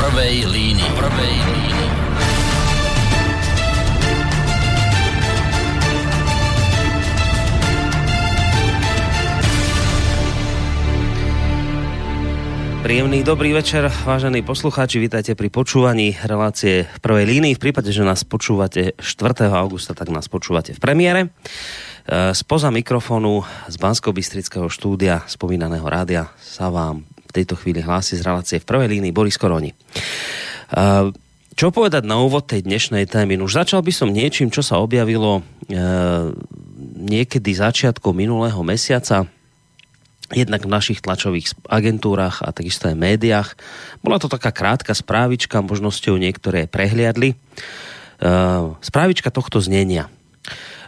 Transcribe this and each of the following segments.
prvej línii. Prvej línii. Príjemný dobrý večer, vážení poslucháči, vítajte pri počúvaní relácie v prvej línii. V prípade, že nás počúvate 4. augusta, tak nás počúvate v premiére. E, spoza mikrofónu z bansko štúdia spomínaného rádia sa vám v tejto chvíli hlási z relácie v prvej línii Boris Koroni. E, čo povedať na úvod tej dnešnej témy? Už začal by som niečím, čo sa objavilo e, niekedy začiatkom minulého mesiaca jednak v našich tlačových agentúrach a takisto aj médiách. Bola to taká krátka správička, možno ste ju niektoré prehliadli. Správička tohto znenia.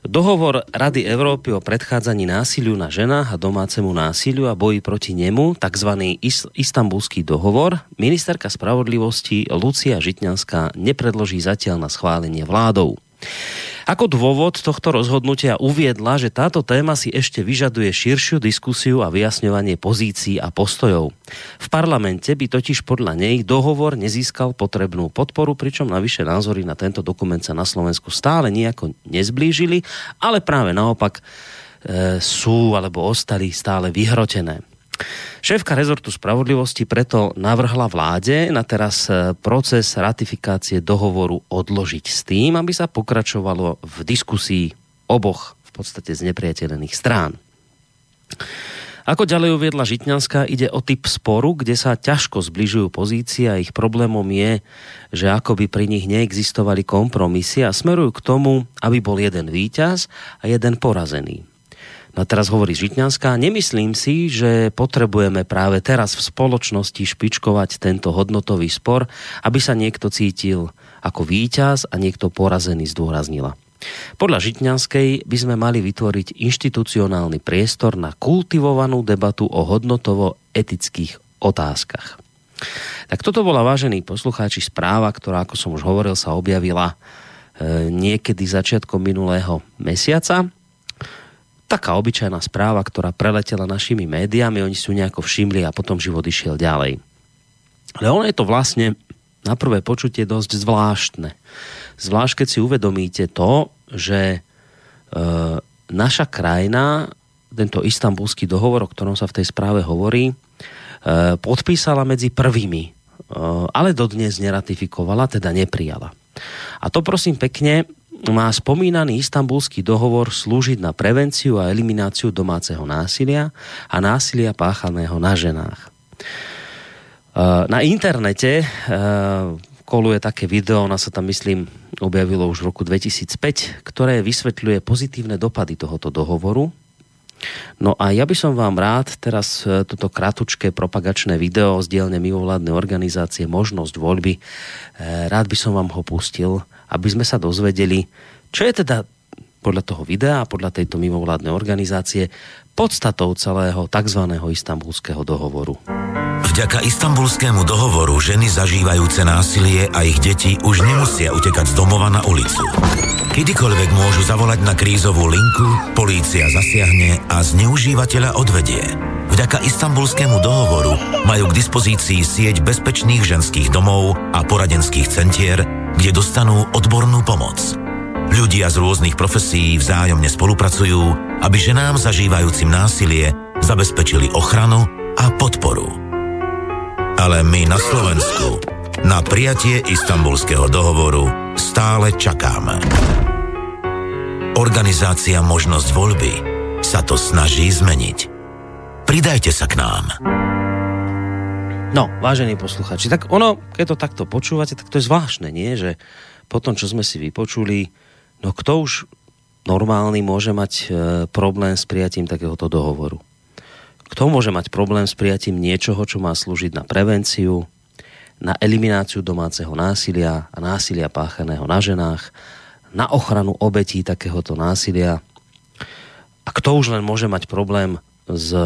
Dohovor Rady Európy o predchádzaní násiliu na ženách a domácemu násiliu a boji proti nemu, tzv. istambulský dohovor, ministerka spravodlivosti Lucia Žitňanská nepredloží zatiaľ na schválenie vládou. Ako dôvod tohto rozhodnutia uviedla, že táto téma si ešte vyžaduje širšiu diskusiu a vyjasňovanie pozícií a postojov. V parlamente by totiž podľa nej dohovor nezískal potrebnú podporu, pričom navyše názory na tento dokument sa na Slovensku stále nejako nezblížili, ale práve naopak e, sú alebo ostali stále vyhrotené. Šéfka rezortu spravodlivosti preto navrhla vláde na teraz e, proces ratifikácie dohovoru odložiť s tým, aby sa pokračovalo v diskusii oboch v podstate znepriateľených strán. Ako ďalej uviedla Žitňanská, ide o typ sporu, kde sa ťažko zbližujú pozície a ich problémom je, že akoby pri nich neexistovali kompromisy a smerujú k tomu, aby bol jeden víťaz a jeden porazený. No teraz hovorí Žitňanská, nemyslím si, že potrebujeme práve teraz v spoločnosti špičkovať tento hodnotový spor, aby sa niekto cítil ako víťaz a niekto porazený zdôraznila. Podľa Žitňanskej by sme mali vytvoriť inštitucionálny priestor na kultivovanú debatu o hodnotovo-etických otázkach. Tak toto bola, vážení poslucháči, správa, ktorá, ako som už hovoril, sa objavila e, niekedy začiatkom minulého mesiaca taká obyčajná správa, ktorá preletela našimi médiami, oni si ju nejako všimli a potom život išiel ďalej. Ale ono je to vlastne na prvé počutie dosť zvláštne. Zvlášť, keď si uvedomíte to, že e, naša krajina, tento istambulský dohovor, o ktorom sa v tej správe hovorí, e, podpísala medzi prvými, e, ale dodnes neratifikovala, teda neprijala. A to prosím pekne má spomínaný istambulský dohovor slúžiť na prevenciu a elimináciu domáceho násilia a násilia páchaného na ženách. E, na internete e, koluje také video, ona sa tam myslím objavilo už v roku 2005, ktoré vysvetľuje pozitívne dopady tohoto dohovoru. No a ja by som vám rád teraz e, toto kratučké propagačné video z dielne mimovládnej organizácie Možnosť voľby, rád by som vám ho pustil aby sme sa dozvedeli, čo je teda podľa toho videa a podľa tejto mimovládnej organizácie podstatou celého tzv. istambulského dohovoru. Vďaka istambulskému dohovoru ženy zažívajúce násilie a ich deti už nemusia utekať z domova na ulicu. Kedykoľvek môžu zavolať na krízovú linku, polícia zasiahne a zneužívateľa odvedie. Vďaka istambulskému dohovoru majú k dispozícii sieť bezpečných ženských domov a poradenských centier, kde dostanú odbornú pomoc. Ľudia z rôznych profesí vzájomne spolupracujú, aby ženám zažívajúcim násilie zabezpečili ochranu a podporu. Ale my na Slovensku na prijatie istambulského dohovoru stále čakáme. Organizácia Možnosť voľby sa to snaží zmeniť. Pridajte sa k nám. No, vážení posluchači, tak ono, keď to takto počúvate, tak to je zvláštne, nie? Že po tom, čo sme si vypočuli, no kto už normálny môže mať e, problém s prijatím takéhoto dohovoru? Kto môže mať problém s prijatím niečoho, čo má slúžiť na prevenciu, na elimináciu domáceho násilia a násilia páchaného na ženách, na ochranu obetí takéhoto násilia? A kto už len môže mať problém s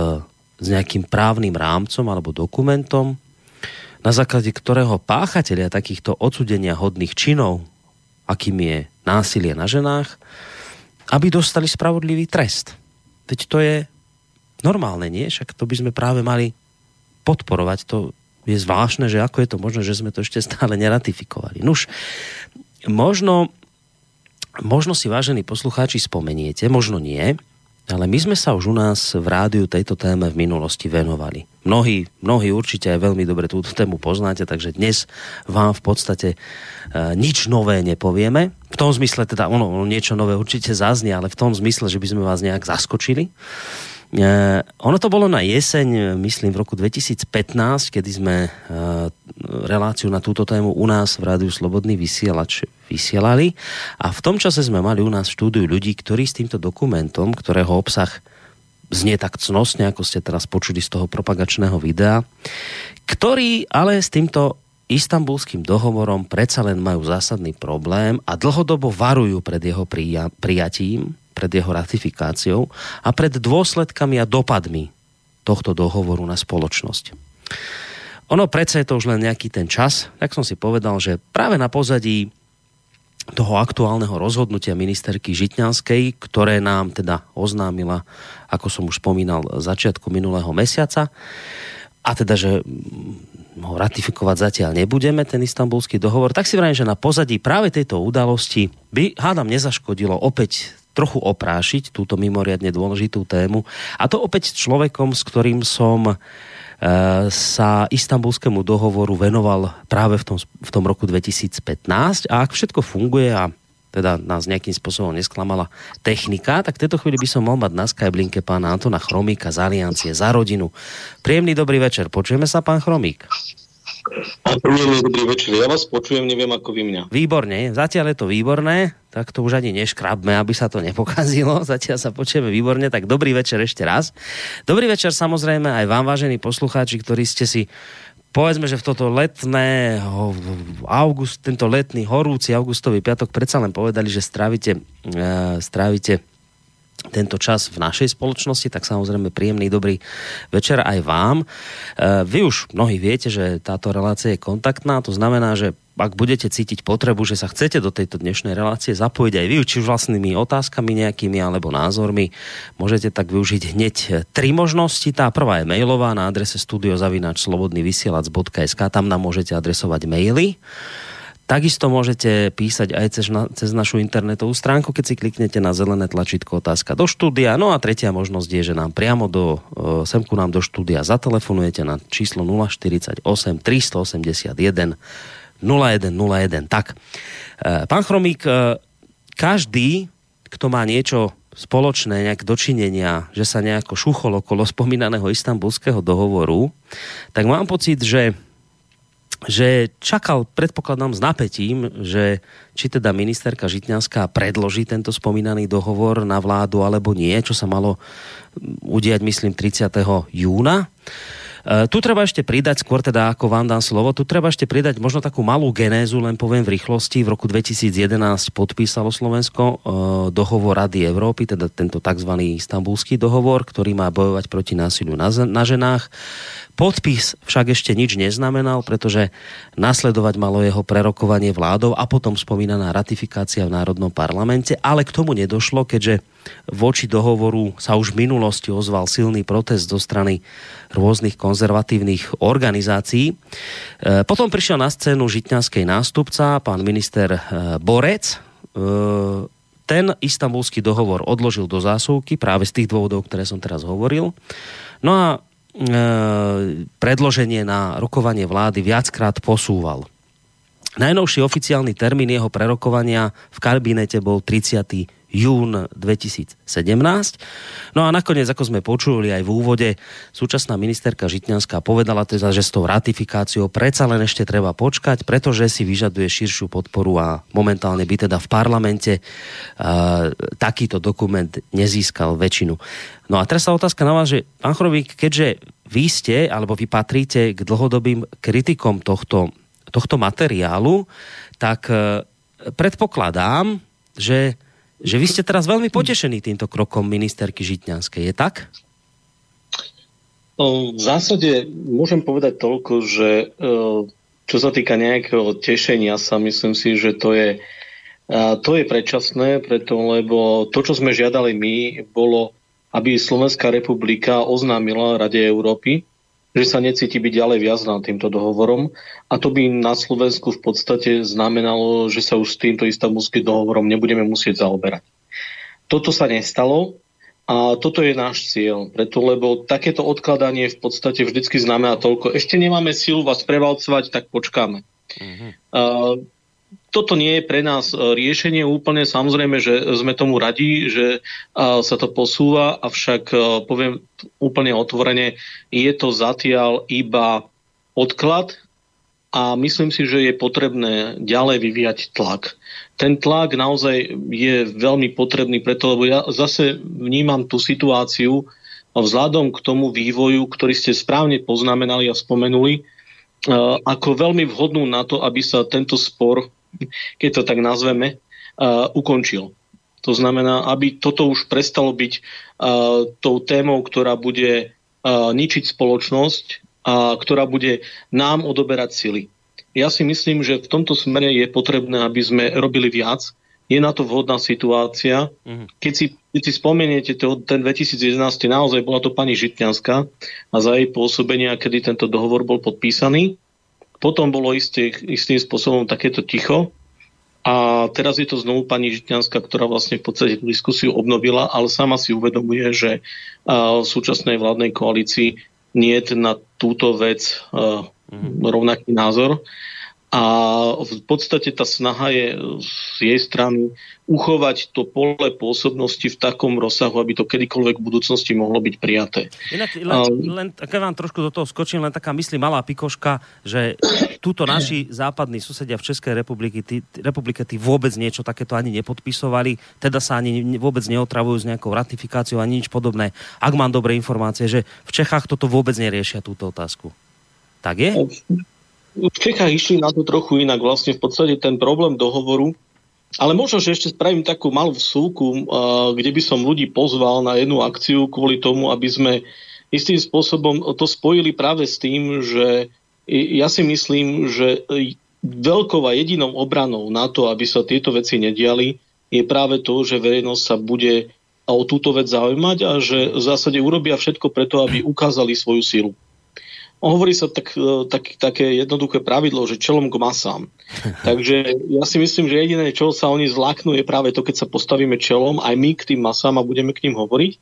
s nejakým právnym rámcom alebo dokumentom, na základe ktorého páchatelia takýchto odsudenia hodných činov, akým je násilie na ženách, aby dostali spravodlivý trest. Veď to je normálne, nie? Však to by sme práve mali podporovať. To je zvláštne, že ako je to možné, že sme to ešte stále neratifikovali. Nuž, možno, možno si, vážení poslucháči, spomeniete, možno nie, ale my sme sa už u nás v rádiu tejto téme v minulosti venovali. Mnohí, mnohí určite aj veľmi dobre túto tému poznáte, takže dnes vám v podstate e, nič nové nepovieme. V tom zmysle teda, ono, ono niečo nové určite zaznie, ale v tom zmysle, že by sme vás nejak zaskočili. Uh, ono to bolo na jeseň, myslím v roku 2015, kedy sme uh, reláciu na túto tému u nás v Rádiu Slobodný vysielač vysielali. A v tom čase sme mali u nás štúdiu ľudí, ktorí s týmto dokumentom, ktorého obsah znie tak cnosne, ako ste teraz počuli z toho propagačného videa, ktorí ale s týmto istambulským dohovorom predsa len majú zásadný problém a dlhodobo varujú pred jeho prijatím pred jeho ratifikáciou a pred dôsledkami a dopadmi tohto dohovoru na spoločnosť. Ono predsa je to už len nejaký ten čas, tak som si povedal, že práve na pozadí toho aktuálneho rozhodnutia ministerky Žitňanskej, ktoré nám teda oznámila, ako som už spomínal, začiatku minulého mesiaca, a teda, že ho ratifikovať zatiaľ nebudeme, ten istambulský dohovor, tak si vrajím, že na pozadí práve tejto udalosti by, hádam, nezaškodilo opäť trochu oprášiť túto mimoriadne dôležitú tému. A to opäť s človekom, s ktorým som e, sa istambulskému dohovoru venoval práve v tom, v tom roku 2015 a ak všetko funguje a teda nás nejakým spôsobom nesklamala technika, tak v tejto chvíli by som mal mať na Skype pána Antona Chromíka z Aliancie za rodinu. Príjemný dobrý večer. Počujeme sa, pán Chromík? Dobrý večer. Ja vás počujem, neviem ako vy mňa. Výborne, zatiaľ je to výborné, tak to už ani neškrabme, aby sa to nepokazilo. Zatiaľ sa počujeme výborne, tak dobrý večer ešte raz. Dobrý večer samozrejme aj vám, vážení poslucháči, ktorí ste si povedzme, že v toto letné august, tento letný horúci augustový piatok predsa len povedali, že strávite, uh, strávite tento čas v našej spoločnosti, tak samozrejme príjemný dobrý večer aj vám. E, vy už mnohí viete, že táto relácia je kontaktná, to znamená, že ak budete cítiť potrebu, že sa chcete do tejto dnešnej relácie zapojiť aj vy, či už vlastnými otázkami nejakými alebo názormi, môžete tak využiť hneď tri možnosti. Tá prvá je mailová na adrese studiozavinačslobodnyvysielac.sk, tam nám môžete adresovať maily. Takisto môžete písať aj cez, na, cez našu internetovú stránku, keď si kliknete na zelené tlačítko otázka do štúdia. No a tretia možnosť je, že nám priamo do, e, semku nám do štúdia zatelefonujete na číslo 048 381 0101. Tak, e, pán Chromík, e, každý, kto má niečo spoločné, nejak dočinenia, že sa nejako šuchol okolo spomínaného istambulského dohovoru, tak mám pocit, že že čakal, predpokladám, s napätím, že či teda ministerka Žitňanská predloží tento spomínaný dohovor na vládu alebo nie, čo sa malo udiať, myslím, 30. júna. E, tu treba ešte pridať, skôr teda ako vám dám slovo, tu treba ešte pridať možno takú malú genézu, len poviem v rýchlosti. V roku 2011 podpísalo Slovensko e, dohovor Rady Európy, teda tento tzv. istambulský dohovor, ktorý má bojovať proti násiliu na ženách. Podpis však ešte nič neznamenal, pretože nasledovať malo jeho prerokovanie vládou a potom spomínaná ratifikácia v Národnom parlamente, ale k tomu nedošlo, keďže voči dohovoru sa už v minulosti ozval silný protest zo strany rôznych konzervatívnych organizácií. E, potom prišiel na scénu žitňanskej nástupca, pán minister e, Borec. E, ten istambulský dohovor odložil do zásuvky práve z tých dôvodov, ktoré som teraz hovoril. No a predloženie na rokovanie vlády viackrát posúval. Najnovší oficiálny termín jeho prerokovania v kabinete bol 30 jún 2017. No a nakoniec, ako sme počuli aj v úvode, súčasná ministerka Žitňanská povedala teda, že s tou ratifikáciou predsa len ešte treba počkať, pretože si vyžaduje širšiu podporu a momentálne by teda v parlamente uh, takýto dokument nezískal väčšinu. No a teraz sa otázka na vás, že pán Chorovík, keďže vy ste, alebo vy patríte k dlhodobým kritikom tohto, tohto materiálu, tak uh, predpokladám, že že vy ste teraz veľmi potešení týmto krokom ministerky Žitňanskej, je tak? V zásade môžem povedať toľko, že e, čo sa týka nejakého tešenia sa, myslím si, že to je, to je predčasné, preto lebo to, čo sme žiadali my, bolo, aby Slovenská republika oznámila Rade Európy, že sa necíti byť ďalej viazaná týmto dohovorom a to by na Slovensku v podstate znamenalo, že sa už s týmto istambulským dohovorom nebudeme musieť zaoberať. Toto sa nestalo a toto je náš cieľ, preto lebo takéto odkladanie v podstate vždycky znamená toľko. Ešte nemáme silu vás prevalcovať, tak počkáme. Uh-huh. Uh, toto nie je pre nás e, riešenie úplne. Samozrejme, že sme tomu radi, že e, sa to posúva, avšak e, poviem úplne otvorene, je to zatiaľ iba odklad a myslím si, že je potrebné ďalej vyvíjať tlak. Ten tlak naozaj je veľmi potrebný preto, lebo ja zase vnímam tú situáciu vzhľadom k tomu vývoju, ktorý ste správne poznamenali a spomenuli, ako veľmi vhodnú na to, aby sa tento spor keď to tak nazveme, ukončil. To znamená, aby toto už prestalo byť tou témou, ktorá bude ničiť spoločnosť a ktorá bude nám odoberať sily. Ja si myslím, že v tomto smere je potrebné, aby sme robili viac. Je na to vhodná situácia. Mhm. Keď si, keď si spomeniete, to, ten 2011 naozaj bola to pani Žitňanská a za jej pôsobenia, kedy tento dohovor bol podpísaný. Potom bolo istý, istým spôsobom takéto ticho. A teraz je to znovu pani Žitňanská, ktorá vlastne v podstate tú diskusiu obnovila, ale sama si uvedomuje, že v súčasnej vládnej koalícii nie je na túto vec mhm. rovnaký názor. A v podstate tá snaha je z jej strany uchovať to pole pôsobnosti v takom rozsahu, aby to kedykoľvek v budúcnosti mohlo byť prijaté. Inak, len, len, keď vám trošku do toho skočím, len taká myslí malá pikoška, že túto naši západní susedia v Českej republike, tí, republike tí vôbec niečo takéto ani nepodpisovali, teda sa ani vôbec neotravujú s nejakou ratifikáciou ani nič podobné. Ak mám dobré informácie, že v Čechách toto vôbec neriešia túto otázku. Tak je? V Čechách išli na to trochu inak. Vlastne v podstate ten problém dohovoru, ale možno, že ešte spravím takú malú vsúku, kde by som ľudí pozval na jednu akciu kvôli tomu, aby sme istým spôsobom to spojili práve s tým, že ja si myslím, že veľkou a jedinou obranou na to, aby sa tieto veci nediali, je práve to, že verejnosť sa bude o túto vec zaujímať a že v zásade urobia všetko preto, aby ukázali svoju silu. Hovorí sa tak, e, tak, také jednoduché pravidlo, že čelom k masám. Takže ja si myslím, že jediné, čo sa oni zláknú, je práve to, keď sa postavíme čelom aj my k tým masám a budeme k ním hovoriť.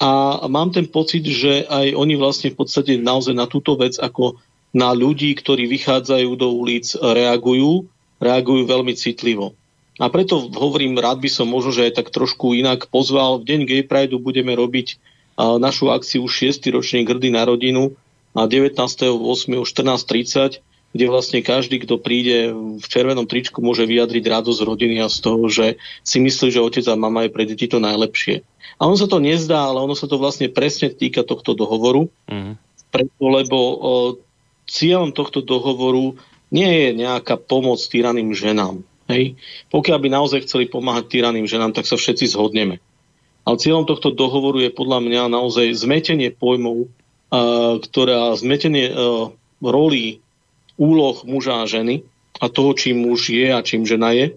A mám ten pocit, že aj oni vlastne v podstate naozaj na túto vec ako na ľudí, ktorí vychádzajú do ulic, reagujú, reagujú veľmi citlivo. A preto hovorím, rád by som možno, že aj tak trošku inak pozval. V deň Gay Prideu budeme robiť našu akciu 6. ročník Hrdý na rodinu, a 19.8.14.30, kde vlastne každý, kto príde v červenom tričku, môže vyjadriť radosť rodiny a z toho, že si myslí, že otec a mama je pre deti to najlepšie. A ono sa to nezdá, ale ono sa to vlastne presne týka tohto dohovoru, mm. preto, lebo o, cieľom tohto dohovoru nie je nejaká pomoc týraným ženám. Hej? Pokiaľ by naozaj chceli pomáhať týraným ženám, tak sa všetci zhodneme. Ale cieľom tohto dohovoru je podľa mňa naozaj zmetenie pojmov ktorá zmetenie roli úloh muža a ženy a toho, čím muž je a čím žena je.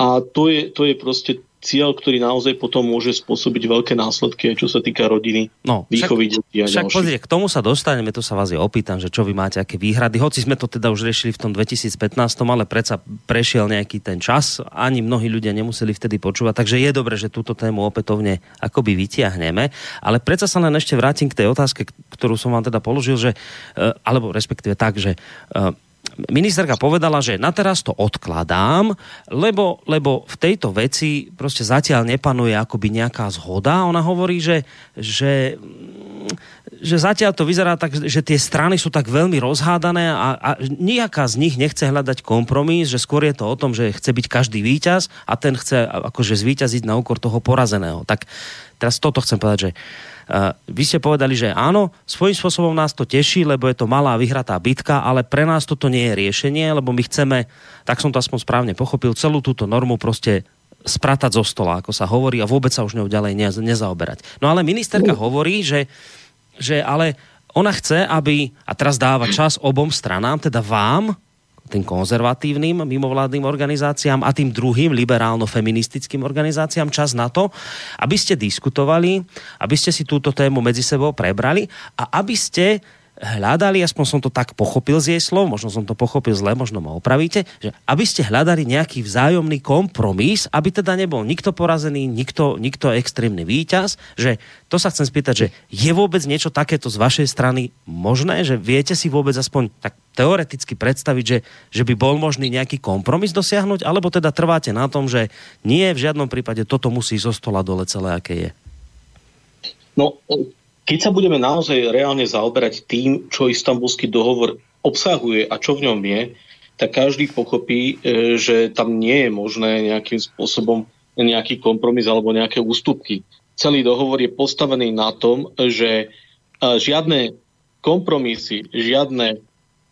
A to je, to je proste cieľ, ktorý naozaj potom môže spôsobiť veľké následky, čo sa týka rodiny, no, výchovy detí a Však pozrie, k tomu sa dostaneme, to sa vás je opýtam, že čo vy máte, aké výhrady. Hoci sme to teda už riešili v tom 2015, ale predsa prešiel nejaký ten čas, ani mnohí ľudia nemuseli vtedy počúvať, takže je dobré, že túto tému opätovne akoby vytiahneme. Ale predsa sa len ešte vrátim k tej otázke, ktorú som vám teda položil, že, e, alebo respektíve tak, že e, ministerka povedala, že na teraz to odkladám, lebo, lebo v tejto veci proste zatiaľ nepanuje akoby nejaká zhoda. Ona hovorí, že, že, že zatiaľ to vyzerá tak, že tie strany sú tak veľmi rozhádané a, a nejaká z nich nechce hľadať kompromis, že skôr je to o tom, že chce byť každý víťaz a ten chce akože zvíťaziť na úkor toho porazeného. Tak teraz toto chcem povedať, že vy ste povedali, že áno, svojím spôsobom nás to teší, lebo je to malá vyhratá bitka, ale pre nás toto nie je riešenie, lebo my chceme, tak som to aspoň správne pochopil, celú túto normu proste spratať zo stola, ako sa hovorí, a vôbec sa už ňou ďalej nezaoberať. No ale ministerka hovorí, že, že ale ona chce, aby, a teraz dáva čas obom stranám, teda vám, tým konzervatívnym mimovládnym organizáciám a tým druhým liberálno-feministickým organizáciám čas na to, aby ste diskutovali, aby ste si túto tému medzi sebou prebrali a aby ste hľadali, aspoň som to tak pochopil z jej slov, možno som to pochopil zle, možno ma opravíte, že aby ste hľadali nejaký vzájomný kompromis, aby teda nebol nikto porazený, nikto, nikto extrémny víťaz, že to sa chcem spýtať, že je vôbec niečo takéto z vašej strany možné, že viete si vôbec aspoň tak teoreticky predstaviť, že, že by bol možný nejaký kompromis dosiahnuť, alebo teda trváte na tom, že nie, v žiadnom prípade toto musí zo stola dole celé, aké je? No, keď sa budeme naozaj reálne zaoberať tým, čo istambulský dohovor obsahuje a čo v ňom je, tak každý pochopí, e, že tam nie je možné nejakým spôsobom nejaký kompromis alebo nejaké ústupky. Celý dohovor je postavený na tom, že e, žiadne kompromisy, žiadne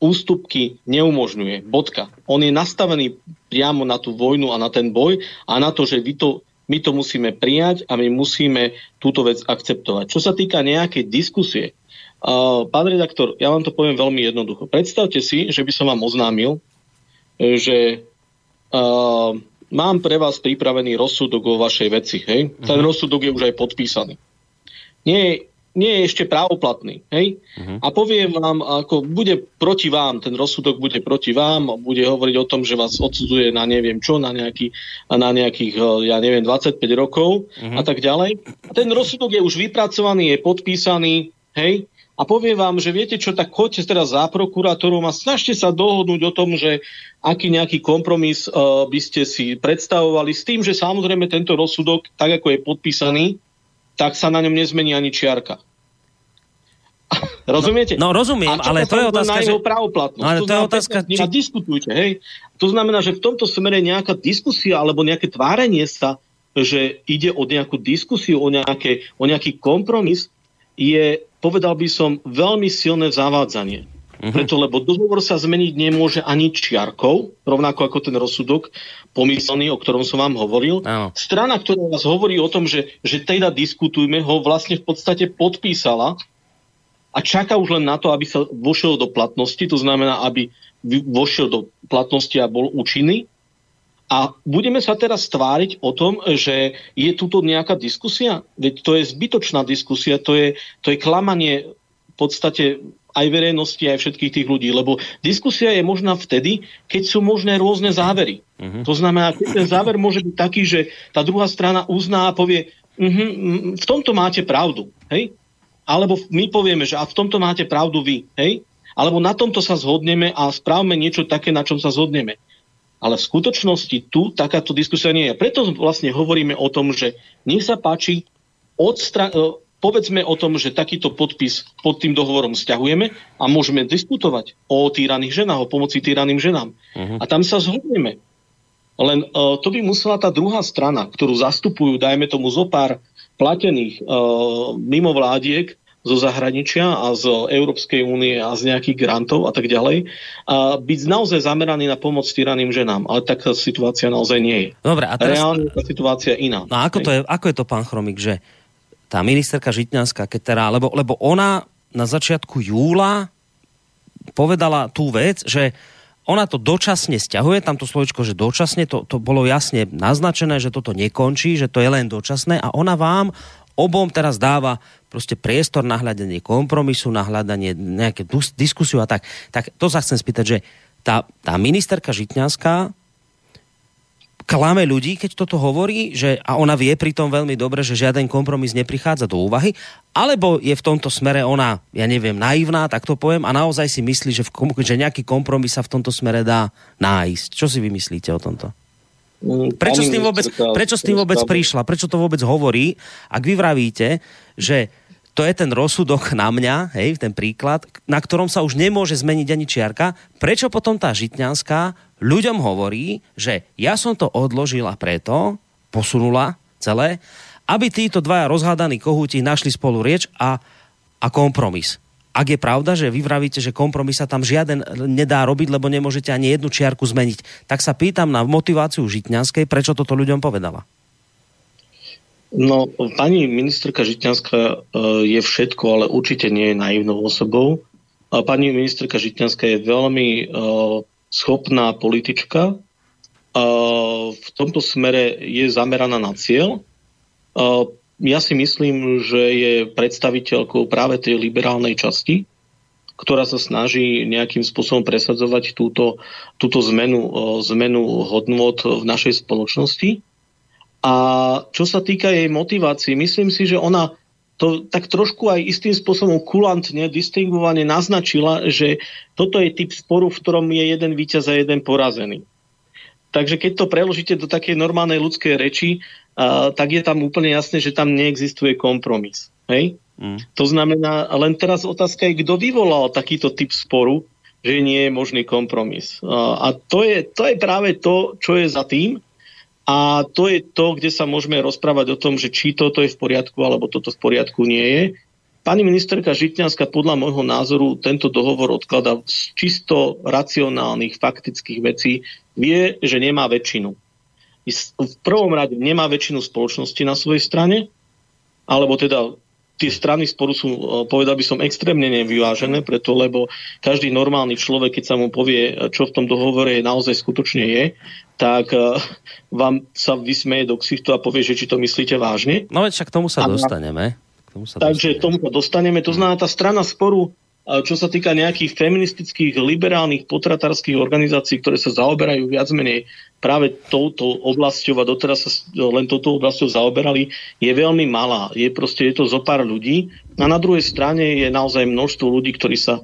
ústupky neumožňuje. Bodka. On je nastavený priamo na tú vojnu a na ten boj a na to, že vy to my to musíme prijať a my musíme túto vec akceptovať. Čo sa týka nejakej diskusie, uh, pán redaktor, ja vám to poviem veľmi jednoducho. Predstavte si, že by som vám oznámil, že uh, mám pre vás pripravený rozsudok o vašej veci. Hej? Ten mhm. rozsudok je už aj podpísaný. Nie nie je ešte právoplatný. Hej? Uh-huh. A poviem vám, ako bude proti vám, ten rozsudok bude proti vám, bude hovoriť o tom, že vás odsudzuje na neviem čo, na, nejaký, na nejakých, eh, ja neviem, 25 rokov uh-huh. a tak ďalej. A ten rozsudok je už vypracovaný, je podpísaný, hej? A poviem vám, že viete čo, tak choďte teraz za prokurátorom a snažte sa dohodnúť o tom, že aký nejaký kompromis uh, by ste si predstavovali s tým, že samozrejme tento rozsudok, tak ako je podpísaný, tak sa na ňom nezmení ani čiarka. Rozumiete? No, no rozumiem, ale to je otázka, na jeho právoplatnosť. Ale to, to je otázka, či... diskutujte, hej. To znamená, že v tomto smere nejaká diskusia alebo nejaké tvárenie sa, že ide o nejakú diskusiu, o, nejaké, o nejaký kompromis, je, povedal by som, veľmi silné zavádzanie. Uh-huh. Preto, lebo dohovor sa zmeniť nemôže ani čiarkou, rovnako ako ten rozsudok pomyselný, o ktorom som vám hovoril. Uh-huh. Strana, ktorá vás hovorí o tom, že, že teda diskutujme, ho vlastne v podstate podpísala a čaká už len na to, aby sa vošiel do platnosti, to znamená, aby vošiel do platnosti a bol účinný. A budeme sa teraz tváriť o tom, že je tuto nejaká diskusia? Veď to je zbytočná diskusia, to je, to je klamanie v podstate aj verejnosti, aj všetkých tých ľudí. Lebo diskusia je možná vtedy, keď sú možné rôzne závery. Uh-huh. To znamená, keď ten záver môže byť taký, že tá druhá strana uzná a povie, uh-huh, v tomto máte pravdu. Hej? Alebo my povieme, že a v tomto máte pravdu vy. Hej? Alebo na tomto sa zhodneme a správme niečo také, na čom sa zhodneme. Ale v skutočnosti tu takáto diskusia nie je. Preto vlastne hovoríme o tom, že nech sa páči, odstra- povedzme o tom, že takýto podpis pod tým dohovorom stiahujeme a môžeme diskutovať o týraných ženách, o pomoci týraným ženám. Uh-huh. A tam sa zhodneme. Len uh, to by musela tá druhá strana, ktorú zastupujú, dajme tomu zo pár platených uh, mimovládiek zo zahraničia a z Európskej únie a z nejakých grantov a tak ďalej, a byť naozaj zameraný na pomoc týraným ženám. Ale taká situácia naozaj nie je. Dobre, a teraz... Reálne tá situácia iná. No a ako, to je, ako je to, pán Chromik, že tá ministerka Žitňanská, keď teda, lebo, lebo ona na začiatku júla povedala tú vec, že ona to dočasne stiahuje, tam to slovičko, že dočasne, to, to bolo jasne naznačené, že toto nekončí, že to je len dočasné a ona vám obom teraz dáva proste priestor na hľadanie kompromisu, na hľadanie nejaké diskusiu a tak. Tak to sa chcem spýtať, že tá, tá ministerka Žitňanská klame ľudí, keď toto hovorí, že, a ona vie pritom veľmi dobre, že žiaden kompromis neprichádza do úvahy, alebo je v tomto smere ona, ja neviem, naivná, tak to poviem, a naozaj si myslí, že, v, že nejaký kompromis sa v tomto smere dá nájsť. Čo si vymyslíte o tomto? Prečo s tým vôbec, prečo s tým vôbec prišla? Prečo to vôbec hovorí? Ak vy vravíte, že to je ten rozsudok na mňa, hej, ten príklad, na ktorom sa už nemôže zmeniť ani čiarka. Prečo potom tá Žitňanská ľuďom hovorí, že ja som to odložila preto, posunula celé, aby títo dvaja rozhádaní kohúti našli spolu rieč a, a kompromis. Ak je pravda, že vy vravíte, že kompromis sa tam žiaden nedá robiť, lebo nemôžete ani jednu čiarku zmeniť, tak sa pýtam na motiváciu Žitňanskej, prečo toto ľuďom povedala. No, pani ministerka Žitňanská e, je všetko, ale určite nie je naivnou osobou. Pani ministerka Žitňanská je veľmi e, schopná politička. V tomto smere je zameraná na cieľ. Ja si myslím, že je predstaviteľkou práve tej liberálnej časti, ktorá sa snaží nejakým spôsobom presadzovať túto, túto zmenu, zmenu hodnot v našej spoločnosti. A čo sa týka jej motivácií, myslím si, že ona to tak trošku aj istým spôsobom kulantne, distingovane naznačila, že toto je typ sporu, v ktorom je jeden víťaz a jeden porazený. Takže keď to preložíte do takej normálnej ľudskej reči, uh, tak je tam úplne jasné, že tam neexistuje kompromis. Hej? Mm. To znamená, len teraz otázka je, kto vyvolal takýto typ sporu, že nie je možný kompromis. Uh, a to je, to je práve to, čo je za tým, a to je to, kde sa môžeme rozprávať o tom, že či toto je v poriadku, alebo toto v poriadku nie je. Pani ministerka Žitňanská podľa môjho názoru tento dohovor odklada z čisto racionálnych, faktických vecí. Vie, že nemá väčšinu. V prvom rade nemá väčšinu spoločnosti na svojej strane, alebo teda tie strany sporu sú, e, povedal by som, extrémne nevyvážené, preto lebo každý normálny človek, keď sa mu povie, e, čo v tom dohovore naozaj skutočne je, tak e, vám sa vysmeje do ksichtu a povie, že či to myslíte vážne. No veď však k tomu sa a, dostaneme. K tomu sa takže dostaneme. tomu sa dostaneme. To znamená, tá strana sporu čo sa týka nejakých feministických, liberálnych, potratárskych organizácií, ktoré sa zaoberajú viac menej práve touto oblasťou a doteraz sa len touto oblasťou zaoberali, je veľmi malá. Je proste je to zo pár ľudí. A na druhej strane je naozaj množstvo ľudí, ktorí, sa,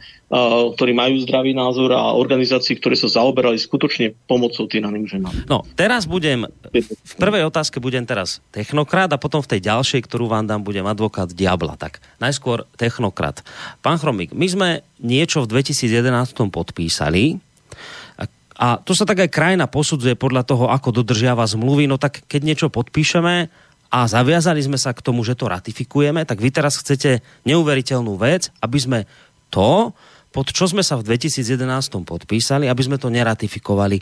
ktorí majú zdravý názor a organizácií, ktoré sa zaoberali skutočne pomocou týraným ženám. No, teraz budem, v prvej otázke budem teraz technokrat a potom v tej ďalšej, ktorú vám dám, budem advokát diabla. Tak najskôr technokrat. Pán Chromik, my sme niečo v 2011 podpísali, a to sa tak aj krajina posudzuje podľa toho, ako dodržiava zmluvy. No tak keď niečo podpíšeme a zaviazali sme sa k tomu, že to ratifikujeme, tak vy teraz chcete neuveriteľnú vec, aby sme to, pod čo sme sa v 2011 podpísali, aby sme to neratifikovali.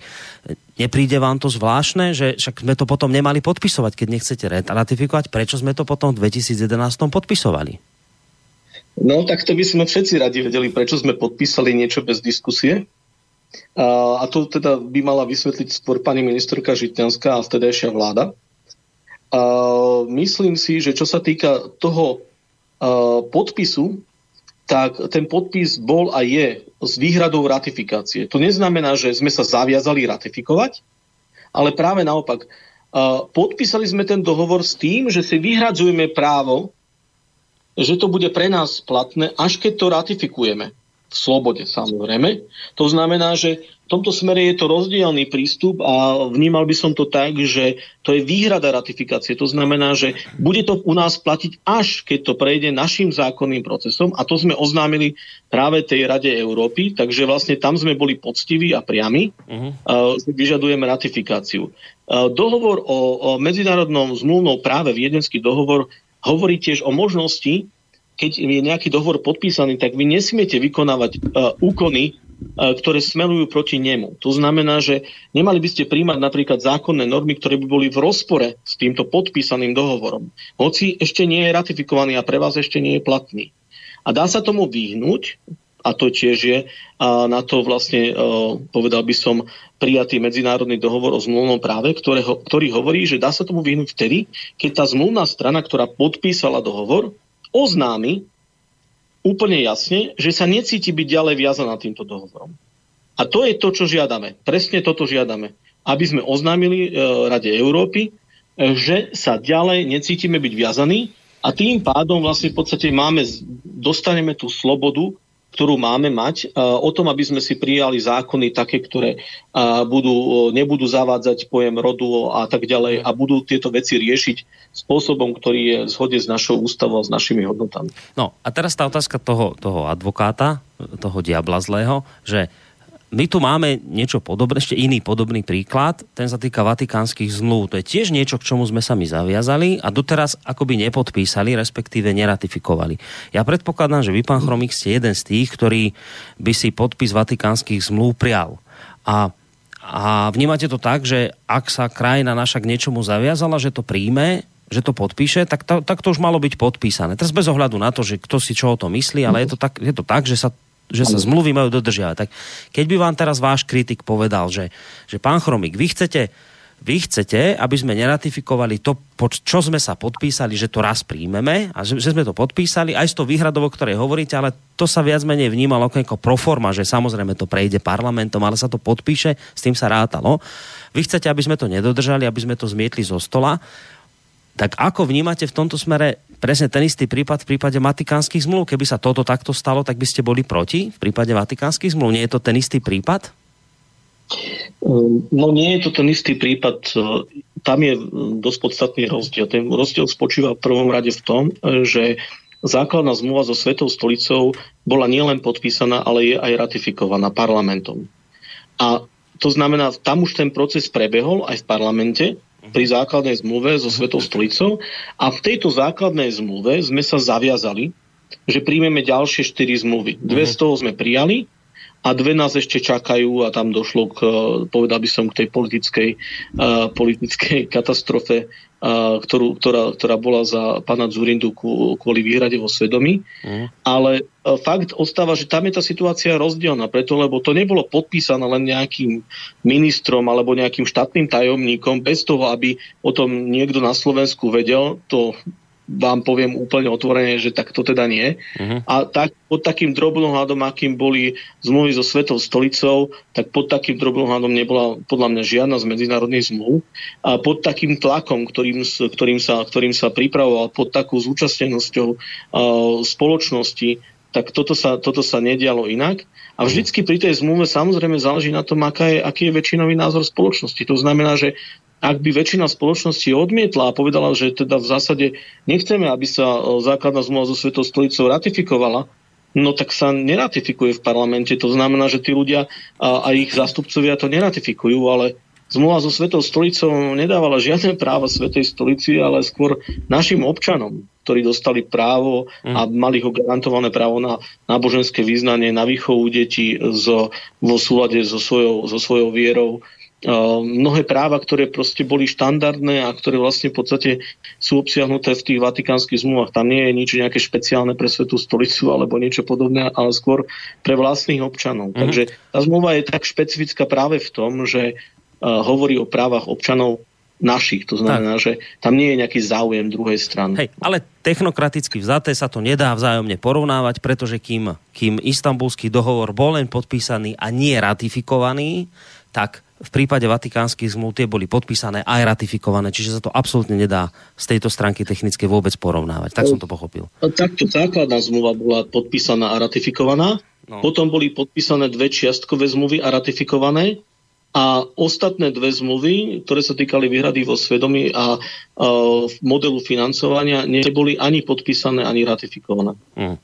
Nepríde vám to zvláštne, že však sme to potom nemali podpisovať, keď nechcete ratifikovať, prečo sme to potom v 2011 podpisovali? No, tak to by sme všetci radi vedeli, prečo sme podpísali niečo bez diskusie. A to teda by mala vysvetliť skôr pani ministerka Žitňanská a vtedajšia vláda. A myslím si, že čo sa týka toho podpisu, tak ten podpis bol a je s výhradou ratifikácie. To neznamená, že sme sa zaviazali ratifikovať, ale práve naopak. Podpísali sme ten dohovor s tým, že si vyhradzujeme právo, že to bude pre nás platné, až keď to ratifikujeme v slobode samozrejme. To znamená, že v tomto smere je to rozdielný prístup a vnímal by som to tak, že to je výhrada ratifikácie. To znamená, že bude to u nás platiť až keď to prejde našim zákonným procesom a to sme oznámili práve tej Rade Európy, takže vlastne tam sme boli poctiví a priami, uh-huh. uh, vyžadujeme ratifikáciu. Dohovor o, o medzinárodnom zmluvnom práve, viedenský dohovor, hovorí tiež o možnosti keď je nejaký dohovor podpísaný, tak vy nesmiete vykonávať uh, úkony, uh, ktoré smerujú proti nemu. To znamená, že nemali by ste príjmať napríklad zákonné normy, ktoré by boli v rozpore s týmto podpísaným dohovorom. Hoci ešte nie je ratifikovaný a pre vás ešte nie je platný. A dá sa tomu vyhnúť, a to tiež je a na to vlastne, uh, povedal by som, prijatý medzinárodný dohovor o zmluvnom práve, ktorého, ktorý hovorí, že dá sa tomu vyhnúť vtedy, keď tá zmluvná strana, ktorá podpísala dohovor, oznámi úplne jasne, že sa necíti byť ďalej viazaná týmto dohovorom. A to je to, čo žiadame. Presne toto žiadame. Aby sme oznámili e, Rade Európy, e, že sa ďalej necítime byť viazaní a tým pádom vlastne v podstate máme, dostaneme tú slobodu ktorú máme mať, o tom, aby sme si prijali zákony také, ktoré budú, nebudú zavádzať pojem rodu a tak ďalej a budú tieto veci riešiť spôsobom, ktorý je v zhode s našou ústavou a s našimi hodnotami. No a teraz tá otázka toho, toho advokáta, toho diabla zlého, že my tu máme niečo podobné, ešte iný podobný príklad, ten sa týka vatikánskych zmluv. To je tiež niečo, k čomu sme sa my zaviazali a doteraz akoby nepodpísali, respektíve neratifikovali. Ja predpokladám, že vy, pán Chromik, ste jeden z tých, ktorý by si podpis vatikánskych zmluv prial. A a vnímate to tak, že ak sa krajina naša k niečomu zaviazala, že to príjme, že to podpíše, tak to, tak to už malo byť podpísané. Teraz bez ohľadu na to, že kto si čo o to myslí, ale je to tak, je to tak že sa že sa zmluvy majú dodržiavať. Tak keď by vám teraz váš kritik povedal, že, že pán Chromik, vy chcete vy chcete, aby sme neratifikovali to, pod čo sme sa podpísali, že to raz príjmeme a že, že sme to podpísali, aj s to výhradou, o ktorej hovoríte, ale to sa viac menej vnímalo ako proforma, že samozrejme to prejde parlamentom, ale sa to podpíše, s tým sa rátalo. Vy chcete, aby sme to nedodržali, aby sme to zmietli zo stola. Tak ako vnímate v tomto smere presne ten istý prípad v prípade vatikánskych zmluv? Keby sa toto takto stalo, tak by ste boli proti v prípade vatikánskych zmluv? Nie je to ten istý prípad? Ehm, no nie je to ten istý prípad. Tam je dosť podstatný rozdiel. Ten rozdiel spočíva v prvom rade v tom, že základná zmluva so Svetou stolicou bola nielen podpísaná, ale je aj ratifikovaná parlamentom. A to znamená, tam už ten proces prebehol aj v parlamente pri základnej zmluve so Svetou stolicou a v tejto základnej zmluve sme sa zaviazali, že príjmeme ďalšie štyri zmluvy. Dve z toho sme prijali a dve nás ešte čakajú a tam došlo k, povedal by som, k tej politickej, uh, politickej katastrofe, ktorú, ktorá, ktorá bola za pána Zurindu kvôli výhrade vo svedomí. Mm. Ale uh, fakt ostáva, že tam je tá situácia rozdielna, preto lebo to nebolo podpísané len nejakým ministrom alebo nejakým štátnym tajomníkom bez toho, aby o tom niekto na Slovensku vedel. To vám poviem úplne otvorene, že tak to teda nie. Uh-huh. A tak, pod takým drobnohľadom, akým boli zmluvy so Svetou stolicou, tak pod takým drobnohľadom nebola podľa mňa žiadna z medzinárodných zmluv. A pod takým tlakom, ktorým, ktorým, sa, ktorým sa pripravoval, pod takú zúčastnenosťou uh, spoločnosti, tak toto sa, toto sa nedialo inak. A vždycky pri tej zmluve samozrejme záleží na tom, aká je, aký je väčšinový názor spoločnosti. To znamená, že ak by väčšina spoločnosti odmietla a povedala, že teda v zásade nechceme, aby sa e, základná zmluva so Svetou stolicou ratifikovala, no tak sa neratifikuje v parlamente. To znamená, že tí ľudia a, a ich zástupcovia to neratifikujú, ale zmluva so Svetou stolicou nedávala žiadne práva Svetej stolici, ale skôr našim občanom, ktorí dostali právo a mm. mali ho garantované právo na náboženské význanie, na výchovu detí zo, vo súlade so svojou, so svojou vierou, mnohé práva, ktoré proste boli štandardné a ktoré vlastne v podstate sú obsiahnuté v tých vatikánskych zmluvách. Tam nie je nič nejaké špeciálne pre Svetú stolicu alebo niečo podobné, ale skôr pre vlastných občanov. Mm-hmm. Takže tá zmluva je tak špecifická práve v tom, že uh, hovorí o právach občanov našich. To znamená, tak. že tam nie je nejaký záujem druhej strany. Hej, ale technokraticky vzaté sa to nedá vzájomne porovnávať, pretože kým, kým istambulský dohovor bol len podpísaný a nie ratifikovaný, tak v prípade vatikánskych zmluv tie boli podpísané aj ratifikované, čiže sa to absolútne nedá z tejto stránky technické vôbec porovnávať. Tak som to pochopil. Takto základná zmluva bola podpísaná a ratifikovaná. No. Potom boli podpísané dve čiastkové zmluvy a ratifikované. A ostatné dve zmluvy, ktoré sa týkali výhrady vo svedomí a, a modelu financovania, neboli ani podpísané, ani ratifikované. Mm.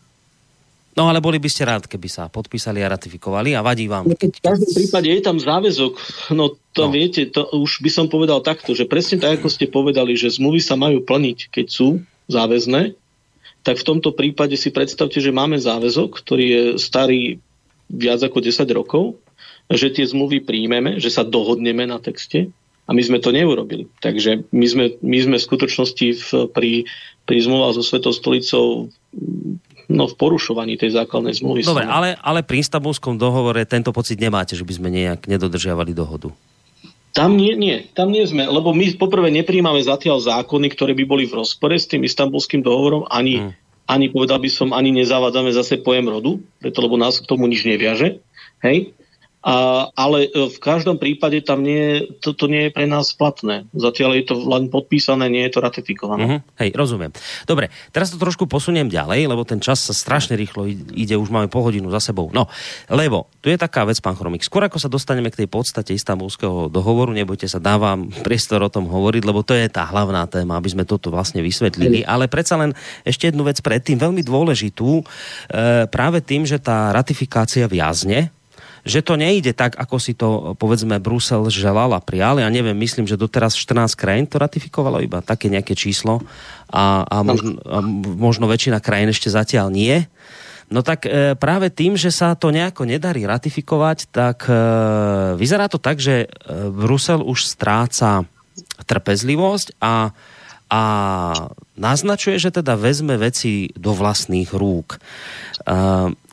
No ale boli by ste rád, keby sa podpísali a ratifikovali a vadí vám. No, v každom prípade je tam záväzok. No to no. viete, to už by som povedal takto, že presne tak, ako ste povedali, že zmluvy sa majú plniť, keď sú záväzné, tak v tomto prípade si predstavte, že máme záväzok, ktorý je starý viac ako 10 rokov, že tie zmluvy príjmeme, že sa dohodneme na texte a my sme to neurobili. Takže my sme, my sme v skutočnosti v, pri, pri zmluvách so Svetou stolicou no, v porušovaní tej základnej zmluvy. Dobre, ale, ale pri Istanbulskom dohovore tento pocit nemáte, že by sme nejak nedodržiavali dohodu? Tam nie, nie, tam nie sme, lebo my poprvé nepríjmame zatiaľ zákony, ktoré by boli v rozpore s tým istambulským dohovorom, ani, hmm. ani povedal by som, ani nezavádzame zase pojem rodu, preto lebo nás k tomu nič neviaže. Hej? A, ale e, v každom prípade tam nie, to, to nie je pre nás platné. Zatiaľ je to len podpísané, nie je to ratifikované. Uh-huh. Hej, rozumiem. Dobre, teraz to trošku posuniem ďalej, lebo ten čas sa strašne rýchlo ide, už máme pol hodinu za sebou. No, lebo tu je taká vec, pán Chromik. Skôr ako sa dostaneme k tej podstate istambulského dohovoru, nebojte sa, dávam priestor o tom hovoriť, lebo to je tá hlavná téma, aby sme toto vlastne vysvetlili. Ale predsa len ešte jednu vec predtým, veľmi dôležitú, e, práve tým, že tá ratifikácia viazne, že to nejde tak, ako si to, povedzme, Brusel želal a prijal. Ja neviem, myslím, že doteraz 14 krajín to ratifikovalo, iba také nejaké číslo a, a, možno, a možno väčšina krajín ešte zatiaľ nie. No tak e, práve tým, že sa to nejako nedarí ratifikovať, tak e, vyzerá to tak, že e, Brusel už stráca trpezlivosť a a naznačuje, že teda vezme veci do vlastných rúk.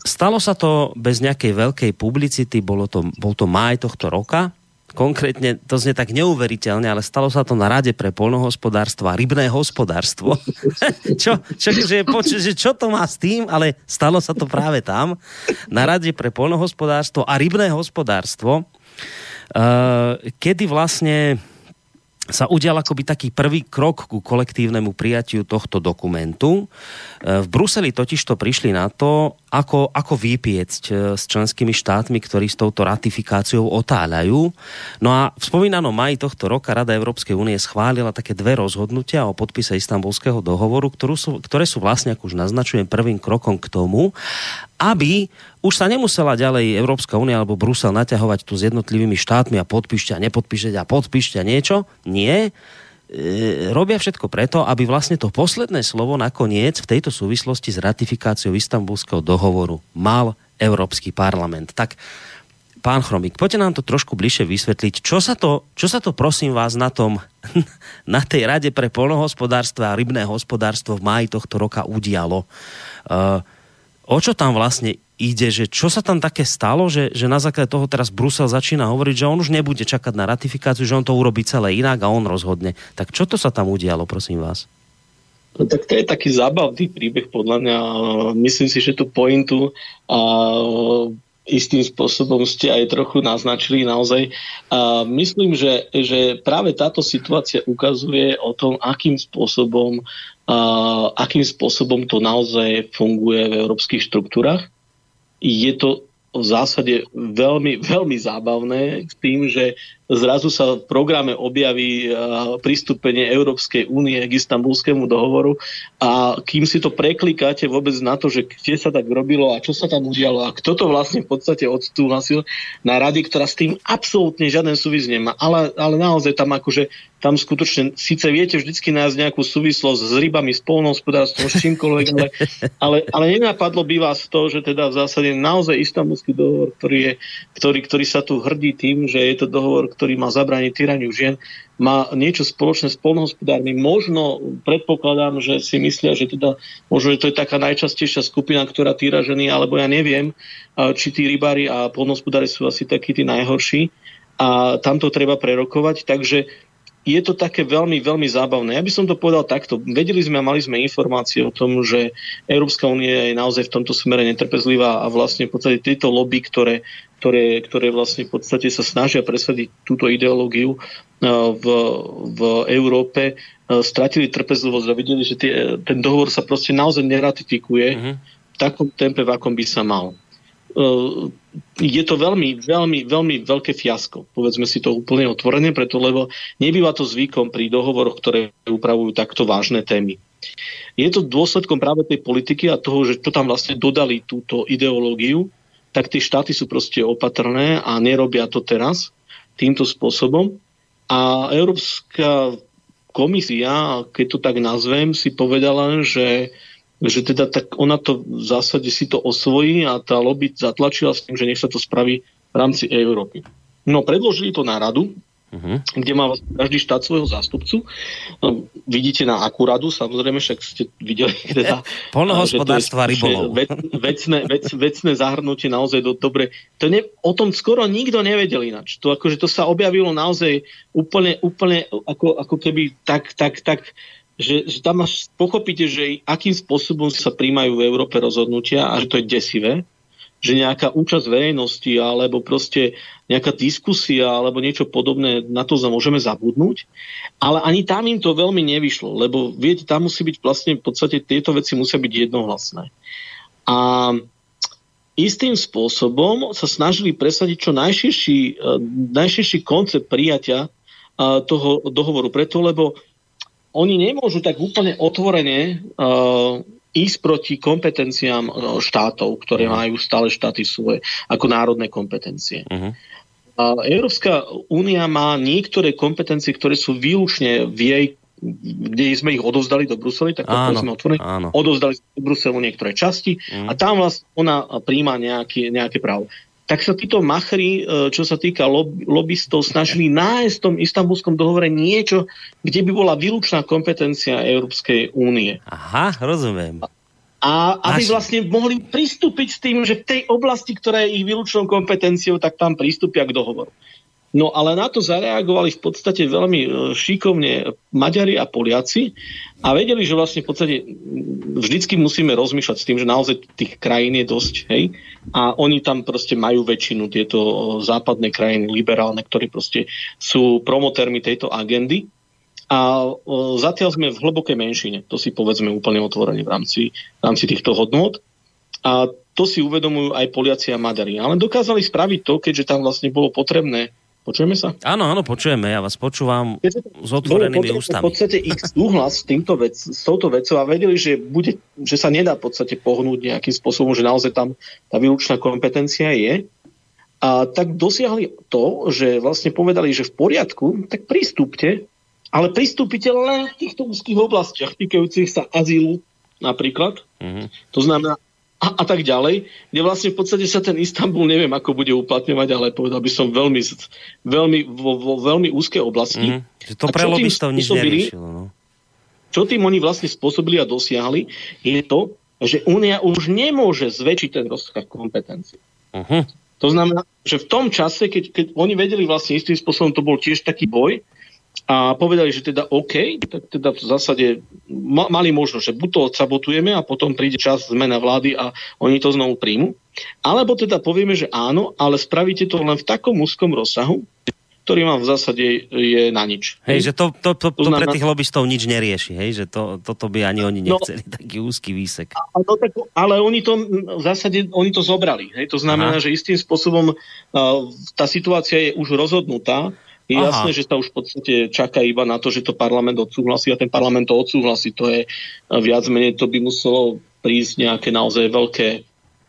Stalo sa to bez nejakej veľkej publicity, bolo to, bol to máj tohto roka konkrétne, to znie tak neuveriteľne, ale stalo sa to na Rade pre polnohospodárstvo a rybné hospodárstvo. čo, čo, že, poč, že čo to má s tým, ale stalo sa to práve tam, na Rade pre polnohospodárstvo a rybné hospodárstvo, uh, kedy vlastne sa udial akoby taký prvý krok ku kolektívnemu prijatiu tohto dokumentu. E, v Bruseli totiž to prišli na to, ako, ako vypiecť e, s členskými štátmi, ktorí s touto ratifikáciou otáľajú. No a v spomínanom maji tohto roka Rada Európskej únie schválila také dve rozhodnutia o podpise istambulského dohovoru, ktorú sú, ktoré sú vlastne, ako už naznačujem, prvým krokom k tomu, aby už sa nemusela ďalej Európska únia alebo Brusel naťahovať tu s jednotlivými štátmi a podpíšte a nepodpíšte a podpíšte a niečo. Nie. E, robia všetko preto, aby vlastne to posledné slovo nakoniec v tejto súvislosti s ratifikáciou istambulského dohovoru mal Európsky parlament. Tak pán Chromík, poďte nám to trošku bližšie vysvetliť. Čo sa to, čo sa to prosím vás na tom, na tej rade pre polnohospodárstvo a rybné hospodárstvo v máji tohto roka udialo? Uh, o čo tam vlastne ide, že čo sa tam také stalo, že, že na základe toho teraz Brusel začína hovoriť, že on už nebude čakať na ratifikáciu, že on to urobí celé inak a on rozhodne. Tak čo to sa tam udialo, prosím vás? No, tak to je taký zábavný príbeh podľa mňa. Myslím si, že tú pointu a istým spôsobom ste aj trochu naznačili naozaj. A myslím, že, že práve táto situácia ukazuje o tom, akým spôsobom uh, akým spôsobom to naozaj funguje v európskych štruktúrach. Je to v zásade veľmi, veľmi zábavné s tým, že zrazu sa v programe objaví pristúpenie Európskej únie k istambulskému dohovoru a kým si to preklikáte vôbec na to, že kde sa tak robilo a čo sa tam udialo a kto to vlastne v podstate odstúhlasil na rady, ktorá s tým absolútne žiaden súvis nemá. Ale, ale naozaj tam akože tam skutočne, síce viete vždycky nájsť nejakú súvislosť s rybami, s polnohospodárstvom, s čímkoľvek, ale, ale, ale nenapadlo by vás to, že teda v zásade naozaj istambulský dohovor, ktorý, je, ktorý, ktorý sa tu hrdí tým, že je to dohovor, ktorý má zabrániť tyraniu žien, má niečo spoločné s polnohospodármi. Možno predpokladám, že si myslia, že teda možno, že to je taká najčastejšia skupina, ktorá týra ženy, alebo ja neviem, či tí rybári a polnohospodári sú asi takí tí najhorší. A tam to treba prerokovať, takže je to také veľmi, veľmi zábavné. Ja by som to povedal takto. Vedeli sme a mali sme informácie o tom, že Európska únia je naozaj v tomto smere netrpezlivá a vlastne v podstate tieto lobby, ktoré, ktoré, ktoré vlastne v podstate sa snažia presadiť túto ideológiu e, v, v Európe, e, stratili trpezlivosť a videli, že tie, ten dohovor sa proste naozaj neratifikuje uh-huh. v takom tempe, v akom by sa mal. Uh, je to veľmi, veľmi, veľmi veľké fiasko. Povedzme si to úplne otvorene, preto lebo nebýva to zvykom pri dohovoroch, ktoré upravujú takto vážne témy. Je to dôsledkom práve tej politiky a toho, že to tam vlastne dodali túto ideológiu, tak tie štáty sú proste opatrné a nerobia to teraz týmto spôsobom. A Európska komisia, keď to tak nazvem, si povedala, že že teda tak ona to v zásade si to osvojí a tá lobby zatlačila s tým, že nech sa to spraví v rámci Európy. No predložili to na radu, uh-huh. kde má každý štát svojho zástupcu. No, vidíte na akú radu, samozrejme, však ste videli. Teda, Polnohospodárstva rybolov. Vec, vecné, vec, vecné zahrnutie naozaj do, dobre. To ne, o tom skoro nikto nevedel ináč. To, akože to sa objavilo naozaj úplne, úplne ako, ako keby tak, tak, tak že, že tam až pochopíte, že akým spôsobom sa príjmajú v Európe rozhodnutia a že to je desivé, že nejaká účasť verejnosti alebo proste nejaká diskusia alebo niečo podobné, na to môžeme zabudnúť. Ale ani tam im to veľmi nevyšlo, lebo viete, tam musí byť vlastne v podstate tieto veci musia byť jednohlasné. A istým spôsobom sa snažili presadiť čo najširší, eh, najširší koncept prijatia eh, toho dohovoru. Preto, lebo oni nemôžu tak úplne otvorene uh, ísť proti kompetenciám uh, štátov, ktoré uh-huh. majú stále štáty svoje, ako národné kompetencie. Uh-huh. Uh, Európska únia má niektoré kompetencie, ktoré sú výlučne v jej kde sme ich odozdali do Bruseli, tak to sme otvorili, odozdali do Bruselu niektoré časti uh-huh. a tam vlastne ona príjma nejaké, nejaké právo tak sa títo machri, e, čo sa týka lob, lobbystov, snažili nájsť v tom istambulskom dohovore niečo, kde by bola výlučná kompetencia Európskej únie. Aha, rozumiem. A aby Naši... vlastne mohli pristúpiť s tým, že v tej oblasti, ktorá je ich výlučnou kompetenciou, tak tam pristúpia k dohovoru. No ale na to zareagovali v podstate veľmi e, šikovne Maďari a Poliaci a vedeli, že vlastne v podstate vždycky musíme rozmýšľať s tým, že naozaj tých krajín je dosť, hej, a oni tam proste majú väčšinu, tieto e, západné krajiny, liberálne, ktorí proste sú promotérmi tejto agendy. A e, zatiaľ sme v hlbokej menšine, to si povedzme úplne otvorene v rámci, v rámci týchto hodnot. A to si uvedomujú aj Poliaci a Maďari. Ale dokázali spraviť to, keďže tam vlastne bolo potrebné Počujeme sa? Áno, áno, počujeme. Ja vás počúvam s otvorenými ústami. V podstate ich súhlas s, týmto vec, s touto vecou a vedeli, že, bude, že sa nedá v podstate pohnúť nejakým spôsobom, že naozaj tam tá výlučná kompetencia je. A tak dosiahli to, že vlastne povedali, že v poriadku, tak pristúpte, ale pristúpite len v týchto úzkých oblastiach týkajúcich sa azylu napríklad. Mm-hmm. To znamená a, a tak ďalej, kde vlastne v podstate sa ten Istanbul neviem, ako bude uplatňovať, ale povedal by som veľmi, veľmi vo, vo veľmi úzkej oblasti. Mm, to pre lobbystov nič neriešilo. No. Čo tým oni vlastne spôsobili a dosiahli, je to, že Únia už nemôže zväčšiť ten rozsah kompetencií. Uh-huh. To znamená, že v tom čase, keď, keď oni vedeli vlastne istým spôsobom, to bol tiež taký boj, a povedali, že teda OK, tak teda v zásade ma, mali možnosť, že buď to odsabotujeme a potom príde čas zmena vlády a oni to znovu príjmu, alebo teda povieme, že áno, ale spravíte to len v takom úzkom rozsahu, ktorý vám v zásade je na nič. Hej, že to, to, to, to, pre tých lobbystov nič nerieši, hej, že to, toto by ani oni no. nechceli, no, taký úzky výsek. No, tak, ale oni to v zásade oni to zobrali, hej, to znamená, Aha. že istým spôsobom uh, tá situácia je už rozhodnutá, je Aha. jasné, že sa už v podstate čaká iba na to, že to parlament odsúhlasí a ten parlament to odsúhlasí. To je viac menej, to by muselo prísť nejaké naozaj veľké,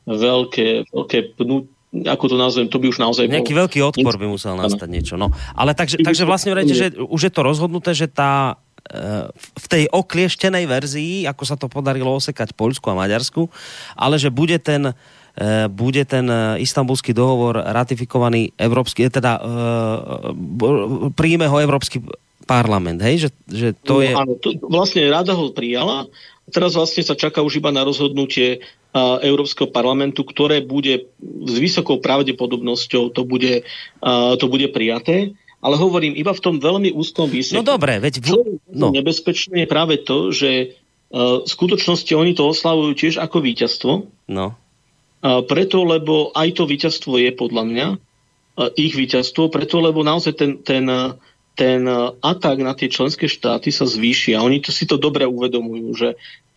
veľké, veľké pnú, ako to nazvem, to by už naozaj Nejaký bol... veľký odpor by musel nastať niečo. No. Ale takže, takže vlastne vrejte, že už je to rozhodnuté, že tá e, v tej oklieštenej verzii, ako sa to podarilo osekať Poľsku a Maďarsku, ale že bude ten bude ten e, istambulský dohovor ratifikovaný európsky, e, teda príjme ho Európsky parlament, hej? Že, že to no, je... Áno, to, vlastne rada ho prijala, teraz vlastne sa čaká už iba na rozhodnutie uh, Európskeho parlamentu, ktoré bude s vysokou pravdepodobnosťou to bude, uh, to bude prijaté. Ale hovorím iba v tom veľmi úzkom výseku. No dobre, veď... Je no. nebezpečné je práve to, že uh, v skutočnosti oni to oslavujú tiež ako víťazstvo. No preto, lebo aj to víťazstvo je podľa mňa ich víťazstvo, preto, lebo naozaj ten, ten, ten atak na tie členské štáty sa zvýši a oni to si to dobre uvedomujú, že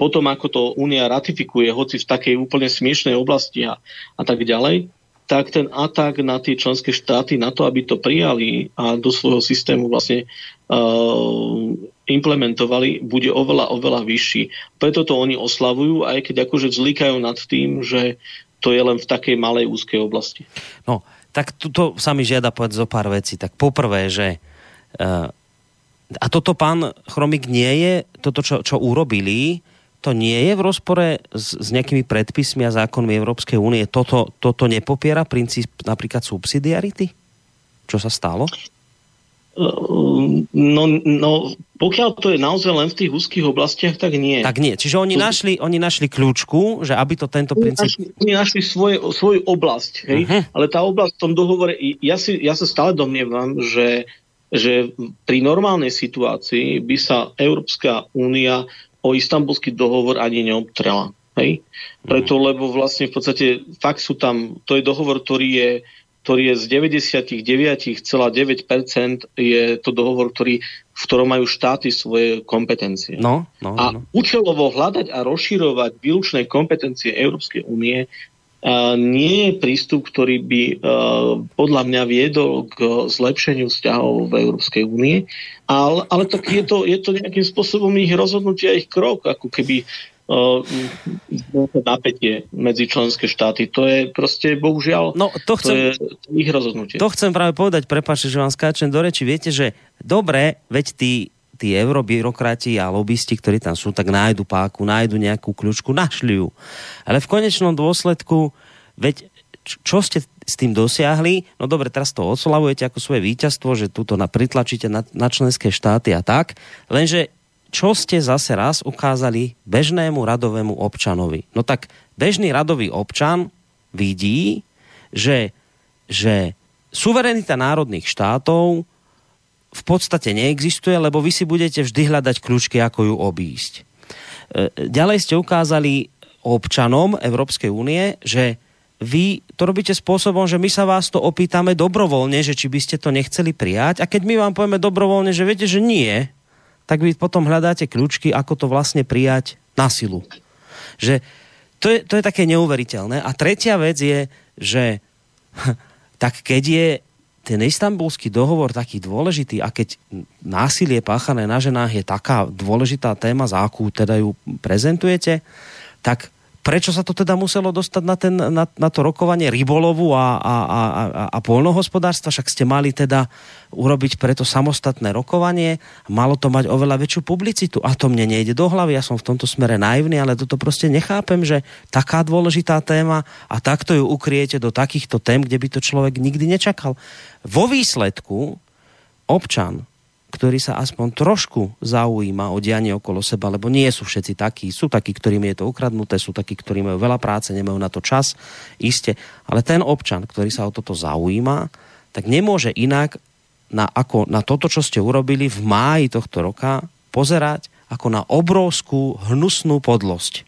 potom, ako to Únia ratifikuje, hoci v takej úplne smiešnej oblasti a, a tak ďalej, tak ten atak na tie členské štáty, na to, aby to prijali a do svojho systému vlastne uh, implementovali, bude oveľa, oveľa vyšší. Preto to oni oslavujú, aj keď akože vzlíkajú nad tým, že to je len v takej malej úzkej oblasti. No, tak tuto sa mi žiada povedať zo pár vecí. Tak poprvé, že uh, a toto pán Chromik nie je, toto, čo, čo urobili, to nie je v rozpore s, s nejakými predpismi a zákonmi Európskej únie. Toto, toto nepopiera princíp napríklad subsidiarity? Čo sa stalo? No, no, pokiaľ to je naozaj len v tých úzkých oblastiach, tak nie. Tak nie. Čiže oni, to... našli, oni našli kľúčku, že aby to tento oni princíp... Našli, oni našli svoje, svoju oblasť, hej? Uh-huh. ale tá oblasť v tom dohovore, ja, si, ja sa stále domnievam, že, že pri normálnej situácii by sa Európska únia o istambulský dohovor ani neobtrela. Hej? Preto, uh-huh. lebo vlastne v podstate fakt sú tam, to je dohovor, ktorý je ktorý je z 99,9% je to dohovor, ktorý, v ktorom majú štáty svoje kompetencie. No, no, a no. účelovo hľadať a rozširovať výlučné kompetencie Európskej únie a nie je prístup, ktorý by uh, podľa mňa viedol k zlepšeniu vzťahov v Európskej únie, ale, ale tak je to, je to nejakým spôsobom ich rozhodnutie a ich krok, ako keby napätie medzi členské štáty. To je proste, bohužiaľ, no, to, chcem, to je ich rozhodnutie. To chcem práve povedať, prepáčte, že vám skáčem do reči. Viete, že dobre, veď tí, tí eurobyrokrati a lobbysti, ktorí tam sú, tak nájdu páku, nájdu nejakú kľúčku, našli ju. Ale v konečnom dôsledku, veď čo ste s tým dosiahli? No dobre, teraz to oslavujete ako svoje víťazstvo, že túto na, pritlačíte na, na členské štáty a tak, lenže čo ste zase raz ukázali bežnému radovému občanovi. No tak bežný radový občan vidí, že, že suverenita národných štátov v podstate neexistuje, lebo vy si budete vždy hľadať kľúčky, ako ju obísť. E, ďalej ste ukázali občanom Európskej únie, že vy to robíte spôsobom, že my sa vás to opýtame dobrovoľne, že či by ste to nechceli prijať a keď my vám povieme dobrovoľne, že viete, že nie, tak vy potom hľadáte kľúčky, ako to vlastne prijať na silu. Že to je, to je také neuveriteľné. A tretia vec je, že tak keď je ten istambulský dohovor taký dôležitý a keď násilie páchané na ženách je taká dôležitá téma, za akú teda ju prezentujete, tak prečo sa to teda muselo dostať na, ten, na, na to rokovanie rybolovu a, a, a, a polnohospodárstva? Však ste mali teda urobiť preto samostatné rokovanie a malo to mať oveľa väčšiu publicitu. A to mne nejde do hlavy, ja som v tomto smere naivný, ale toto proste nechápem, že taká dôležitá téma a takto ju ukriete do takýchto tém, kde by to človek nikdy nečakal. Vo výsledku občan ktorý sa aspoň trošku zaujíma o dianie okolo seba, lebo nie sú všetci takí. Sú takí, ktorým je to ukradnuté, sú takí, ktorí majú veľa práce, nemajú na to čas, iste. Ale ten občan, ktorý sa o toto zaujíma, tak nemôže inak na, ako na toto, čo ste urobili v máji tohto roka, pozerať ako na obrovskú hnusnú podlosť.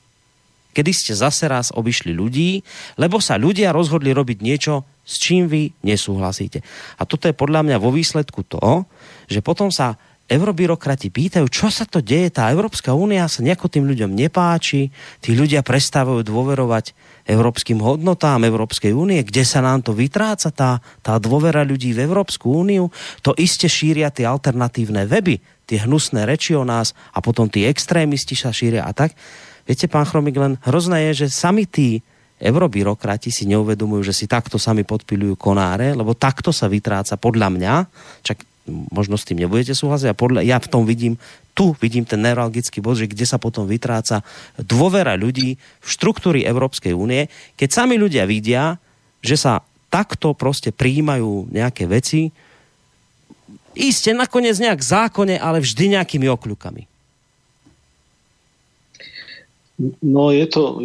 Kedy ste zase raz obišli ľudí, lebo sa ľudia rozhodli robiť niečo, s čím vy nesúhlasíte. A toto je podľa mňa vo výsledku to, že potom sa eurobyrokrati pýtajú, čo sa to deje, tá Európska únia sa nejako tým ľuďom nepáči, tí ľudia prestávajú dôverovať európskym hodnotám Európskej únie, kde sa nám to vytráca, tá, tá dôvera ľudí v Európsku úniu, to iste šíria tie alternatívne weby, tie hnusné reči o nás a potom tí extrémisti sa šíria a tak. Viete, pán Chromik, len hrozné je, že sami tí eurobyrokrati si neuvedomujú, že si takto sami podpilujú konáre, lebo takto sa vytráca podľa mňa, čak možno s tým nebudete súhlasiť, a podľa, ja v tom vidím, tu vidím ten neuralgický bod, že kde sa potom vytráca dôvera ľudí v štruktúry Európskej únie, keď sami ľudia vidia, že sa takto proste prijímajú nejaké veci, iste nakoniec nejak zákone, ale vždy nejakými okľukami. No je to,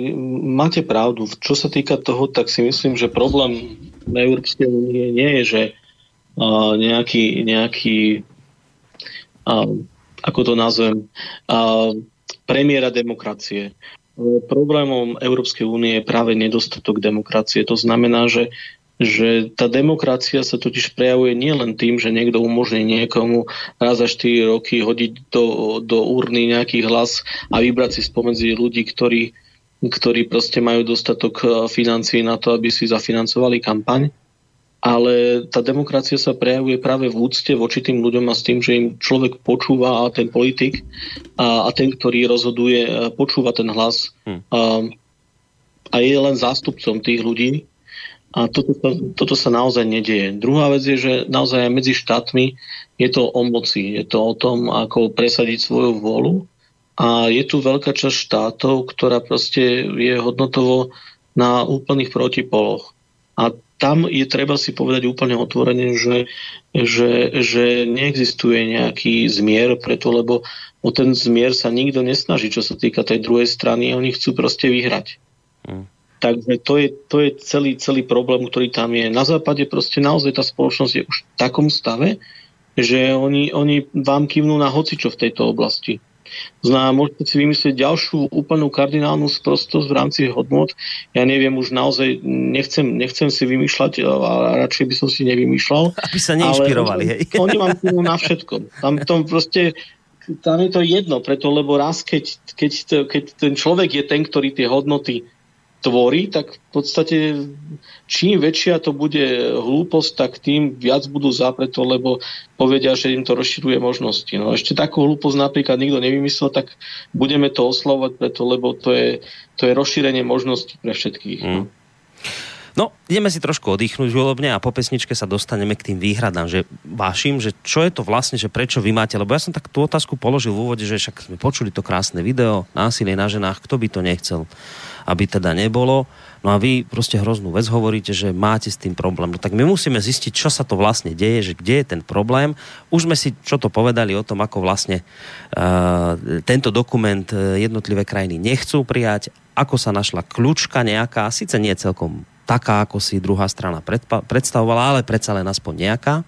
máte pravdu. Čo sa týka toho, tak si myslím, že problém Európskej únie nie je, že nejaký, nejaký ako to nazvem, premiéra demokracie. Problémom Európskej únie je práve nedostatok demokracie. To znamená, že že tá demokracia sa totiž prejavuje nielen tým, že niekto umožní niekomu raz za 4 roky hodiť do, do urny nejaký hlas a vybrať si spomedzi ľudí, ktorí, ktorí proste majú dostatok e, financií na to, aby si zafinancovali kampaň. Ale tá demokracia sa prejavuje práve v úcte voči tým ľuďom a s tým, že im človek počúva a ten politik a, a ten, ktorý rozhoduje, e, počúva ten hlas hm. a, a je len zástupcom tých ľudí a toto, toto sa naozaj nedieje. Druhá vec je, že naozaj aj medzi štátmi je to o moci. Je to o tom, ako presadiť svoju vôľu. A je tu veľká časť štátov, ktorá proste je hodnotovo na úplných protipoloch. A tam je treba si povedať úplne otvorene, že, že, že neexistuje nejaký zmier, preto lebo o ten zmier sa nikto nesnaží, čo sa týka tej druhej strany. Oni chcú proste vyhrať. Hmm. Takže to je, to je celý, celý problém, ktorý tam je. Na západe proste naozaj tá spoločnosť je už v takom stave, že oni, oni vám kývnú na hocičo v tejto oblasti. Znamená, môžete si vymyslieť ďalšiu úplnú kardinálnu sprostosť v rámci hodnot. Ja neviem, už naozaj nechcem, nechcem si vymýšľať a radšej by som si nevymýšľal. Aby sa neinšpirovali. Ale hej. Oni vám na všetko. Tam, tom proste, tam je to jedno, preto lebo raz, keď, keď, keď ten človek je ten, ktorý tie hodnoty tvorí, tak v podstate čím väčšia to bude hlúposť, tak tým viac budú za lebo povedia, že im to rozširuje možnosti. No ešte takú hlúposť napríklad nikto nevymyslel, tak budeme to oslavovať preto, lebo to je, to je rozšírenie možností pre všetkých. Mm. No, ideme si trošku oddychnúť hľubne a po pesničke sa dostaneme k tým výhradám, že vašim, že čo je to vlastne, že prečo vy máte, lebo ja som tak tú otázku položil v úvode, že však sme počuli to krásne video, násilie na ženách, kto by to nechcel aby teda nebolo. No a vy proste hroznú vec hovoríte, že máte s tým problém. No tak my musíme zistiť, čo sa to vlastne deje, že kde je ten problém. Už sme si čo to povedali o tom, ako vlastne uh, tento dokument e, jednotlivé krajiny nechcú prijať, ako sa našla kľúčka nejaká, síce nie celkom taká, ako si druhá strana predstavovala, ale predsa len aspoň nejaká.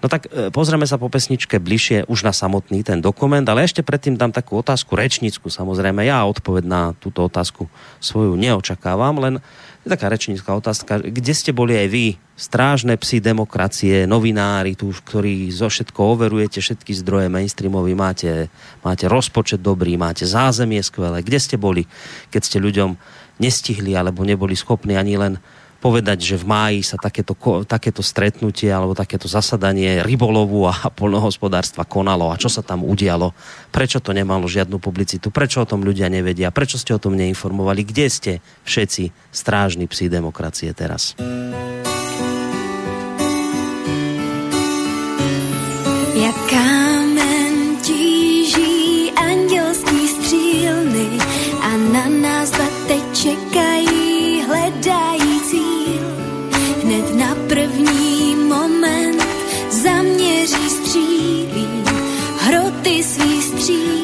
No tak e, pozrieme sa po pesničke bližšie už na samotný ten dokument, ale ešte predtým dám takú otázku rečnícku. Samozrejme, ja odpoveď na túto otázku svoju neočakávam, len je taká rečnícka otázka. Kde ste boli aj vy, strážne psy demokracie, novinári, tu, ktorí zo všetko overujete, všetky zdroje mainstreamovi, máte, máte rozpočet dobrý, máte zázemie skvelé. Kde ste boli, keď ste ľuďom nestihli alebo neboli schopní ani len povedať, že v máji sa takéto, takéto stretnutie alebo takéto zasadanie rybolovu a polnohospodárstva konalo a čo sa tam udialo, prečo to nemalo žiadnu publicitu, prečo o tom ľudia nevedia, prečo ste o tom neinformovali, kde ste všetci strážni psi demokracie teraz. Čekají, hledají první moment zaměří střílí, hroty svý střílí.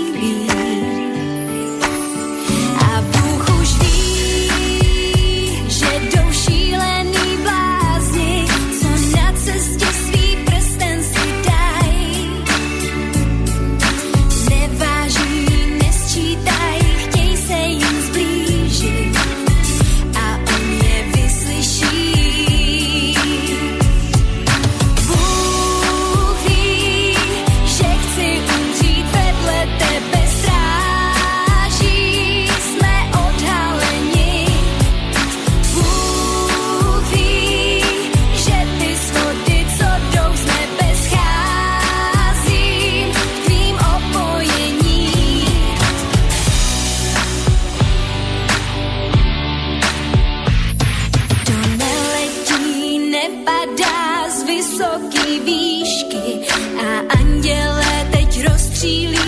she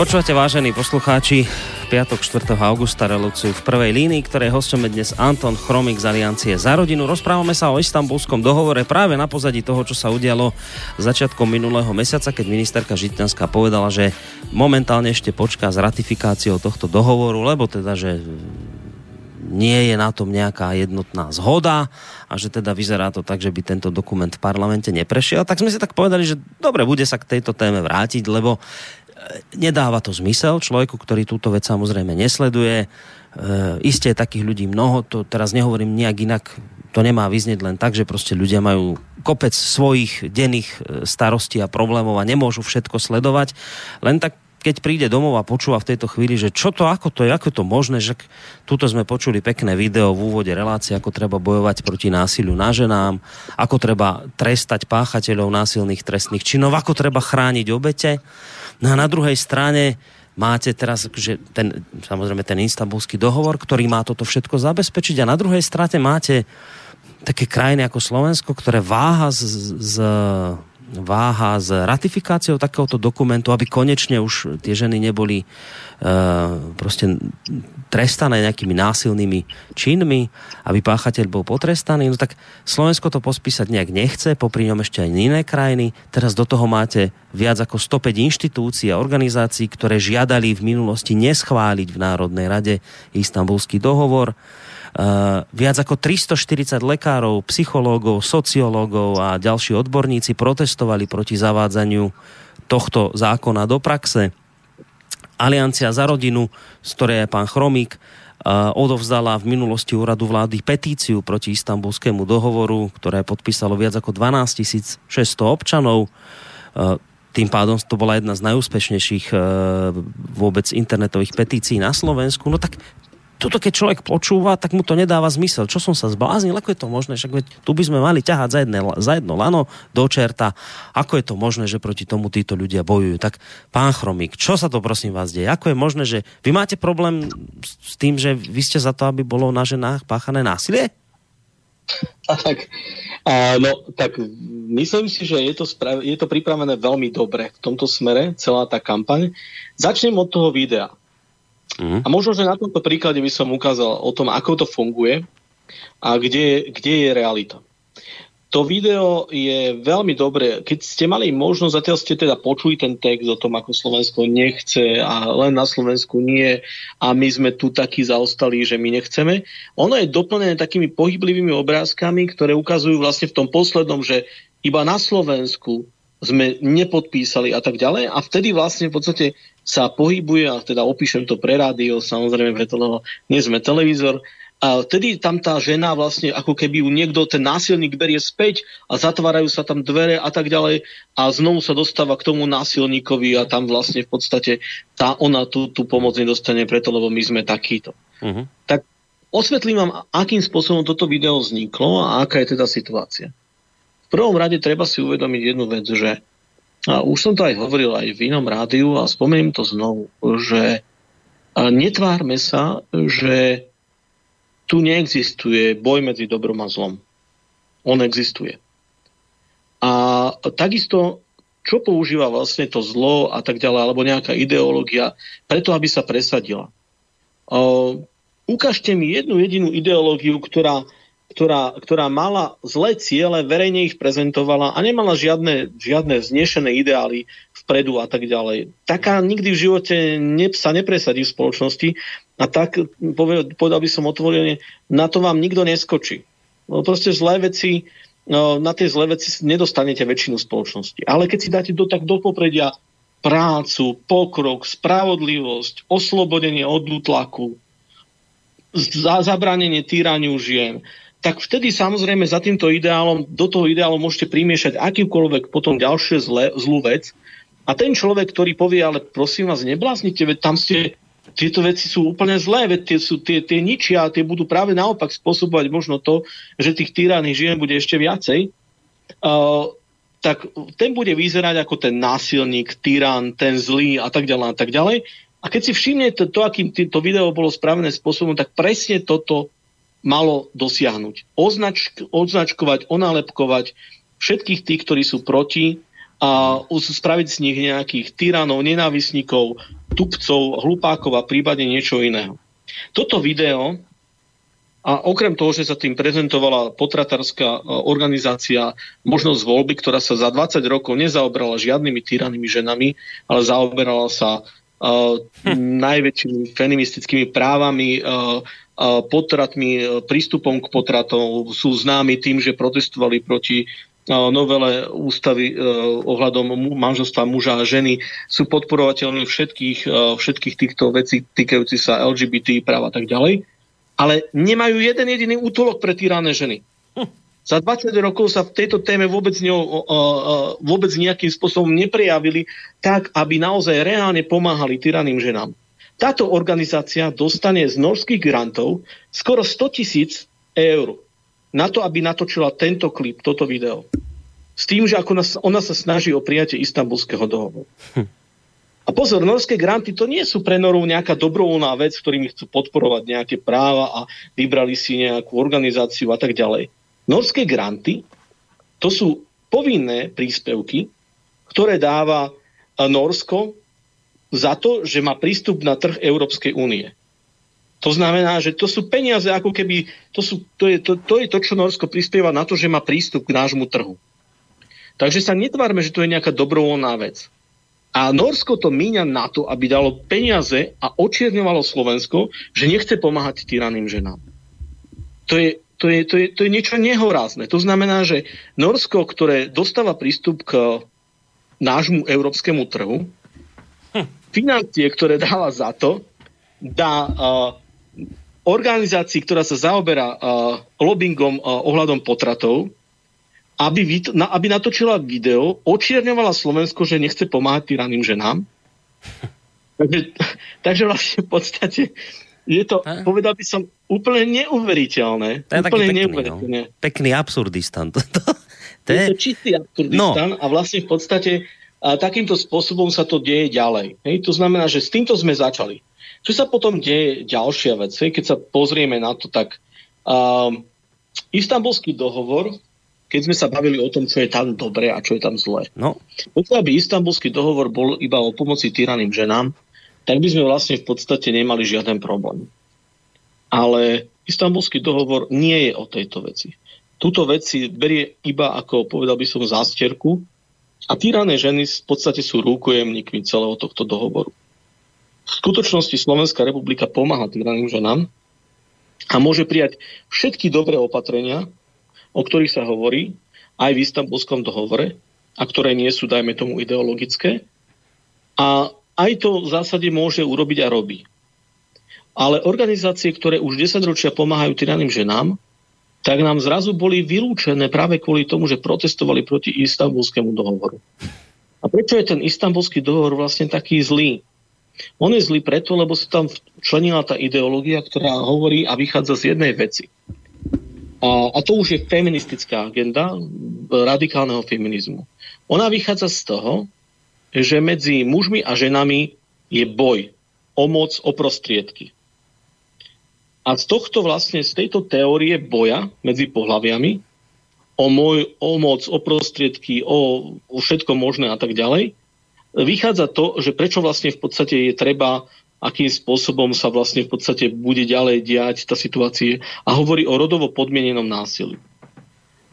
Počúvate, vážení poslucháči, piatok 4. augusta reláciu v prvej línii, ktoré hostom je dnes Anton Chromik z Aliancie za rodinu. Rozprávame sa o istambulskom dohovore práve na pozadí toho, čo sa udialo začiatkom minulého mesiaca, keď ministerka Žitňanská povedala, že momentálne ešte počká s ratifikáciou tohto dohovoru, lebo teda, že nie je na tom nejaká jednotná zhoda a že teda vyzerá to tak, že by tento dokument v parlamente neprešiel, tak sme si tak povedali, že dobre, bude sa k tejto téme vrátiť, lebo nedáva to zmysel človeku, ktorý túto vec samozrejme nesleduje. E, isté takých ľudí mnoho, to teraz nehovorím nejak inak, to nemá vyznieť len tak, že proste ľudia majú kopec svojich denných e, starostí a problémov a nemôžu všetko sledovať. Len tak keď príde domov a počúva v tejto chvíli, že čo to, ako to je, ako to možné, že tuto sme počuli pekné video v úvode relácie, ako treba bojovať proti násiliu na ženám, ako treba trestať páchateľov násilných trestných činov, ako treba chrániť obete. No a na druhej strane máte teraz že ten, samozrejme ten istambulský dohovor, ktorý má toto všetko zabezpečiť a na druhej strane máte také krajiny ako Slovensko, ktoré váha z, z váha s ratifikáciou takéhoto dokumentu, aby konečne už tie ženy neboli uh, proste trestané nejakými násilnými činmi, aby páchateľ bol potrestaný. No tak Slovensko to pospísať nejak nechce, popri ňom ešte aj iné krajiny. Teraz do toho máte viac ako 105 inštitúcií a organizácií, ktoré žiadali v minulosti neschváliť v Národnej rade istambulský dohovor. Uh, viac ako 340 lekárov, psychológov, sociológov a ďalší odborníci protestovali proti zavádzaniu tohto zákona do praxe. Aliancia za rodinu, z ktorej je pán Chromík, uh, odovzdala v minulosti úradu vlády petíciu proti istambulskému dohovoru, ktoré podpísalo viac ako 12 600 občanov. Uh, tým pádom to bola jedna z najúspešnejších vôbec internetových petícií na Slovensku. No tak tuto keď človek počúva, tak mu to nedáva zmysel. Čo som sa zbláznil, ako je to možné? Však veď, tu by sme mali ťahať za, jedne, za jedno lano do čerta. Ako je to možné, že proti tomu títo ľudia bojujú? Tak pán Chromík, čo sa to prosím vás deje? Ako je možné, že vy máte problém s tým, že vy ste za to, aby bolo na ženách páchané násilie? Tak, a, no, tak myslím si, že je to, sprav- je to pripravené veľmi dobre v tomto smere, celá tá kampaň. Začnem od toho videa. Mm. A možno, že na tomto príklade by som ukázal o tom, ako to funguje a kde, kde je realita. To video je veľmi dobré. Keď ste mali možnosť, zatiaľ ste teda počuli ten text o tom, ako Slovensko nechce a len na Slovensku nie a my sme tu takí zaostali, že my nechceme. Ono je doplnené takými pohyblivými obrázkami, ktoré ukazujú vlastne v tom poslednom, že iba na Slovensku sme nepodpísali a tak ďalej a vtedy vlastne v podstate sa pohybuje, a teda opíšem to pre rádio, samozrejme preto, lebo nie sme televízor, a vtedy tam tá žena vlastne, ako keby ju niekto, ten násilník berie späť a zatvárajú sa tam dvere a tak ďalej a znovu sa dostáva k tomu násilníkovi a tam vlastne v podstate tá, ona tú, tú pomoc nedostane preto, lebo my sme takíto. Uh-huh. Tak osvetlím vám, akým spôsobom toto video vzniklo a aká je teda situácia. V prvom rade treba si uvedomiť jednu vec, že a už som to aj hovoril aj v inom rádiu a spomeniem to znovu, že netvárme sa, že tu neexistuje boj medzi dobrom a zlom. On existuje. A takisto, čo používa vlastne to zlo a tak ďalej, alebo nejaká ideológia, preto, aby sa presadila. Ukážte mi jednu jedinú ideológiu, ktorá ktorá, ktorá mala zlé ciele, verejne ich prezentovala a nemala žiadne, žiadne vznešené ideály vpredu a tak ďalej. Taká nikdy v živote ne, sa nepresadí v spoločnosti a tak, povedal by som otvorene, na to vám nikto neskočí. No, proste zlé veci, no, na tie zlé veci nedostanete väčšinu spoločnosti. Ale keď si dáte do, tak do popredia prácu, pokrok, spravodlivosť, oslobodenie od útlaku, zabranenie týraniu žien, tak vtedy samozrejme za týmto ideálom, do toho ideálu môžete primiešať akýkoľvek potom ďalšie zle, zlú vec. A ten človek, ktorý povie, ale prosím vás, nebláznite, veď tam ste, tieto veci sú úplne zlé, veď tie, sú, tie, tie ničia, tie budú práve naopak spôsobovať možno to, že tých tyraných žien bude ešte viacej. Uh, tak ten bude vyzerať ako ten násilník, tyran, ten zlý a tak ďalej a tak ďalej. A keď si všimnete to, akým to video bolo spravené spôsobom, tak presne toto malo dosiahnuť. Označ, označkovať, onálepkovať všetkých tých, ktorí sú proti a spraviť z nich nejakých tyranov, nenávisníkov, tupcov, hlupákov a prípadne niečo iného. Toto video a okrem toho, že sa tým prezentovala potratárska e, organizácia možnosť voľby, ktorá sa za 20 rokov nezaoberala žiadnymi tyrannými ženami, ale zaoberala sa uh, najväčšími feministickými právami, uh, potratmi, e, prístupom k potratom sú známi tým, že protestovali proti e, novele ústavy e, ohľadom manželstva muža a ženy sú podporovateľmi všetkých, všetkých týchto vecí týkajúci sa LGBT práva a tak ďalej, ale nemajú jeden jediný útolok pre týrané ženy. Za 20 rokov sa v tejto téme vôbec, ne, vôbec nejakým spôsobom neprejavili tak, aby naozaj reálne pomáhali tyraným ženám. Táto organizácia dostane z norských grantov skoro 100 tisíc eur na to, aby natočila tento klip, toto video. S tým, že ako ona sa snaží o prijatie istambulského dohovoru. Hm. A pozor, norské granty to nie sú pre Norov nejaká dobrovoľná vec, ktorými chcú podporovať nejaké práva a vybrali si nejakú organizáciu a tak ďalej. Norské granty to sú povinné príspevky, ktoré dáva Norsko za to, že má prístup na trh Európskej únie. To znamená, že to sú peniaze, ako keby, to, sú, to, je, to, to je to, čo Norsko prispieva na to, že má prístup k nášmu trhu. Takže sa netvárme, že to je nejaká dobrovoľná vec. A Norsko to míňa na to, aby dalo peniaze a očierňovalo Slovensko, že nechce pomáhať tyraným ženám. To je, to je, to je, to je niečo nehorázne. To znamená, že Norsko, ktoré dostáva prístup k nášmu európskemu trhu. Financie, ktoré dáva za to, dá uh, organizácii, ktorá sa zaoberá uh, lobbyingom uh, ohľadom potratov, aby, vyt- na, aby natočila video, očierňovala Slovensko, že nechce pomáhať tyraným ženám. takže, takže vlastne v podstate je to, a? povedal by som, úplne neuveriteľné. To je úplne pekný, no. pekný absurdistan. to, to, to je... je to čistý absurdistan no. a vlastne v podstate a takýmto spôsobom sa to deje ďalej. Hej? To znamená, že s týmto sme začali. Čo sa potom deje ďalšia vec? Hej? Keď sa pozrieme na to, tak um, istambulský dohovor, keď sme sa bavili o tom, čo je tam dobre a čo je tam zlé. No. Pokiaľ by istambulský dohovor bol iba o pomoci tyraným ženám, tak by sme vlastne v podstate nemali žiaden problém. Ale istambulský dohovor nie je o tejto veci. Túto vec si berie iba ako, povedal by som, zástierku a týrané ženy v podstate sú rúkojemníkmi celého tohto dohovoru. V skutočnosti Slovenská republika pomáha týraným ženám a môže prijať všetky dobré opatrenia, o ktorých sa hovorí aj v istambulskom dohovore a ktoré nie sú, dajme tomu, ideologické. A aj to v zásade môže urobiť a robí. Ale organizácie, ktoré už 10 ročia pomáhajú tyraným ženám, tak nám zrazu boli vylúčené práve kvôli tomu, že protestovali proti istambulskému dohovoru. A prečo je ten istambulský dohovor vlastne taký zlý? On je zlý preto, lebo sa tam členila tá ideológia, ktorá hovorí a vychádza z jednej veci. A, a to už je feministická agenda radikálneho feminizmu. Ona vychádza z toho, že medzi mužmi a ženami je boj o moc, o prostriedky. A z tohto vlastne, z tejto teórie boja medzi pohľaviami, o, môj, o moc, o prostriedky, o, o všetko možné a tak ďalej, vychádza to, že prečo vlastne v podstate je treba, akým spôsobom sa vlastne v podstate bude ďalej diať tá situácia a hovorí o rodovo podmienenom násilí.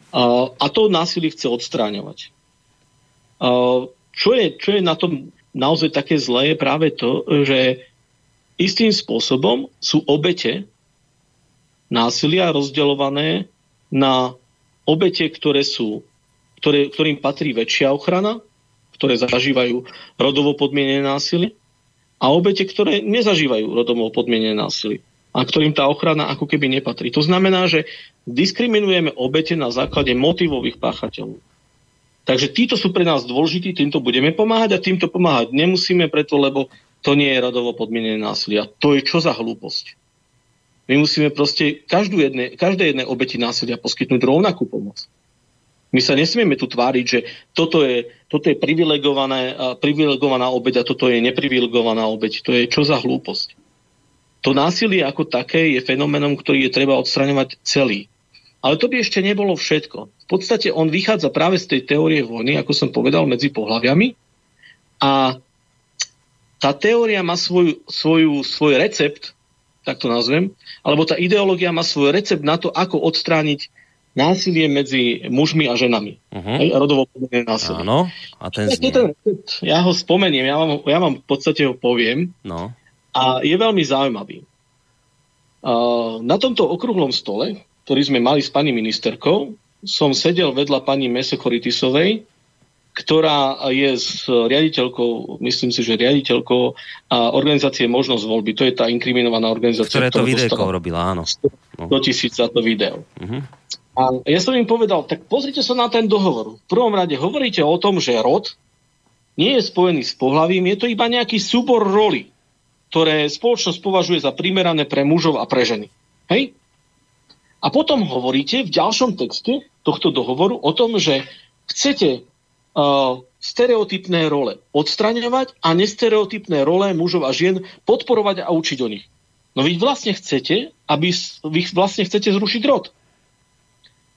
A, to násilie chce odstráňovať. Čo je, čo je na tom naozaj také zlé, je práve to, že istým spôsobom sú obete násilia rozdeľované na obete, ktoré sú, ktoré, ktorým patrí väčšia ochrana, ktoré zažívajú rodovo podmienené násilie a obete, ktoré nezažívajú rodovo podmienené násilie a ktorým tá ochrana ako keby nepatrí. To znamená, že diskriminujeme obete na základe motivových páchateľov. Takže títo sú pre nás dôležití, týmto budeme pomáhať a týmto pomáhať nemusíme preto, lebo to nie je radovo podmienené násilia. To je čo za hlúposť. My musíme proste každú jedne, každej jednej obeti násilia poskytnúť rovnakú pomoc. My sa nesmieme tu tváriť, že toto je, toto je privilegované, privilegovaná obeď a toto je neprivilegovaná obeď. To je čo za hlúposť. To násilie ako také je fenoménom, ktorý je treba odstraňovať celý. Ale to by ešte nebolo všetko. V podstate on vychádza práve z tej teórie vojny, ako som povedal, medzi pohľaviami. A tá teória má svoju, svoju, svoj recept, tak to nazvem, alebo tá ideológia má svoj recept na to, ako odstrániť násilie medzi mužmi a ženami. Uh-huh. Hej, rodovo násilie. Áno, a ten znie. ten recept, ja ho spomeniem, ja vám, ja vám v podstate ho poviem. No. A je veľmi zaujímavý. Uh, na tomto okrúhlom stole ktorý sme mali s pani ministerkou, som sedel vedľa pani Mesokoritisovej, ktorá je s riaditeľkou, myslím si, že riaditeľkou a organizácie Možnosť voľby. To je tá inkriminovaná organizácia. Ktoré to videjko robila, áno. 100 tisíc za to video. Uh-huh. A ja som im povedal, tak pozrite sa na ten dohovor. V prvom rade hovoríte o tom, že rod nie je spojený s pohľavím, je to iba nejaký súbor roli, ktoré spoločnosť považuje za primerané pre mužov a pre ženy. Hej? A potom hovoríte v ďalšom texte tohto dohovoru o tom, že chcete stereotypné role odstraňovať a nestereotypné role mužov a žien podporovať a učiť o nich. No vy vlastne chcete, aby vy vlastne chcete zrušiť rod.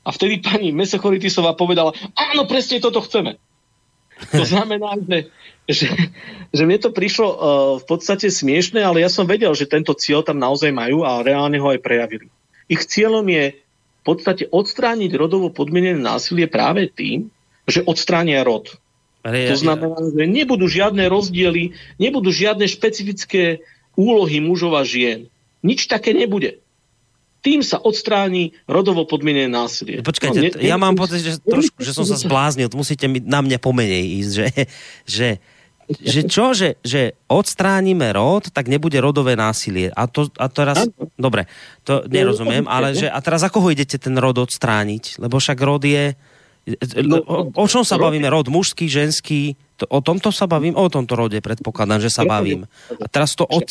A vtedy pani Mesechoritisová povedala, áno, presne toto chceme. To znamená, že, že, že mne to prišlo uh, v podstate smiešne, ale ja som vedel, že tento cieľ tam naozaj majú a reálne ho aj prejavili. Ich cieľom je v podstate odstrániť rodovo podmienené násilie práve tým, že odstránia rod. to znamená, že nebudú žiadne rozdiely, nebudú žiadne špecifické úlohy mužov a žien. Nič také nebude tým sa odstráni rodovo podmienené násilie. Počkajte, no, ne, ja mám pocit, že, trošku, že som sa zbláznil, musíte mi, na mňa pomenej ísť, že, že, že čo, že, že odstránime rod, tak nebude rodové násilie. A to a teraz, dobre, to nerozumiem, ale že, a teraz ako ho idete ten rod odstrániť? Lebo však rod je, no, o, o čom sa bavíme? Rod mužský, ženský? O tomto sa bavím? O tomto rode predpokladám, že sa bavím. A teraz to od,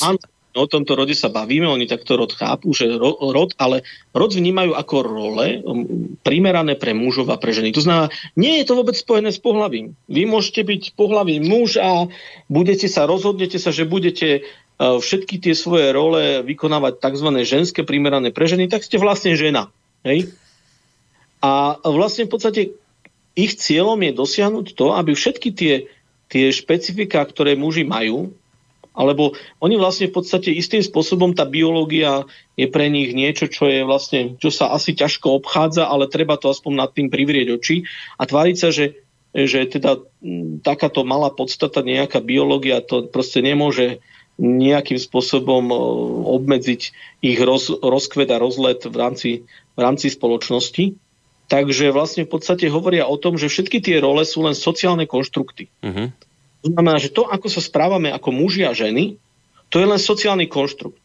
o tomto rode sa bavíme, oni takto rod chápu, že ro, rod, ale rod vnímajú ako role um, primerané pre mužov a pre ženy. To znamená, nie je to vôbec spojené s pohľavím. Vy môžete byť pohľavý muž a budete sa, rozhodnete sa, že budete uh, všetky tie svoje role vykonávať tzv. ženské primerané pre ženy, tak ste vlastne žena. Hej? A vlastne v podstate ich cieľom je dosiahnuť to, aby všetky tie, tie špecifika, ktoré muži majú, alebo oni vlastne v podstate istým spôsobom tá biológia je pre nich niečo, čo je vlastne, čo sa asi ťažko obchádza, ale treba to aspoň nad tým privrieť oči a tváriť sa, že, že teda takáto malá podstata, nejaká biológia to proste nemôže nejakým spôsobom obmedziť ich roz, rozkvet a rozlet v rámci, v rámci spoločnosti. Takže vlastne v podstate hovoria o tom, že všetky tie role sú len sociálne konštrukty. Uh-huh. To znamená, že to, ako sa správame ako muži a ženy, to je len sociálny konštrukt.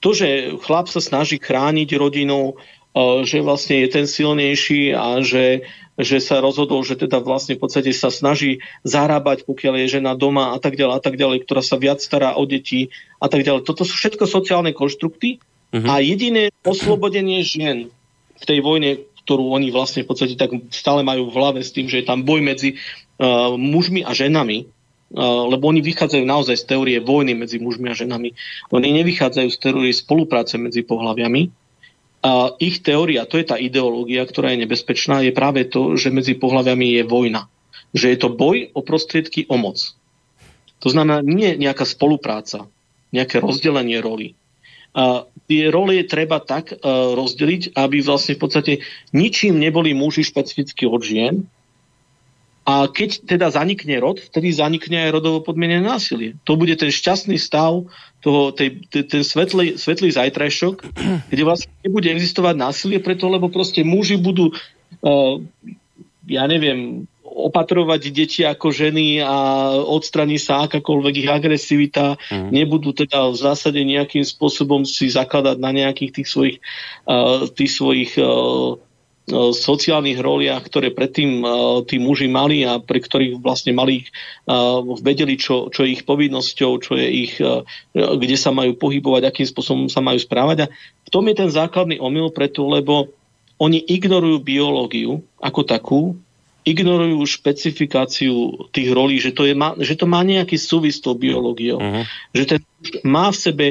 To, že chlap sa snaží chrániť rodinu, e, že vlastne je ten silnejší a že, že sa rozhodol, že teda vlastne v podstate sa snaží zarábať, pokiaľ je žena doma a tak ďalej a tak ďalej, ktorá sa viac stará o deti a tak ďalej. Toto sú všetko sociálne konštrukty uh-huh. a jediné oslobodenie žien v tej vojne, ktorú oni vlastne v podstate tak stále majú v hlave s tým, že je tam boj medzi uh, mužmi a ženami, lebo oni vychádzajú naozaj z teórie vojny medzi mužmi a ženami. Oni nevychádzajú z teórie spolupráce medzi pohľaviami. A ich teória, to je tá ideológia, ktorá je nebezpečná, je práve to, že medzi pohľaviami je vojna. Že je to boj o prostriedky, o moc. To znamená nie nejaká spolupráca, nejaké rozdelenie roli. A tie role je treba tak uh, rozdeliť, aby vlastne v podstate ničím neboli muži špecificky od žien, a keď teda zanikne rod, vtedy zanikne aj rodovo podmienené násilie. To bude ten šťastný stav, toho, tej, ten svetlý, svetlý zajtrajšok, kde vlastne nebude existovať násilie preto, lebo proste muži budú, uh, ja neviem, opatrovať deti ako ženy a odstraní sa akákoľvek ich agresivita, mm. nebudú teda v zásade nejakým spôsobom si zakladať na nejakých tých svojich, uh, tých svojich uh, sociálnych roliach, ktoré predtým e, tí muži mali a pre ktorých vlastne mali, e, vedeli, čo, čo je ich povinnosťou, čo je ich, kde sa majú pohybovať, akým spôsobom sa majú správať. A v tom je ten základný omyl preto, lebo oni ignorujú biológiu ako takú, ignorujú špecifikáciu tých rolí, že to, je, že to má nejaký súvis s tou biológiou. Uh-huh. Že ten má v sebe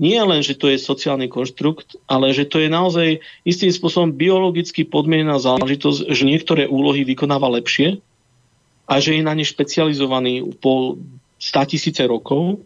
nie len, že to je sociálny konštrukt, ale že to je naozaj istým spôsobom biologicky podmienená záležitosť, že niektoré úlohy vykonáva lepšie a že je na ne špecializovaný po 100 tisíce rokov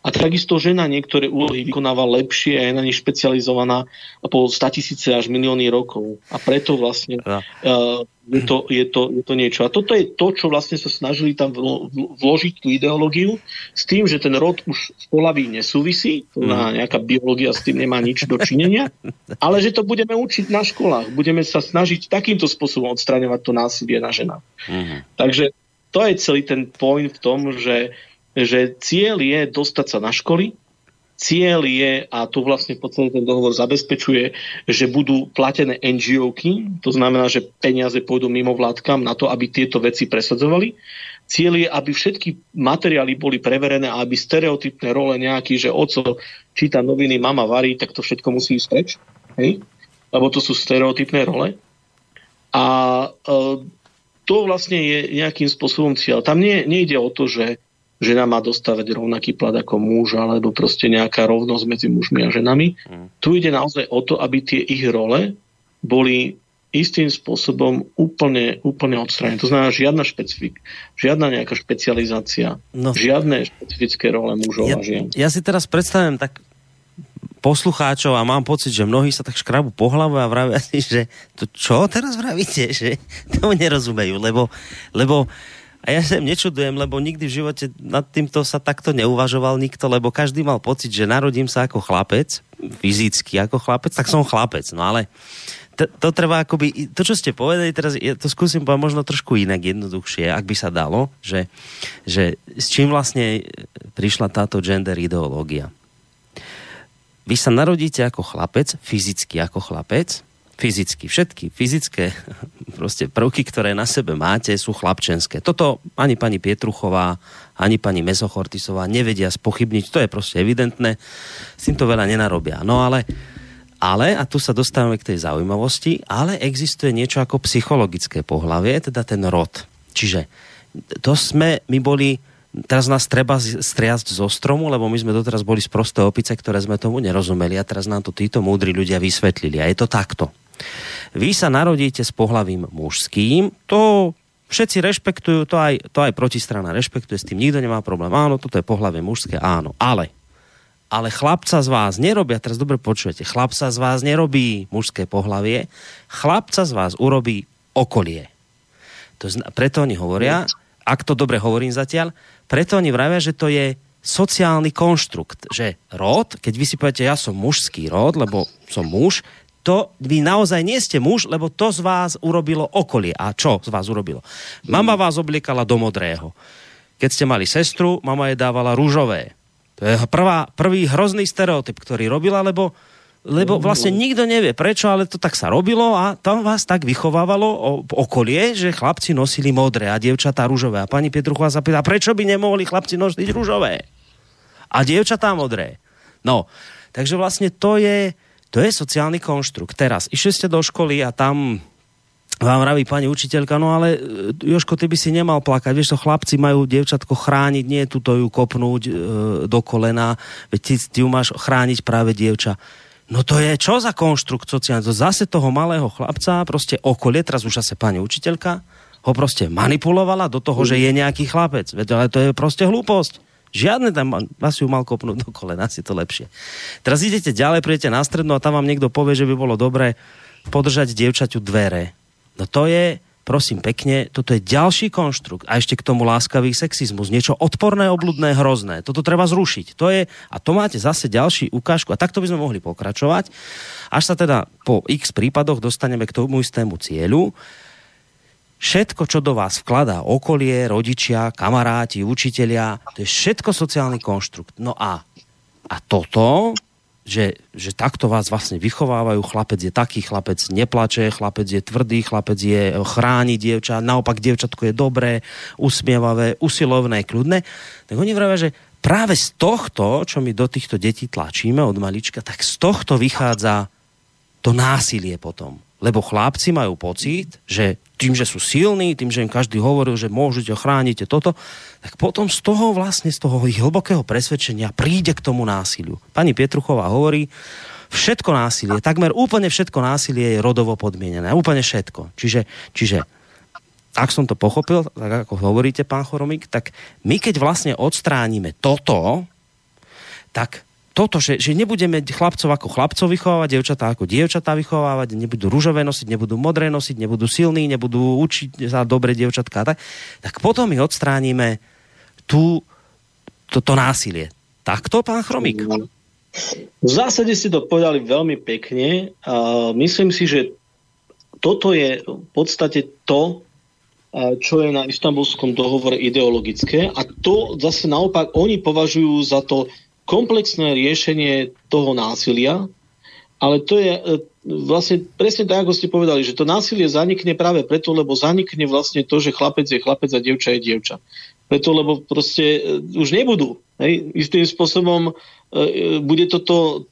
a takisto žena niektoré úlohy vykonáva lepšie a je na nich špecializovaná po 100 tisíce až milióny rokov. A preto vlastne uh, je, to, je, to, je to niečo. A toto je to, čo vlastne sa snažili tam vložiť tú ideológiu s tým, že ten rod už v polaví nesúvisí, to na mhm. nejaká biológia s tým nemá nič dočinenia, ale že to budeme učiť na školách. Budeme sa snažiť takýmto spôsobom odstraňovať to násilie na ženách. Uh-huh. Takže to je celý ten point v tom, že že cieľ je dostať sa na školy Cieľ je, a tu vlastne v podstate ten dohovor zabezpečuje, že budú platené NGOky, to znamená, že peniaze pôjdu mimo vládkam na to, aby tieto veci presadzovali. Cieľ je, aby všetky materiály boli preverené a aby stereotypné role nejaký, že oco číta noviny, mama varí, tak to všetko musí ísť preč. Hej? Lebo to sú stereotypné role. A e, to vlastne je nejakým spôsobom cieľ. Tam nie, nejde o to, že žena má dostávať rovnaký plat ako muž, alebo proste nejaká rovnosť medzi mužmi a ženami. Mm. Tu ide naozaj o to, aby tie ich role boli istým spôsobom úplne, úplne odstranené. To znamená žiadna špecifik, žiadna nejaká špecializácia, no. žiadne špecifické role mužov ja, a žien. Ja si teraz predstavím tak poslucháčov a mám pocit, že mnohí sa tak škrabu po hlave a vravia si, že to čo teraz vravíte, že to nerozumejú, lebo, lebo a ja sa im nečudujem, lebo nikdy v živote nad týmto sa takto neuvažoval nikto, lebo každý mal pocit, že narodím sa ako chlapec, fyzicky ako chlapec, tak som chlapec. No ale to, to treba akoby, to čo ste povedali teraz, ja to skúsim povedať možno trošku inak, jednoduchšie, ak by sa dalo, že, že s čím vlastne prišla táto gender ideológia. Vy sa narodíte ako chlapec, fyzicky ako chlapec, fyzicky. Všetky fyzické proste prvky, ktoré na sebe máte, sú chlapčenské. Toto ani pani Pietruchová, ani pani Mesochortisová nevedia spochybniť. To je proste evidentné. S týmto veľa nenarobia. No ale, ale, a tu sa dostávame k tej zaujímavosti, ale existuje niečo ako psychologické pohlavie, teda ten rod. Čiže to sme, my boli teraz nás treba striasť zo stromu, lebo my sme doteraz boli prosté opice, ktoré sme tomu nerozumeli a teraz nám to títo múdri ľudia vysvetlili. A je to takto. Vy sa narodíte s pohlavím mužským, to všetci rešpektujú, to aj, to aj protistrana rešpektuje, s tým nikto nemá problém. Áno, toto je pohlavie mužské, áno, ale ale chlapca z vás nerobia, teraz dobre počujete, chlapca z vás nerobí mužské pohlavie, chlapca z vás urobí okolie. To zna, preto oni hovoria, ak to dobre hovorím zatiaľ, preto oni vravia, že to je sociálny konštrukt, že rod, keď vy si poviete, ja som mužský rod, lebo som muž, to vy naozaj nie ste muž, lebo to z vás urobilo okolie. A čo z vás urobilo? Mama vás obliekala do modrého. Keď ste mali sestru, mama jej dávala rúžové. To je prvá, prvý hrozný stereotyp, ktorý robila, lebo, lebo vlastne nikto nevie prečo, ale to tak sa robilo a tam vás tak vychovávalo okolie, že chlapci nosili modré a dievčatá rúžové. A pani Pietruchová sa pýta, prečo by nemohli chlapci nosiť rúžové? A dievčatá modré. No, takže vlastne to je, to je sociálny konštrukt. Teraz, išli ste do školy a tam vám vraví pani učiteľka, no ale e, Joško, ty by si nemal plakať, vieš, to chlapci majú dievčatko chrániť, nie tuto ju kopnúť e, do kolena, veď ty, ty ju máš chrániť práve dievča. No to je čo za konštrukt sociálny? To zase toho malého chlapca, proste okolie, teraz už zase pani učiteľka, ho proste manipulovala do toho, že je nejaký chlapec. Veď ale to je proste hlúposť. Žiadne tam, vás ju mal kopnúť do kolena, si to lepšie. Teraz idete ďalej, prídete na strednú a tam vám niekto povie, že by bolo dobré podržať dievčaťu dvere. No to je, prosím pekne, toto je ďalší konštrukt a ešte k tomu láskavý sexizmus. Niečo odporné, obludné, hrozné. Toto treba zrušiť. To je, a to máte zase ďalší ukážku a takto by sme mohli pokračovať, až sa teda po x prípadoch dostaneme k tomu istému cieľu všetko, čo do vás vkladá okolie, rodičia, kamaráti, učitelia, to je všetko sociálny konštrukt. No a, a toto, že, že takto vás vlastne vychovávajú, chlapec je taký, chlapec neplače, chlapec je tvrdý, chlapec je chráni dievča, naopak dievčatko je dobré, usmievavé, usilovné, kľudné, tak oni vravia, že práve z tohto, čo my do týchto detí tlačíme od malička, tak z tohto vychádza to násilie potom. Lebo chlapci majú pocit, že tým, že sú silní, tým, že im každý hovoril, že môžete, chránite toto, tak potom z toho vlastne, z toho ich hlbokého presvedčenia príde k tomu násiliu. Pani Pietruchová hovorí, všetko násilie, takmer úplne všetko násilie je rodovo podmienené. Úplne všetko. Čiže, čiže ak som to pochopil, tak ako hovoríte, pán Choromik, tak my keď vlastne odstránime toto, tak toto, že, že nebudeme chlapcov ako chlapcov vychovávať, dievčatá ako dievčatá vychovávať, nebudú rúžové nosiť, nebudú modré nosiť, nebudú silní, nebudú učiť sa dobre dievčatka, tak, tak potom my odstránime tú, toto násilie. Takto, pán Chromík? V zásade ste to povedali veľmi pekne. A myslím si, že toto je v podstate to, čo je na istambulskom dohovore ideologické a to zase naopak oni považujú za to komplexné riešenie toho násilia, ale to je e, vlastne presne tak, ako ste povedali, že to násilie zanikne práve preto, lebo zanikne vlastne to, že chlapec je chlapec a dievča je dievča. Preto, lebo proste e, už nebudú. Hej? Istým spôsobom e, bude toto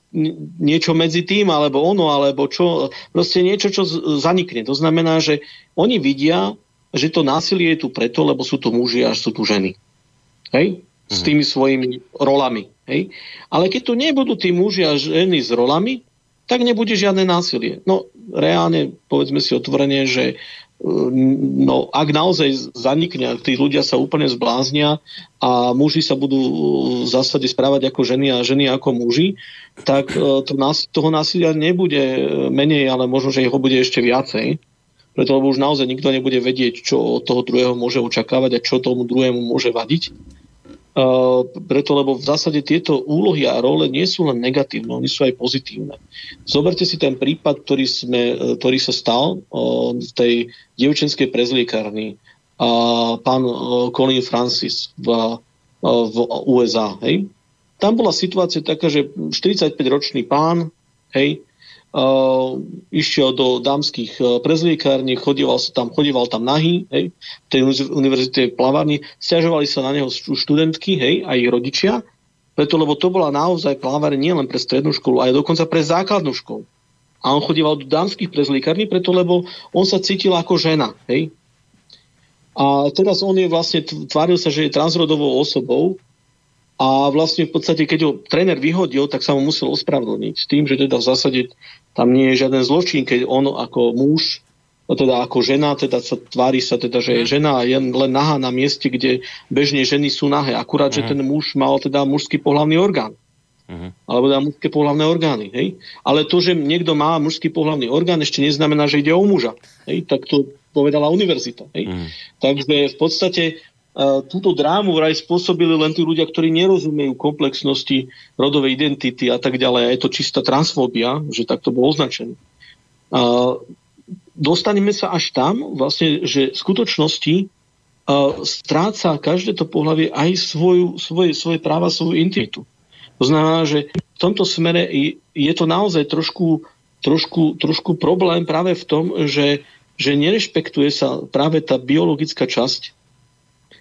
niečo medzi tým, alebo ono, alebo čo, proste niečo, čo zanikne. To znamená, že oni vidia, že to násilie je tu preto, lebo sú tu muži a sú tu ženy. Hej? S tými svojimi rolami. Hej? Ale keď tu nebudú tí muži a ženy s rolami, tak nebude žiadne násilie. No reálne, povedzme si otvorene, že mm, no, ak naozaj zanikne, tí ľudia sa úplne zbláznia a muži sa budú v zásade správať ako ženy a ženy ako muži, tak e, to toho násilia nebude menej, ale možno, že jeho bude ešte viacej. Preto lebo už naozaj nikto nebude vedieť, čo od toho druhého môže očakávať a čo tomu druhému môže vadiť preto, lebo v zásade tieto úlohy a role nie sú len negatívne, oni sú aj pozitívne. Zoberte si ten prípad, ktorý, sme, e, ktorý sa stal v tej dievčenskej prezliekárni. Pán e, Colin Francis v, v USA. Hej? Tam bola situácia taká, že 45-ročný pán hej, išiel do dámskych uh, prezliekární, chodieval, sa tam, chodieval tam nahý, hej, v tej univerzite plavárni, stiažovali sa na neho študentky, hej, a ich rodičia, preto, lebo to bola naozaj plavárne nielen pre strednú školu, ale dokonca pre základnú školu. A on chodieval do dámskych prezliekární, preto, lebo on sa cítil ako žena, hej. A teraz on je vlastne, tváril sa, že je transrodovou osobou, a vlastne v podstate, keď ho tréner vyhodil, tak sa mu musel ospravedlniť tým, že teda v zásade tam nie je žiaden zločin, keď on ako muž, teda ako žena, teda sa tvári sa teda, že je mhm. žena a je len nahá na mieste, kde bežne ženy sú nahé. Akurát, uh-huh. že mhm. ten muž mal teda mužský pohlavný orgán. Uh-huh. Alebo teda mužské pohlavné orgány. Hej? Ale to, že niekto má mužský pohlavný orgán, ešte neznamená, že ide o muža. Hej? Tak to povedala univerzita. Hej? Uh-huh. Takže v podstate túto drámu vraj spôsobili len tí ľudia, ktorí nerozumejú komplexnosti rodovej identity a tak ďalej. Je to čistá transfóbia, že takto bol označený. A dostaneme sa až tam, vlastne, že v skutočnosti stráca každé to pohľavie aj svoju, svoje, svoje práva, svoju intimitu. To znamená, že v tomto smere je to naozaj trošku, trošku, trošku problém práve v tom, že, že nerešpektuje sa práve tá biologická časť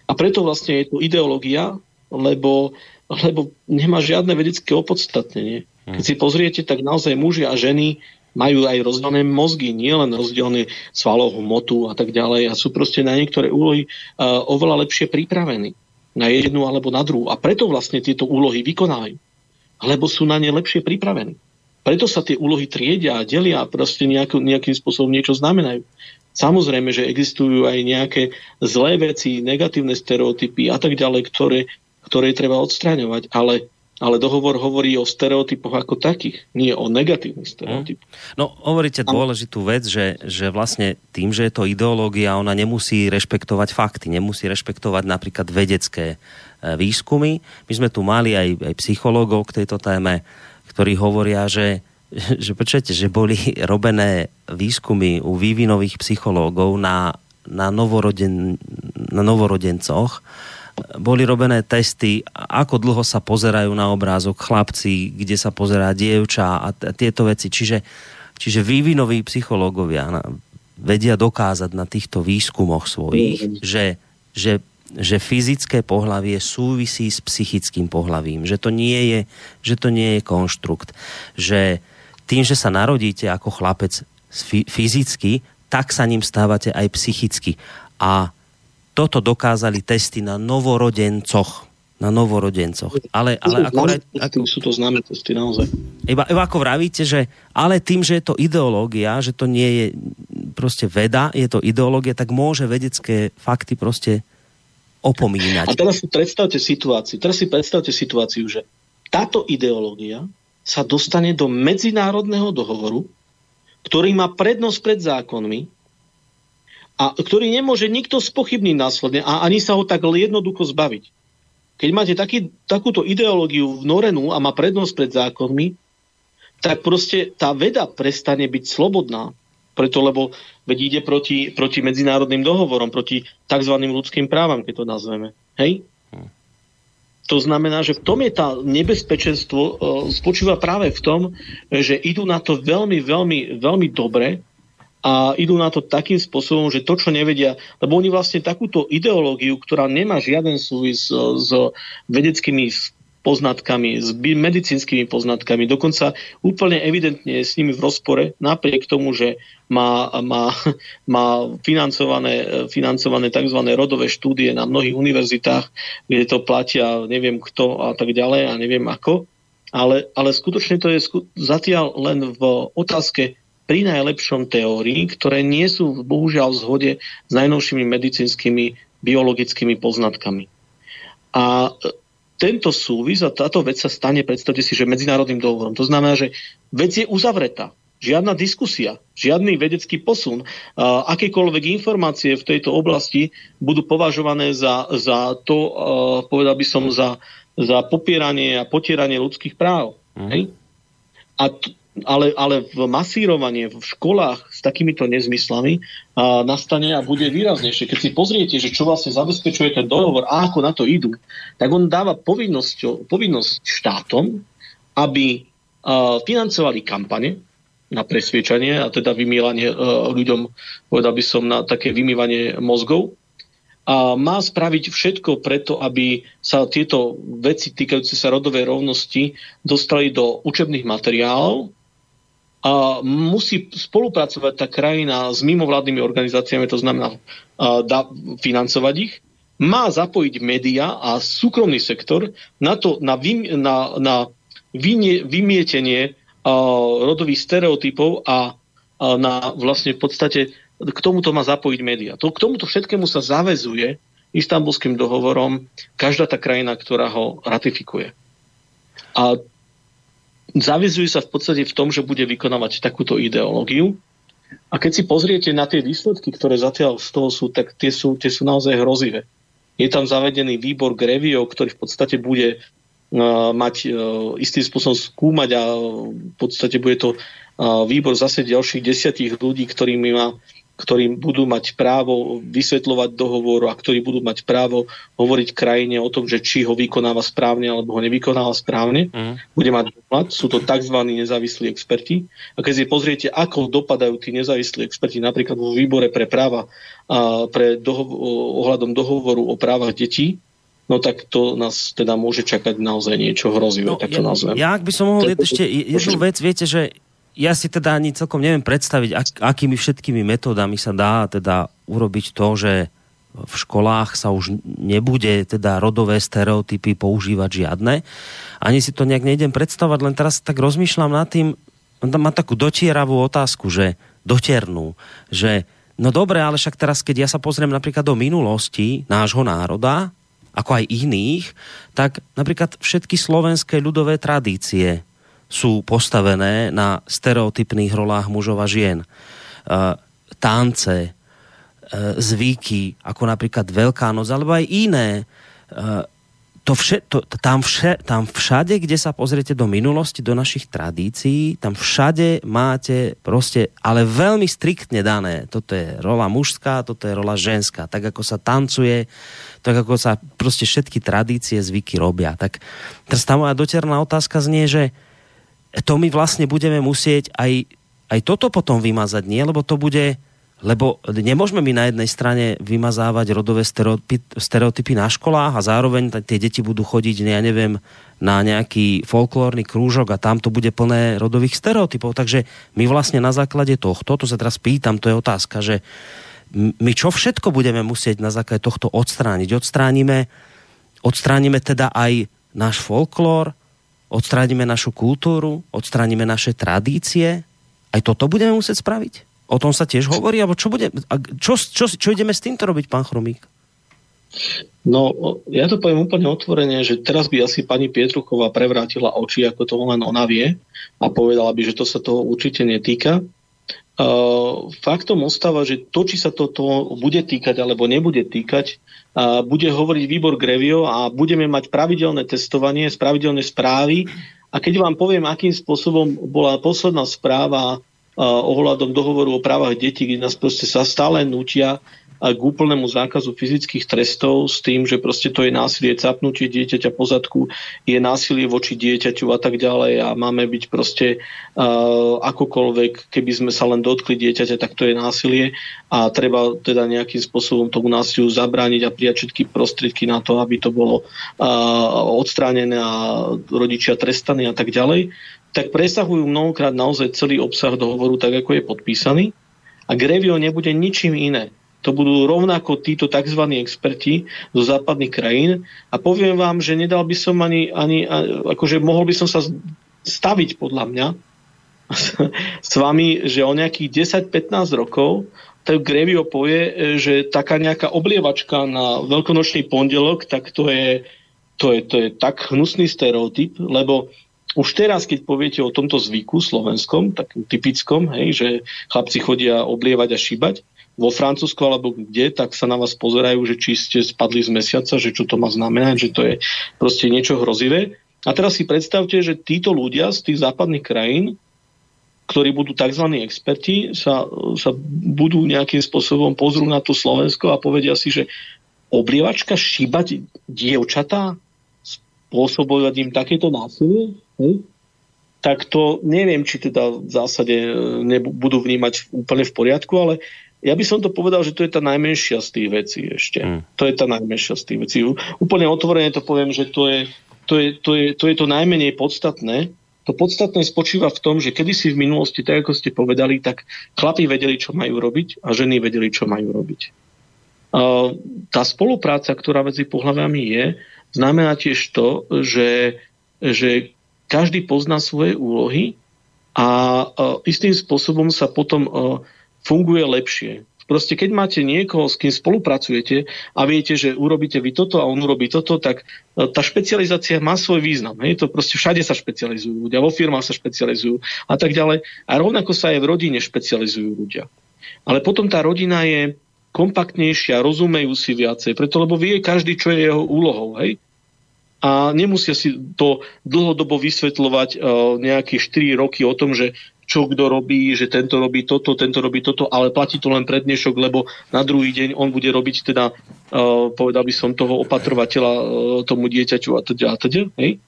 a preto vlastne je to ideológia, lebo, lebo nemá žiadne vedecké opodstatnenie. Keď si pozriete, tak naozaj muži a ženy majú aj rozdielne mozgy, nielen rozdielne svalovú hmotu a tak ďalej a sú proste na niektoré úlohy uh, oveľa lepšie pripravení na jednu alebo na druhú. A preto vlastne tieto úlohy vykonávajú. Lebo sú na ne lepšie pripravení. Preto sa tie úlohy triedia a delia a proste nejaký, nejakým spôsobom niečo znamenajú. Samozrejme, že existujú aj nejaké zlé veci, negatívne stereotypy a tak ďalej, ktoré, ktoré treba odstraňovať, ale ale dohovor hovorí o stereotypoch ako takých, nie o negatívnych stereotypoch. No, hovoríte dôležitú vec, že, že vlastne tým, že je to ideológia, ona nemusí rešpektovať fakty, nemusí rešpektovať napríklad vedecké e, výskumy. My sme tu mali aj, aj psychológov k tejto téme, ktorí hovoria, že že počujete, že boli robené výskumy u vývinových psychológov na, na, novoroden, na novorodencoch, boli robené testy, ako dlho sa pozerajú na obrázok chlapci, kde sa pozerá dievča a t- tieto veci. Čiže, čiže vývinoví psychológovia vedia dokázať na týchto výskumoch svojich, že, že že fyzické pohlavie súvisí s psychickým pohlavím, že to nie je, že to nie je konštrukt, že tým, že sa narodíte ako chlapec fyzicky, tak sa ním stávate aj psychicky. A toto dokázali testy na novorodencoch. Na novorodencoch. Ale, ale ako, ako, sú to známe testy naozaj. Iba, iba ako vravíte, že ale tým, že je to ideológia, že to nie je proste veda, je to ideológia, tak môže vedecké fakty proste opomínať. A teraz si predstavte situáciu, teraz si predstavte situáciu, že táto ideológia sa dostane do medzinárodného dohovoru, ktorý má prednosť pred zákonmi a ktorý nemôže nikto spochybniť následne a ani sa ho tak jednoducho zbaviť. Keď máte taký, takúto ideológiu vnorenú a má prednosť pred zákonmi, tak proste tá veda prestane byť slobodná. Preto, lebo veď ide proti, proti medzinárodným dohovorom, proti tzv. ľudským právam, keď to nazveme. Hej? To znamená, že v tom je tá nebezpečenstvo, uh, spočíva práve v tom, že idú na to veľmi, veľmi, veľmi dobre a idú na to takým spôsobom, že to, čo nevedia, lebo oni vlastne takúto ideológiu, ktorá nemá žiaden súvis s vedeckými poznatkami, s medicínskymi poznatkami, dokonca úplne evidentne s nimi v rozpore, napriek tomu, že má, má, má financované, financované tzv. rodové štúdie na mnohých univerzitách, kde to platia neviem kto a tak ďalej a neviem ako. Ale, ale skutočne to je zatiaľ len v otázke pri najlepšom teórii, ktoré nie sú bohužiaľ v zhode s najnovšími medicínskymi biologickými poznatkami. A tento súvis a táto vec sa stane, predstavte si, že medzinárodným dohovorom. To znamená, že vec je uzavretá. Žiadna diskusia, žiadny vedecký posun, akékoľvek informácie v tejto oblasti budú považované za, za to, povedal by som, za, za popieranie a potieranie ľudských práv. Mm. Hej? A t- ale, ale v masírovanie v školách s takýmito nezmyslami a, nastane a bude výraznejšie. Keď si pozriete, že čo vlastne zabezpečuje ten dohovor a ako na to idú, tak on dáva povinnosť, povinnosť štátom, aby a, financovali kampane na presviečanie a teda vymývanie ľuďom, povedal by som, na také vymývanie mozgov, a má spraviť všetko preto, aby sa tieto veci týkajúce sa rodovej rovnosti dostali do učebných materiálov a musí spolupracovať tá krajina s mimovládnymi organizáciami, to znamená da, financovať ich, má zapojiť média a súkromný sektor na, to, na, vym, na, na vynie, vymietenie rodových stereotypov a na vlastne v podstate k tomuto má zapojiť média. To, k tomuto všetkému sa zavezuje istambulským dohovorom každá tá krajina, ktorá ho ratifikuje. A zavezuje sa v podstate v tom, že bude vykonávať takúto ideológiu. A keď si pozriete na tie výsledky, ktoré zatiaľ z toho sú, tak tie sú, tie sú naozaj hrozivé. Je tam zavedený výbor Grevio, ktorý v podstate bude uh, mať uh, istým spôsobom skúmať a v podstate bude to uh, výbor zase ďalších desiatich ľudí, ktorými má ktorí budú mať právo vysvetľovať dohovor a ktorí budú mať právo hovoriť krajine o tom, že či ho vykonáva správne alebo ho nevykonáva správne. Mm. Bude mať dohľad. Sú to tzv. nezávislí experti. A keď si pozriete, ako dopadajú tí nezávislí experti napríklad vo výbore pre práva a pre doho- ohľadom dohovoru o právach detí, no tak to nás teda môže čakať naozaj niečo hrozivé, no, tak to ja, nazvem. Ja ak by som mohol ešte jednu vec, viete, že ja si teda ani celkom neviem predstaviť, ak, akými všetkými metódami sa dá teda urobiť to, že v školách sa už nebude teda rodové stereotypy používať žiadne. Ani si to nejak nejdem predstavať, len teraz tak rozmýšľam nad tým, tam má takú dotieravú otázku, že dotiernú, že no dobre, ale však teraz, keď ja sa pozriem napríklad do minulosti nášho národa, ako aj iných, tak napríklad všetky slovenské ľudové tradície sú postavené na stereotypných rolách mužov a žien. E, tance, e, zvyky, ako napríklad Veľká noc, alebo aj iné. E, to vše, to, tam, vše, tam všade, kde sa pozriete do minulosti, do našich tradícií, tam všade máte proste, ale veľmi striktne dané. Toto je rola mužská, toto je rola ženská. Tak ako sa tancuje, tak ako sa proste všetky tradície, zvyky robia. Tak teraz tá moja doterná otázka znie, že to my vlastne budeme musieť aj, aj toto potom vymazať, nie? Lebo to bude, lebo nemôžeme my na jednej strane vymazávať rodové stereotypy, stereotypy na školách a zároveň tie deti budú chodiť, ja neviem, na nejaký folklórny krúžok a tam to bude plné rodových stereotypov. Takže my vlastne na základe tohto, to sa teraz pýtam, to je otázka, že my čo všetko budeme musieť na základe tohto odstrániť? Odstránime, odstránime teda aj náš folklór, odstránime našu kultúru, odstránime naše tradície. Aj toto budeme musieť spraviť? O tom sa tiež hovorí? Alebo čo, bude, čo, čo, čo ideme s týmto robiť, pán Chromík? No, ja to poviem úplne otvorene, že teraz by asi pani Pietruchová prevrátila oči, ako to len ona vie a povedala by, že to sa toho určite netýka. Uh, faktom ostáva, že to, či sa to, to bude týkať alebo nebude týkať, bude hovoriť výbor Grevio a budeme mať pravidelné testovanie, pravidelné správy. A keď vám poviem, akým spôsobom bola posledná správa uh, ohľadom dohovoru o právach detí, kde nás proste sa stále nutia k úplnému zákazu fyzických trestov s tým, že proste to je násilie, capnutie dieťaťa po zadku, je násilie voči dieťaťu a tak ďalej a máme byť proste uh, akokoľvek, keby sme sa len dotkli dieťaťa, tak to je násilie a treba teda nejakým spôsobom tomu násiliu zabrániť a prijať všetky prostriedky na to, aby to bolo uh, odstránené a rodičia trestaní a tak ďalej, tak presahujú mnohokrát naozaj celý obsah dohovoru tak, ako je podpísaný a Grevio nebude ničím iné to budú rovnako títo tzv. experti zo západných krajín a poviem vám, že nedal by som ani, ani akože mohol by som sa staviť podľa mňa s vami, že o nejakých 10-15 rokov tak Grevio povie, že taká nejaká oblievačka na veľkonočný pondelok, tak to je, to je, to je tak hnusný stereotyp, lebo už teraz, keď poviete o tomto zvyku slovenskom, takým typickom, hej, že chlapci chodia oblievať a šíbať, vo Francúzsku alebo kde, tak sa na vás pozerajú, že či ste spadli z mesiaca, že čo to má znamenať, že to je proste niečo hrozivé. A teraz si predstavte, že títo ľudia z tých západných krajín, ktorí budú tzv. experti, sa, sa budú nejakým spôsobom pozrú na to Slovensko a povedia si, že oblievačka šíbať dievčatá, spôsobovať im takéto násilie, hm? tak to neviem, či teda v zásade e, nebudú vnímať úplne v poriadku, ale ja by som to povedal, že to je tá najmenšia z tých vecí ešte. Mm. To je tá najmenšia z tých vecí. Úplne otvorene to poviem, že to je to, je, to, je, to, je to najmenej podstatné. To podstatné spočíva v tom, že kedysi v minulosti, tak ako ste povedali, tak chlapi vedeli, čo majú robiť a ženy vedeli, čo majú robiť. Tá spolupráca, ktorá medzi pohľavami je, znamená tiež to, že, že každý pozná svoje úlohy a istým spôsobom sa potom funguje lepšie. Proste keď máte niekoho, s kým spolupracujete a viete, že urobíte vy toto a on urobí toto, tak e, tá špecializácia má svoj význam. Hej? To proste všade sa špecializujú ľudia, vo firmách sa špecializujú a tak ďalej. A rovnako sa aj v rodine špecializujú ľudia. Ale potom tá rodina je kompaktnejšia, rozumejú si viacej, preto lebo vie každý, čo je jeho úlohou. Hej? a nemusia si to dlhodobo vysvetľovať uh, nejaké 4 roky o tom, že čo kto robí, že tento robí toto, tento robí toto, ale platí to len pre dnešok, lebo na druhý deň on bude robiť teda, uh, povedal by som, toho opatrovateľa uh, tomu dieťaťu a teda, a teda, hej?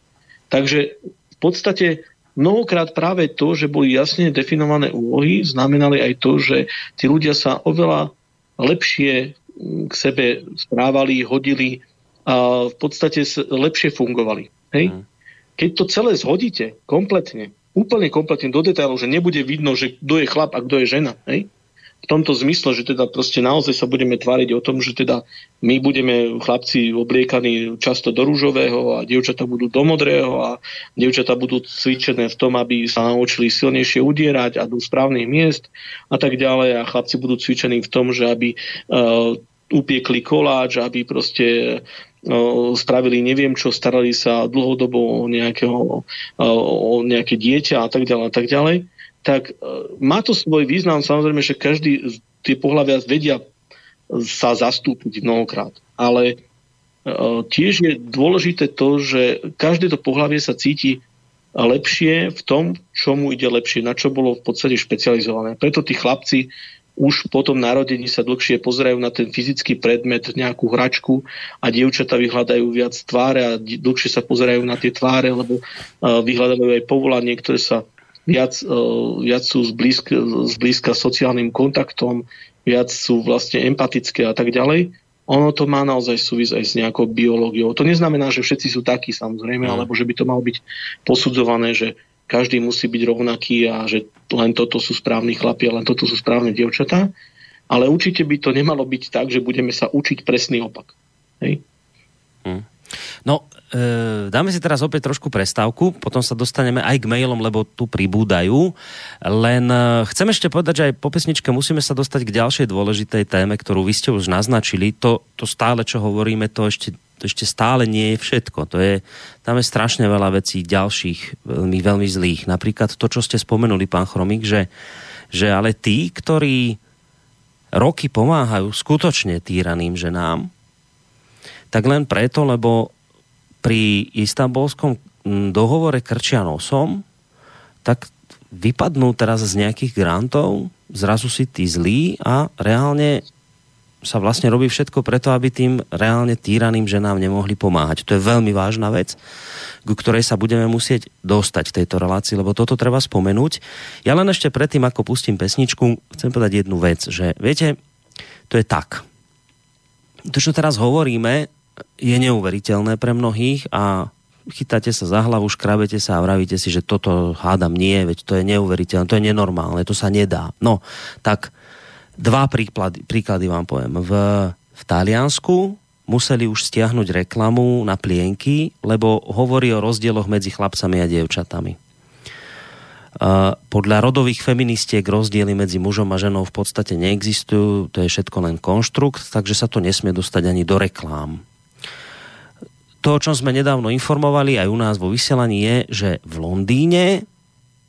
Takže v podstate mnohokrát práve to, že boli jasne definované úlohy, znamenali aj to, že tí ľudia sa oveľa lepšie k sebe správali, hodili a v podstate lepšie fungovali. Hej? Mm. Keď to celé zhodíte kompletne, úplne kompletne do detailu, že nebude vidno, že kto je chlap a kto je žena. Hej? V tomto zmysle, že teda proste naozaj sa budeme tváriť o tom, že teda my budeme chlapci obliekaní často do rúžového a dievčatá budú do modrého a dievčatá budú cvičené v tom, aby sa naučili silnejšie udierať a do správnych miest a tak ďalej a chlapci budú cvičení v tom, že aby uh, upiekli koláč, aby proste spravili neviem čo, starali sa dlhodobo o, nejakého, o nejaké dieťa a tak ďalej a tak ďalej, tak e, má to svoj význam, samozrejme, že každý tie pohľavia vedia sa zastúpiť mnohokrát. Ale e, tiež je dôležité to, že každé to pohľavie sa cíti lepšie v tom, čo mu ide lepšie, na čo bolo v podstate špecializované. Preto tí chlapci už po tom narodení sa dlhšie pozerajú na ten fyzický predmet, nejakú hračku a dievčatá vyhľadajú viac tváre a dlhšie sa pozerajú na tie tváre, lebo vyhľadajú aj povolanie, ktoré sa viac, viac sú zblízka, zblízka sociálnym kontaktom, viac sú vlastne empatické a tak ďalej. Ono to má naozaj súvisť aj s nejakou biológiou. To neznamená, že všetci sú takí samozrejme, mm. alebo že by to malo byť posudzované, že každý musí byť rovnaký a že len toto sú správni chlapi a len toto sú správne dievčatá. Ale určite by to nemalo byť tak, že budeme sa učiť presný opak. Hej? Hmm. No, e, dáme si teraz opäť trošku prestávku, potom sa dostaneme aj k mailom, lebo tu pribúdajú. Len e, chcem ešte povedať, že aj po pesničke musíme sa dostať k ďalšej dôležitej téme, ktorú vy ste už naznačili. To, to stále, čo hovoríme, to ešte to ešte stále nie je všetko. To je, tam je strašne veľa vecí ďalších veľmi, veľmi zlých. Napríklad to, čo ste spomenuli, pán Chromik, že, že ale tí, ktorí roky pomáhajú skutočne týraným ženám, tak len preto, lebo pri istambulskom dohovore krčia nosom, tak vypadnú teraz z nejakých grantov, zrazu si tí zlí a reálne sa vlastne robí všetko preto, aby tým reálne týraným ženám nemohli pomáhať. To je veľmi vážna vec, ku ktorej sa budeme musieť dostať v tejto relácii, lebo toto treba spomenúť. Ja len ešte predtým, ako pustím pesničku, chcem povedať jednu vec, že viete, to je tak. To, čo teraz hovoríme, je neuveriteľné pre mnohých a chytáte sa za hlavu, škrabete sa a vravíte si, že toto hádam nie, veď to je neuveriteľné, to je nenormálne, to sa nedá. No, tak Dva príklady, príklady vám poviem. V, v Taliansku museli už stiahnuť reklamu na plienky, lebo hovorí o rozdieloch medzi chlapcami a dievčatami. Podľa rodových feministiek rozdiely medzi mužom a ženou v podstate neexistujú, to je všetko len konštrukt, takže sa to nesmie dostať ani do reklám. To, o čom sme nedávno informovali aj u nás vo vysielaní je, že v Londýne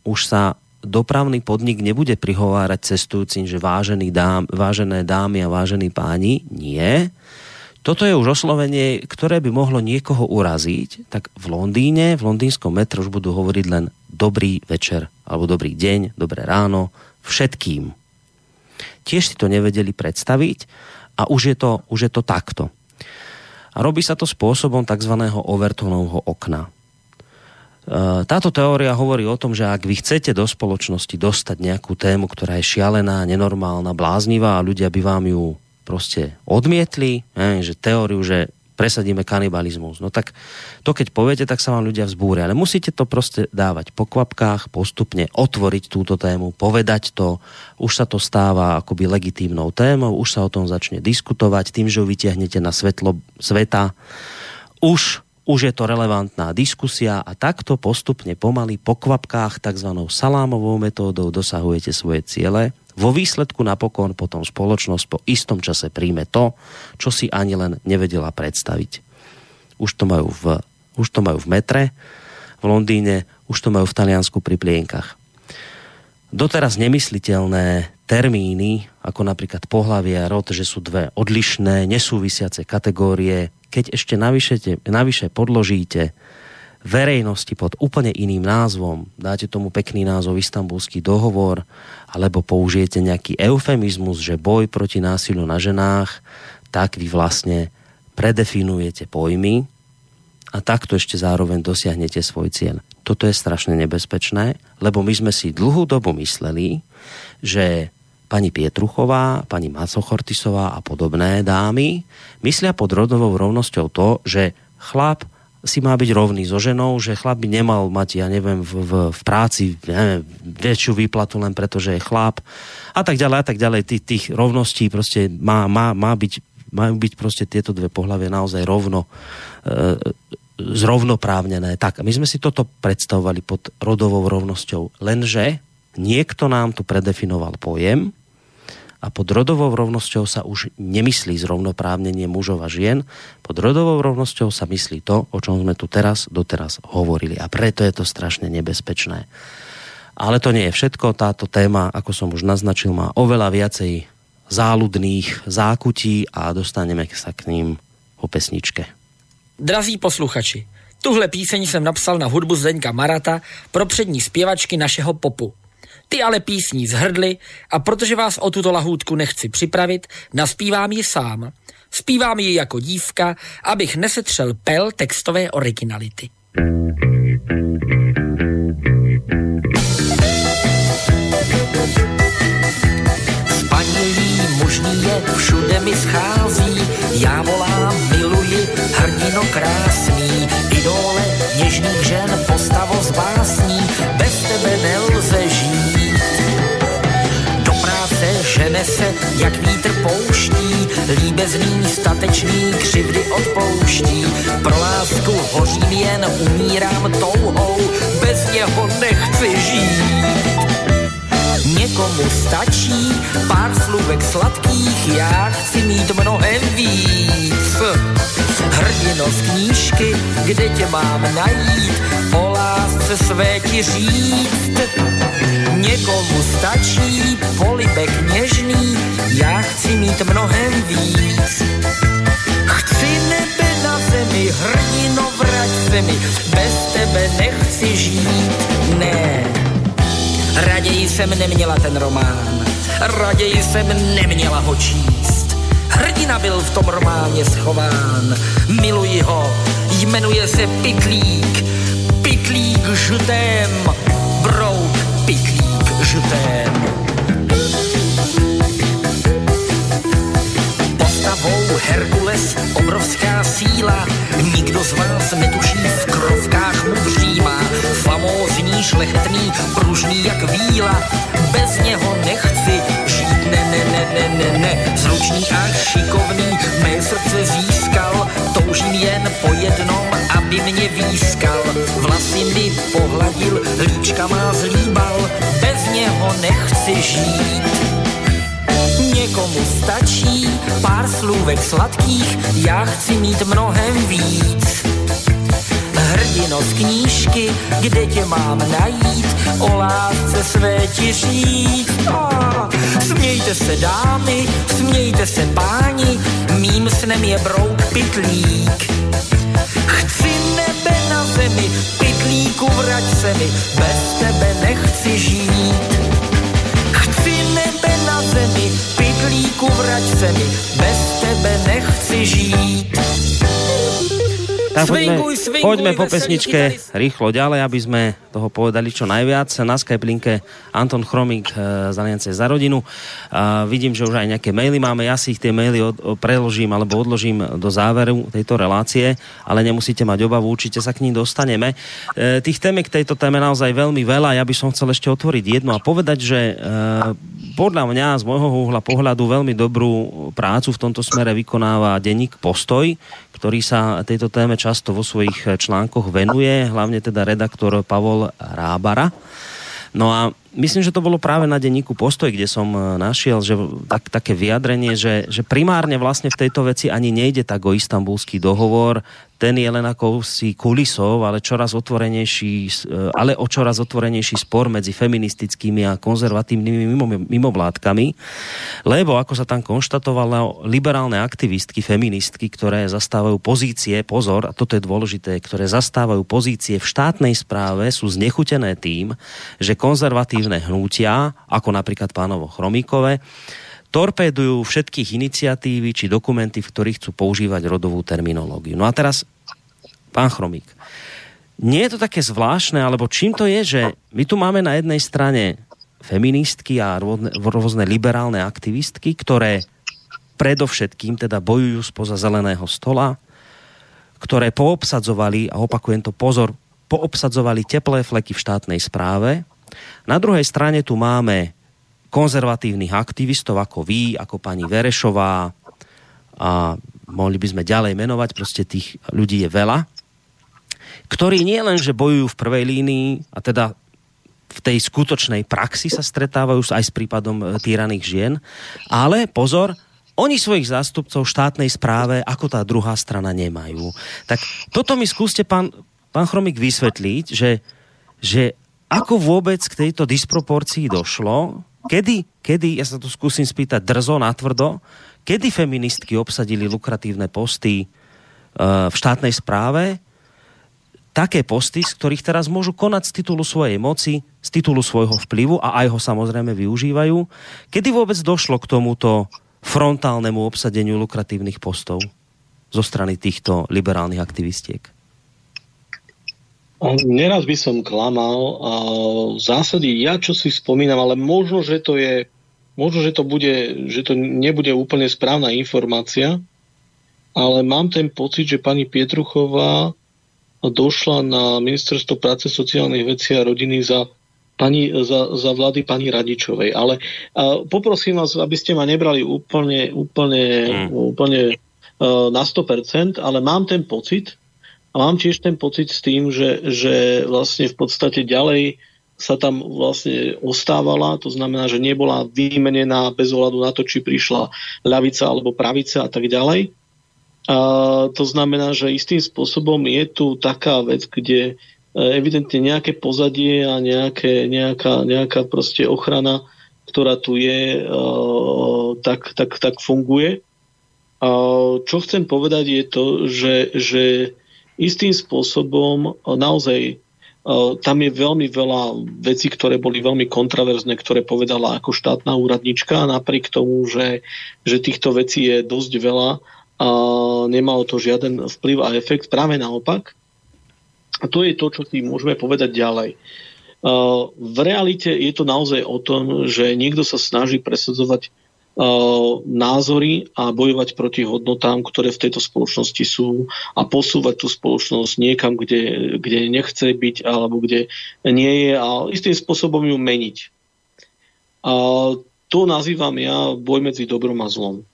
už sa dopravný podnik nebude prihovárať cestujúcim, že vážený dám, vážené dámy a vážení páni. Nie. Toto je už oslovenie, ktoré by mohlo niekoho uraziť, tak v Londýne, v londýnskom metro už budú hovoriť len dobrý večer, alebo dobrý deň, dobré ráno, všetkým. Tiež si to nevedeli predstaviť a už je to, už je to takto. A robí sa to spôsobom tzv. overtonovho okna. Eh, táto teória hovorí o tom, že ak vy chcete do spoločnosti dostať nejakú tému, ktorá je šialená, nenormálna, bláznivá a ľudia by vám ju proste odmietli, že teóriu, že presadíme kanibalizmus. No tak to keď poviete, tak sa vám ľudia vzbúria. Ale musíte to proste dávať po kvapkách, postupne otvoriť túto tému, povedať to. Už sa to stáva akoby legitímnou témou, už sa o tom začne diskutovať tým, že ju vytiahnete na svetlo sveta. Už už je to relevantná diskusia a takto postupne pomaly po kvapkách tzv. salámovou metódou dosahujete svoje ciele. Vo výsledku napokon potom spoločnosť po istom čase príjme to, čo si ani len nevedela predstaviť. Už to majú v, už to majú v metre v Londýne, už to majú v Taliansku pri plienkach. Doteraz nemysliteľné termíny, ako napríklad pohlavie a rod, že sú dve odlišné, nesúvisiace kategórie, keď ešte navyše, navyše podložíte verejnosti pod úplne iným názvom, dáte tomu pekný názov Istanbulský dohovor, alebo použijete nejaký eufemizmus, že boj proti násiliu na ženách, tak vy vlastne predefinujete pojmy a takto ešte zároveň dosiahnete svoj cieľ. Toto je strašne nebezpečné, lebo my sme si dlhú dobu mysleli, že pani Pietruchová, pani Macochortisová a podobné dámy myslia pod rodovou rovnosťou to, že chlap si má byť rovný so ženou, že chlap by nemal mať, ja neviem, v, v, v práci neviem, väčšiu výplatu len preto, že je chlap a tak ďalej a tak ďalej. Tých, tých rovností proste má, má, má byť, majú byť proste tieto dve pohľavie naozaj rovno zrovnoprávnené. Tak, my sme si toto predstavovali pod rodovou rovnosťou, lenže niekto nám tu predefinoval pojem, a pod rodovou rovnosťou sa už nemyslí zrovnoprávnenie mužov a žien. Pod rodovou rovnosťou sa myslí to, o čom sme tu teraz doteraz hovorili. A preto je to strašne nebezpečné. Ale to nie je všetko. Táto téma, ako som už naznačil, má oveľa viacej záludných zákutí a dostaneme sa k ním po pesničke. Drazí posluchači, tuhle píseň jsem napsal na hudbu Zdeňka Marata pro přední zpěvačky našeho popu. Ty ale písní zhrdly a protože vás o tuto lahůdku nechci připravit, naspívám ji sám. Spívám ji jako dívka, abych nesetřel pel textové originality. Spanilý možný je, všude mi schází, já miluji, hrdino krásný, idole něžných žen, postavo z básní, bez tebe nelze žít žene se, jak vítr pouští, líbezný, statečný, křivdy odpouští. Pro lásku hořím jen, umírám touhou, bez něho nechci žít. Někomu stačí pár slůvek sladkých, já chci mít mnohem víc. Hrdino z knížky, kde tě mám najít, o lásce své ti říct. Někomu stačí polibek něžný, já chci mít mnohem víc. Chci nebe na zemi, hrdino vrať se mi, bez tebe nechci žít, ne. Raději jsem neměla ten román, raději jsem neměla ho číst hrdina byl v tom románě schován. Miluji ho, jmenuje se Pitlík, Pitlík žutém, brouk Pitlík žutém. Herkules obrovská síla, nikdo z vás netuší, v krovkách mu vřímá, famózní, šlechetný, pružný jak víla, bez něho nechci žít, ne, ne, ne, ne, ne, ne, zručný a šikovný, mé srdce získal, toužím jen po jednom, aby mě výskal, vlasy mi pohladil, líčka má zlíbal, bez něho nechci žít. Někomu stačí pár slůvek sladkých, já chci mít mnohem víc. Hrdino knížky, kde tě mám najít, o lásce své ti říct. Smějte se dámy, smějte se páni, mým snem je brouk pitlík. Chci nebe na zemi, pitlíku vrať se mi, bez tebe nechci žít. Chci nebe na zemi, pitlíku vrať se mi, bez tebe nechci žít. Tak poďme, poďme po pesničke rýchlo ďalej, aby sme toho povedali čo najviac. Na Skype linke Anton Chromik z Aliance za rodinu. A vidím, že už aj nejaké maily máme. Ja si ich tie maily od, preložím alebo odložím do záveru tejto relácie, ale nemusíte mať obavu, určite sa k ním dostaneme. E, tých tém k tejto téme naozaj veľmi veľa. Ja by som chcel ešte otvoriť jednu a povedať, že e, podľa mňa z môjho uhla pohľadu veľmi dobrú prácu v tomto smere vykonáva denník Postoj, ktorý sa tejto téme často vo svojich článkoch venuje, hlavne teda redaktor Pavol Rábara. No a myslím, že to bolo práve na denníku Postoj, kde som našiel že tak, také vyjadrenie, že, že primárne vlastne v tejto veci ani nejde tak o istambulský dohovor, ten je len si kulisou, ale čoraz otvorenejší, e, ale o čoraz otvorenejší spor medzi feministickými a konzervatívnymi mimo, mimovládkami, lebo ako sa tam konštatovalo, liberálne aktivistky, feministky, ktoré zastávajú pozície, pozor, a toto je dôležité, ktoré zastávajú pozície v štátnej správe, sú znechutené tým, že konzervatívne hnutia, ako napríklad pánovo Chromíkové, torpédujú všetkých iniciatívy či dokumenty, v ktorých chcú používať rodovú terminológiu. No a teraz, pán Chromík, nie je to také zvláštne, alebo čím to je, že my tu máme na jednej strane feministky a rôzne, rôzne liberálne aktivistky, ktoré predovšetkým teda bojujú spoza zeleného stola, ktoré poobsadzovali, a opakujem to pozor, poobsadzovali teplé fleky v štátnej správe. Na druhej strane tu máme konzervatívnych aktivistov ako vy, ako pani Verešová a mohli by sme ďalej menovať, proste tých ľudí je veľa, ktorí nie len, že bojujú v prvej línii a teda v tej skutočnej praxi sa stretávajú aj s prípadom e, týraných žien, ale pozor, oni svojich zástupcov štátnej správe ako tá druhá strana nemajú. Tak toto mi skúste, pán, pán Chromik, vysvetliť, že, že ako vôbec k tejto disproporcii došlo, Kedy, kedy, ja sa to skúsim spýtať drzo, natvrdo, kedy feministky obsadili lukratívne posty uh, v štátnej správe, také posty, z ktorých teraz môžu konať z titulu svojej moci, z titulu svojho vplyvu a aj ho samozrejme využívajú. Kedy vôbec došlo k tomuto frontálnemu obsadeniu lukratívnych postov zo strany týchto liberálnych aktivistiek? Neraz by som klamal. A v zásade ja čo si spomínam, ale možno, že to je možno, že to, bude, že to nebude úplne správna informácia, ale mám ten pocit, že pani Pietruchová došla na ministerstvo práce, sociálnych vecí a rodiny za, pani, za, za vlády pani Radičovej. Ale a poprosím vás, aby ste ma nebrali úplne, úplne, mm. úplne uh, na 100%, ale mám ten pocit, a mám tiež ten pocit s tým, že, že vlastne v podstate ďalej sa tam vlastne ostávala, to znamená, že nebola vymenená bez ohľadu na to, či prišla ľavica alebo pravica a tak ďalej. A to znamená, že istým spôsobom je tu taká vec, kde e, evidentne nejaké pozadie a nejaké, nejaká, nejaká proste ochrana, ktorá tu je, e, tak, tak, tak funguje. Čo chcem povedať je to, že, že istým spôsobom naozaj tam je veľmi veľa vecí, ktoré boli veľmi kontraverzne, ktoré povedala ako štátna úradnička, napriek tomu, že, že týchto vecí je dosť veľa a nemalo to žiaden vplyv a efekt, práve naopak. A to je to, čo si môžeme povedať ďalej. V realite je to naozaj o tom, že niekto sa snaží presadzovať názory a bojovať proti hodnotám, ktoré v tejto spoločnosti sú a posúvať tú spoločnosť niekam, kde, kde nechce byť alebo kde nie je a istým spôsobom ju meniť. A to nazývam ja boj medzi dobrom a zlom.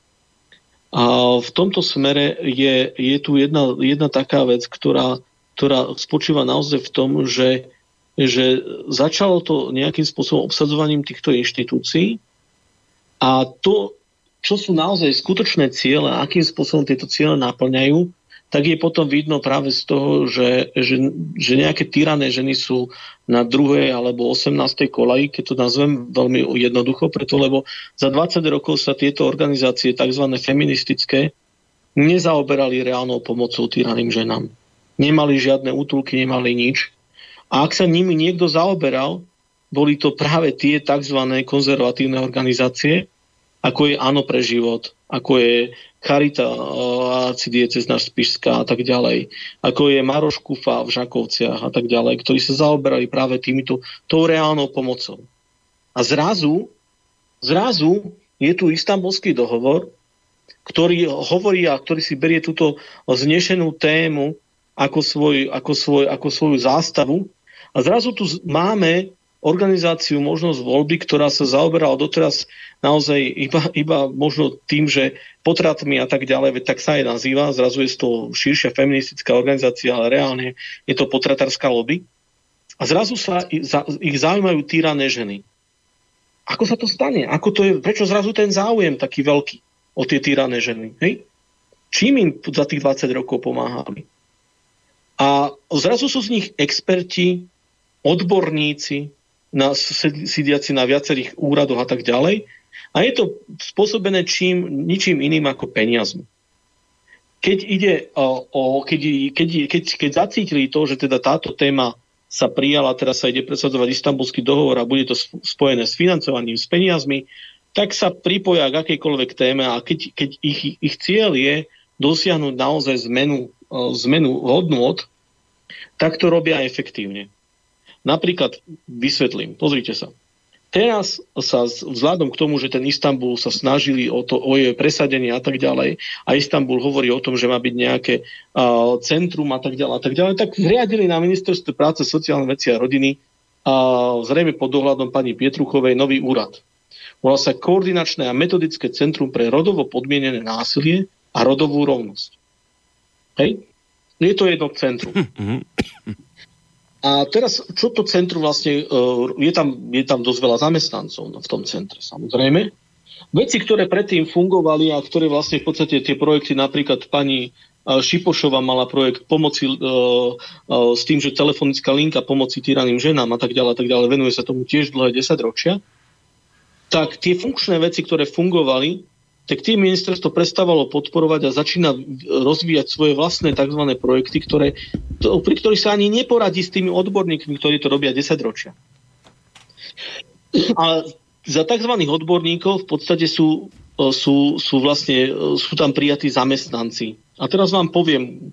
A v tomto smere je, je tu jedna, jedna taká vec, ktorá, ktorá spočíva naozaj v tom, že, že začalo to nejakým spôsobom obsadzovaním týchto inštitúcií, a to, čo sú naozaj skutočné ciele, akým spôsobom tieto ciele naplňajú, tak je potom vidno práve z toho, že, že, že nejaké tyrané ženy sú na druhej alebo 18. kolaji, keď to nazvem veľmi jednoducho, preto lebo za 20 rokov sa tieto organizácie tzv. feministické nezaoberali reálnou pomocou tyraným ženám. Nemali žiadne útulky, nemali nič. A ak sa nimi niekto zaoberal, boli to práve tie tzv. konzervatívne organizácie, ako je Áno pre život, ako je Charita arcidiecezna Spišská a tak ďalej, ako je Maroš Kufa v Žakovciach a tak ďalej, ktorí sa zaoberali práve týmito, tou reálnou pomocou. A zrazu, zrazu je tu istambulský dohovor, ktorý hovorí a ktorý si berie túto znešenú tému ako, svoj, ako, svoj, ako svoju zástavu. A zrazu tu máme organizáciu možnosť voľby, ktorá sa zaoberala doteraz naozaj iba, iba možno tým, že potratmi a tak ďalej, tak sa aj nazýva, zrazu je to širšia feministická organizácia, ale reálne je to potratárska lobby. A zrazu sa ich zaujímajú týrané ženy. Ako sa to stane? Ako to je, prečo zrazu ten záujem taký veľký o tie týrané ženy? Hej? Čím im za tých 20 rokov pomáhali? A zrazu sú z nich experti, odborníci, na, sídiaci na viacerých úradoch a tak ďalej. A je to spôsobené čím, ničím iným ako peniazmi. Keď, ide o, o, keď, keď, keď, keď zacítili to, že teda táto téma sa prijala, teraz sa ide presadzovať istambulský dohovor a bude to spojené s financovaním, s peniazmi, tak sa pripoja k akejkoľvek téme a keď, keď ich, ich cieľ je dosiahnuť naozaj zmenu, zmenu hodnôt, tak to robia efektívne. Napríklad vysvetlím, pozrite sa. Teraz sa vzhľadom k tomu, že ten Istanbul sa snažili o, to, o jej presadenie a tak ďalej, a Istanbul hovorí o tom, že má byť nejaké uh, centrum a tak ďalej a tak ďalej, tak zriadili na ministerstve práce, sociálne veci a rodiny uh, zrejme pod dohľadom pani Pietruchovej nový úrad. Volá sa Koordinačné a metodické centrum pre rodovo podmienené násilie a rodovú rovnosť. Hej? Je to jedno centrum. A teraz, čo to centrum vlastne, e, je tam, je tam dosť veľa zamestnancov v tom centre, samozrejme. Veci, ktoré predtým fungovali a ktoré vlastne v podstate tie projekty, napríklad pani e, Šipošova mala projekt pomoci uh, s tým, že telefonická linka pomoci týraným ženám a tak ďalej, tak ďalej, venuje sa tomu tiež dlhé 10 ročia. Tak tie funkčné veci, ktoré fungovali, tak tým ministerstvo prestávalo podporovať a začína rozvíjať svoje vlastné tzv. projekty, ktoré, to, pri ktorých sa ani neporadí s tými odborníkmi, ktorí to robia 10 ročia. A za tzv. odborníkov v podstate sú, sú, sú, vlastne, sú tam prijatí zamestnanci. A teraz vám poviem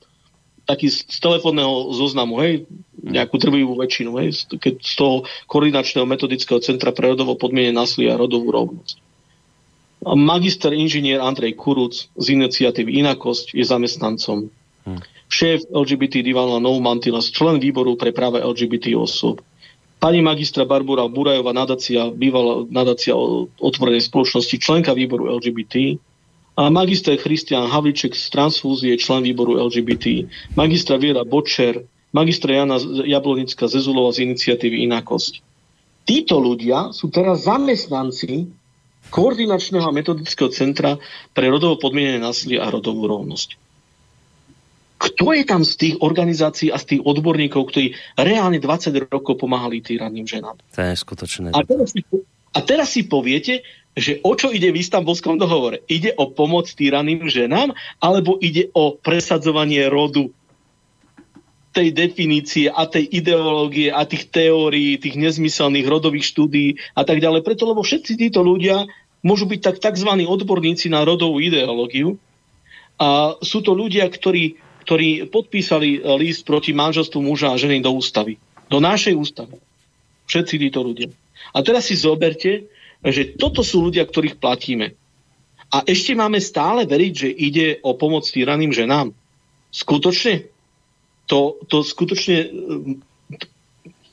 taký z telefónneho zoznamu, hej, nejakú drvivú väčšinu, hej, keď z toho koordinačného metodického centra pre rodovo podmiene násilia a rodovú rovnosť. Magister inžinier Andrej Kuruc z iniciatívy Inakosť je zamestnancom. Hm. Šéf LGBT Divana Mantila, člen výboru pre práve LGBT osôb. Pani magistra Barbara Burajová, nadácia, bývalá nadácia otvorenej spoločnosti, členka výboru LGBT. A magister Christian Havliček z Transfúzie, člen výboru LGBT. Magistra Viera Bočer, magistra Jana Jablonická Zezulova z iniciatívy Inakosť. Títo ľudia sú teraz zamestnanci koordinačného a metodického centra pre rodovo podmienené násilie a rodovú rovnosť. Kto je tam z tých organizácií a z tých odborníkov, ktorí reálne 20 rokov pomáhali týraným ženám? To je skutočné. A teraz, si, a teraz si poviete, že o čo ide v istambulskom dohovore? Ide o pomoc týraným ženám alebo ide o presadzovanie rodu? Tej definície a tej ideológie a tých teórií, tých nezmyselných rodových štúdí a tak ďalej. Preto, lebo všetci títo ľudia môžu byť tak tzv. odborníci na rodovú ideológiu a sú to ľudia, ktorí, ktorí podpísali list proti manželstvu muža a ženy do ústavy. Do našej ústavy. Všetci títo ľudia. A teraz si zoberte, že toto sú ľudia, ktorých platíme. A ešte máme stále veriť, že ide o pomoc týraným ženám. Skutočne? To, to skutočne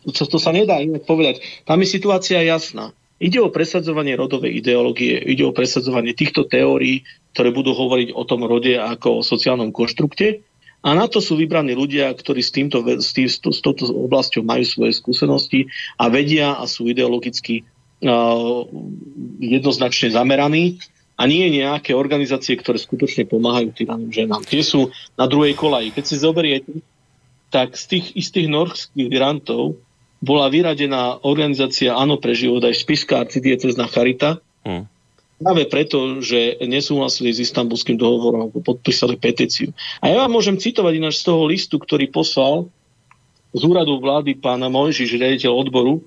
to, to sa nedá inak povedať. Tam je situácia jasná. Ide o presadzovanie rodovej ideológie, ide o presadzovanie týchto teórií, ktoré budú hovoriť o tom rode ako o sociálnom konštrukte. A na to sú vybraní ľudia, ktorí s, týmto, s, tým, s touto oblasťou majú svoje skúsenosti a vedia a sú ideologicky uh, jednoznačne zameraní a nie nejaké organizácie, ktoré skutočne pomáhajú tým ženám. Tie sú na druhej kolaji. Keď si zoberiete, tak z tých istých norských grantov bola vyradená organizácia Áno pre život aj Spiská arcidiecezná charita. Hmm. Práve preto, že nesúhlasili s istambulským dohovorom, podpísali petíciu. A ja vám môžem citovať ináč z toho listu, ktorý poslal z úradu vlády pána Mojžiš, riaditeľ odboru,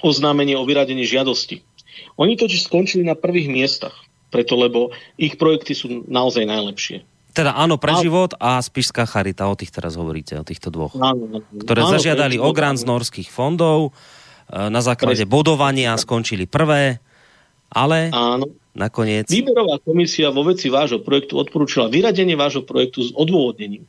oznámenie o vyradení žiadosti. Oni totiž skončili na prvých miestach, preto lebo ich projekty sú naozaj najlepšie. Teda áno pre život a Spišská charita, o tých teraz hovoríte, o týchto dvoch. Áno. Ktoré áno, zažiadali o grant z norských fondov, e, na základe pre... bodovania skončili prvé, ale áno. nakoniec... Výberová komisia vo veci vášho projektu odporúčila vyradenie vášho projektu s odôvodnením.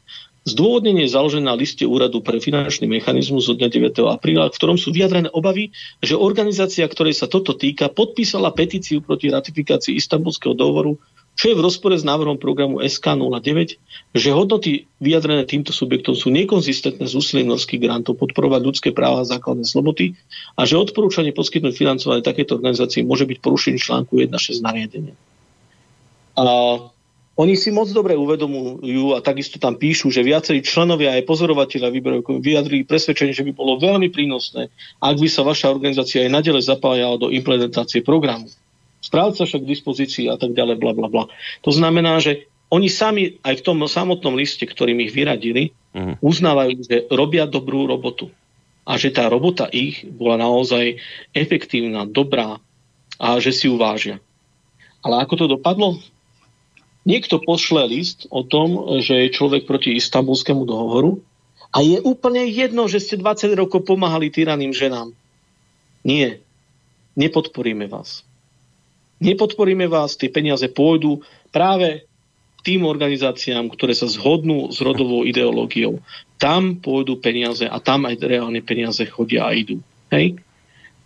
Zdôvodnenie je založené na liste Úradu pre finančný mechanizmus zo dňa 9. apríla, v ktorom sú vyjadrené obavy, že organizácia, ktorej sa toto týka, podpísala petíciu proti ratifikácii Istanbulského dohovoru čo je v rozpore s návrhom programu SK09, že hodnoty vyjadrené týmto subjektom sú nekonzistentné s úsilím norských grantov podporovať ľudské práva a základné slobody a že odporúčanie poskytnúť financovanie takéto organizácii môže byť porušením článku 1.6 nariadenia. A oni si moc dobre uvedomujú a takisto tam píšu, že viacerí členovia aj pozorovateľia výberových vyjadrili presvedčenie, že by bolo veľmi prínosné, ak by sa vaša organizácia aj nadalej zapájala do implementácie programu správca však k dispozícii a tak ďalej, bla, bla, bla. To znamená, že oni sami aj v tom samotnom liste, ktorým ich vyradili, uh-huh. uznávajú, že robia dobrú robotu. A že tá robota ich bola naozaj efektívna, dobrá a že si ju vážia. Ale ako to dopadlo? Niekto pošle list o tom, že je človek proti istambulskému dohovoru a je úplne jedno, že ste 20 rokov pomáhali tyraným ženám. Nie. Nepodporíme vás nepodporíme vás, tie peniaze pôjdu práve tým organizáciám, ktoré sa zhodnú s rodovou ideológiou. Tam pôjdu peniaze a tam aj reálne peniaze chodia a idú. Hej?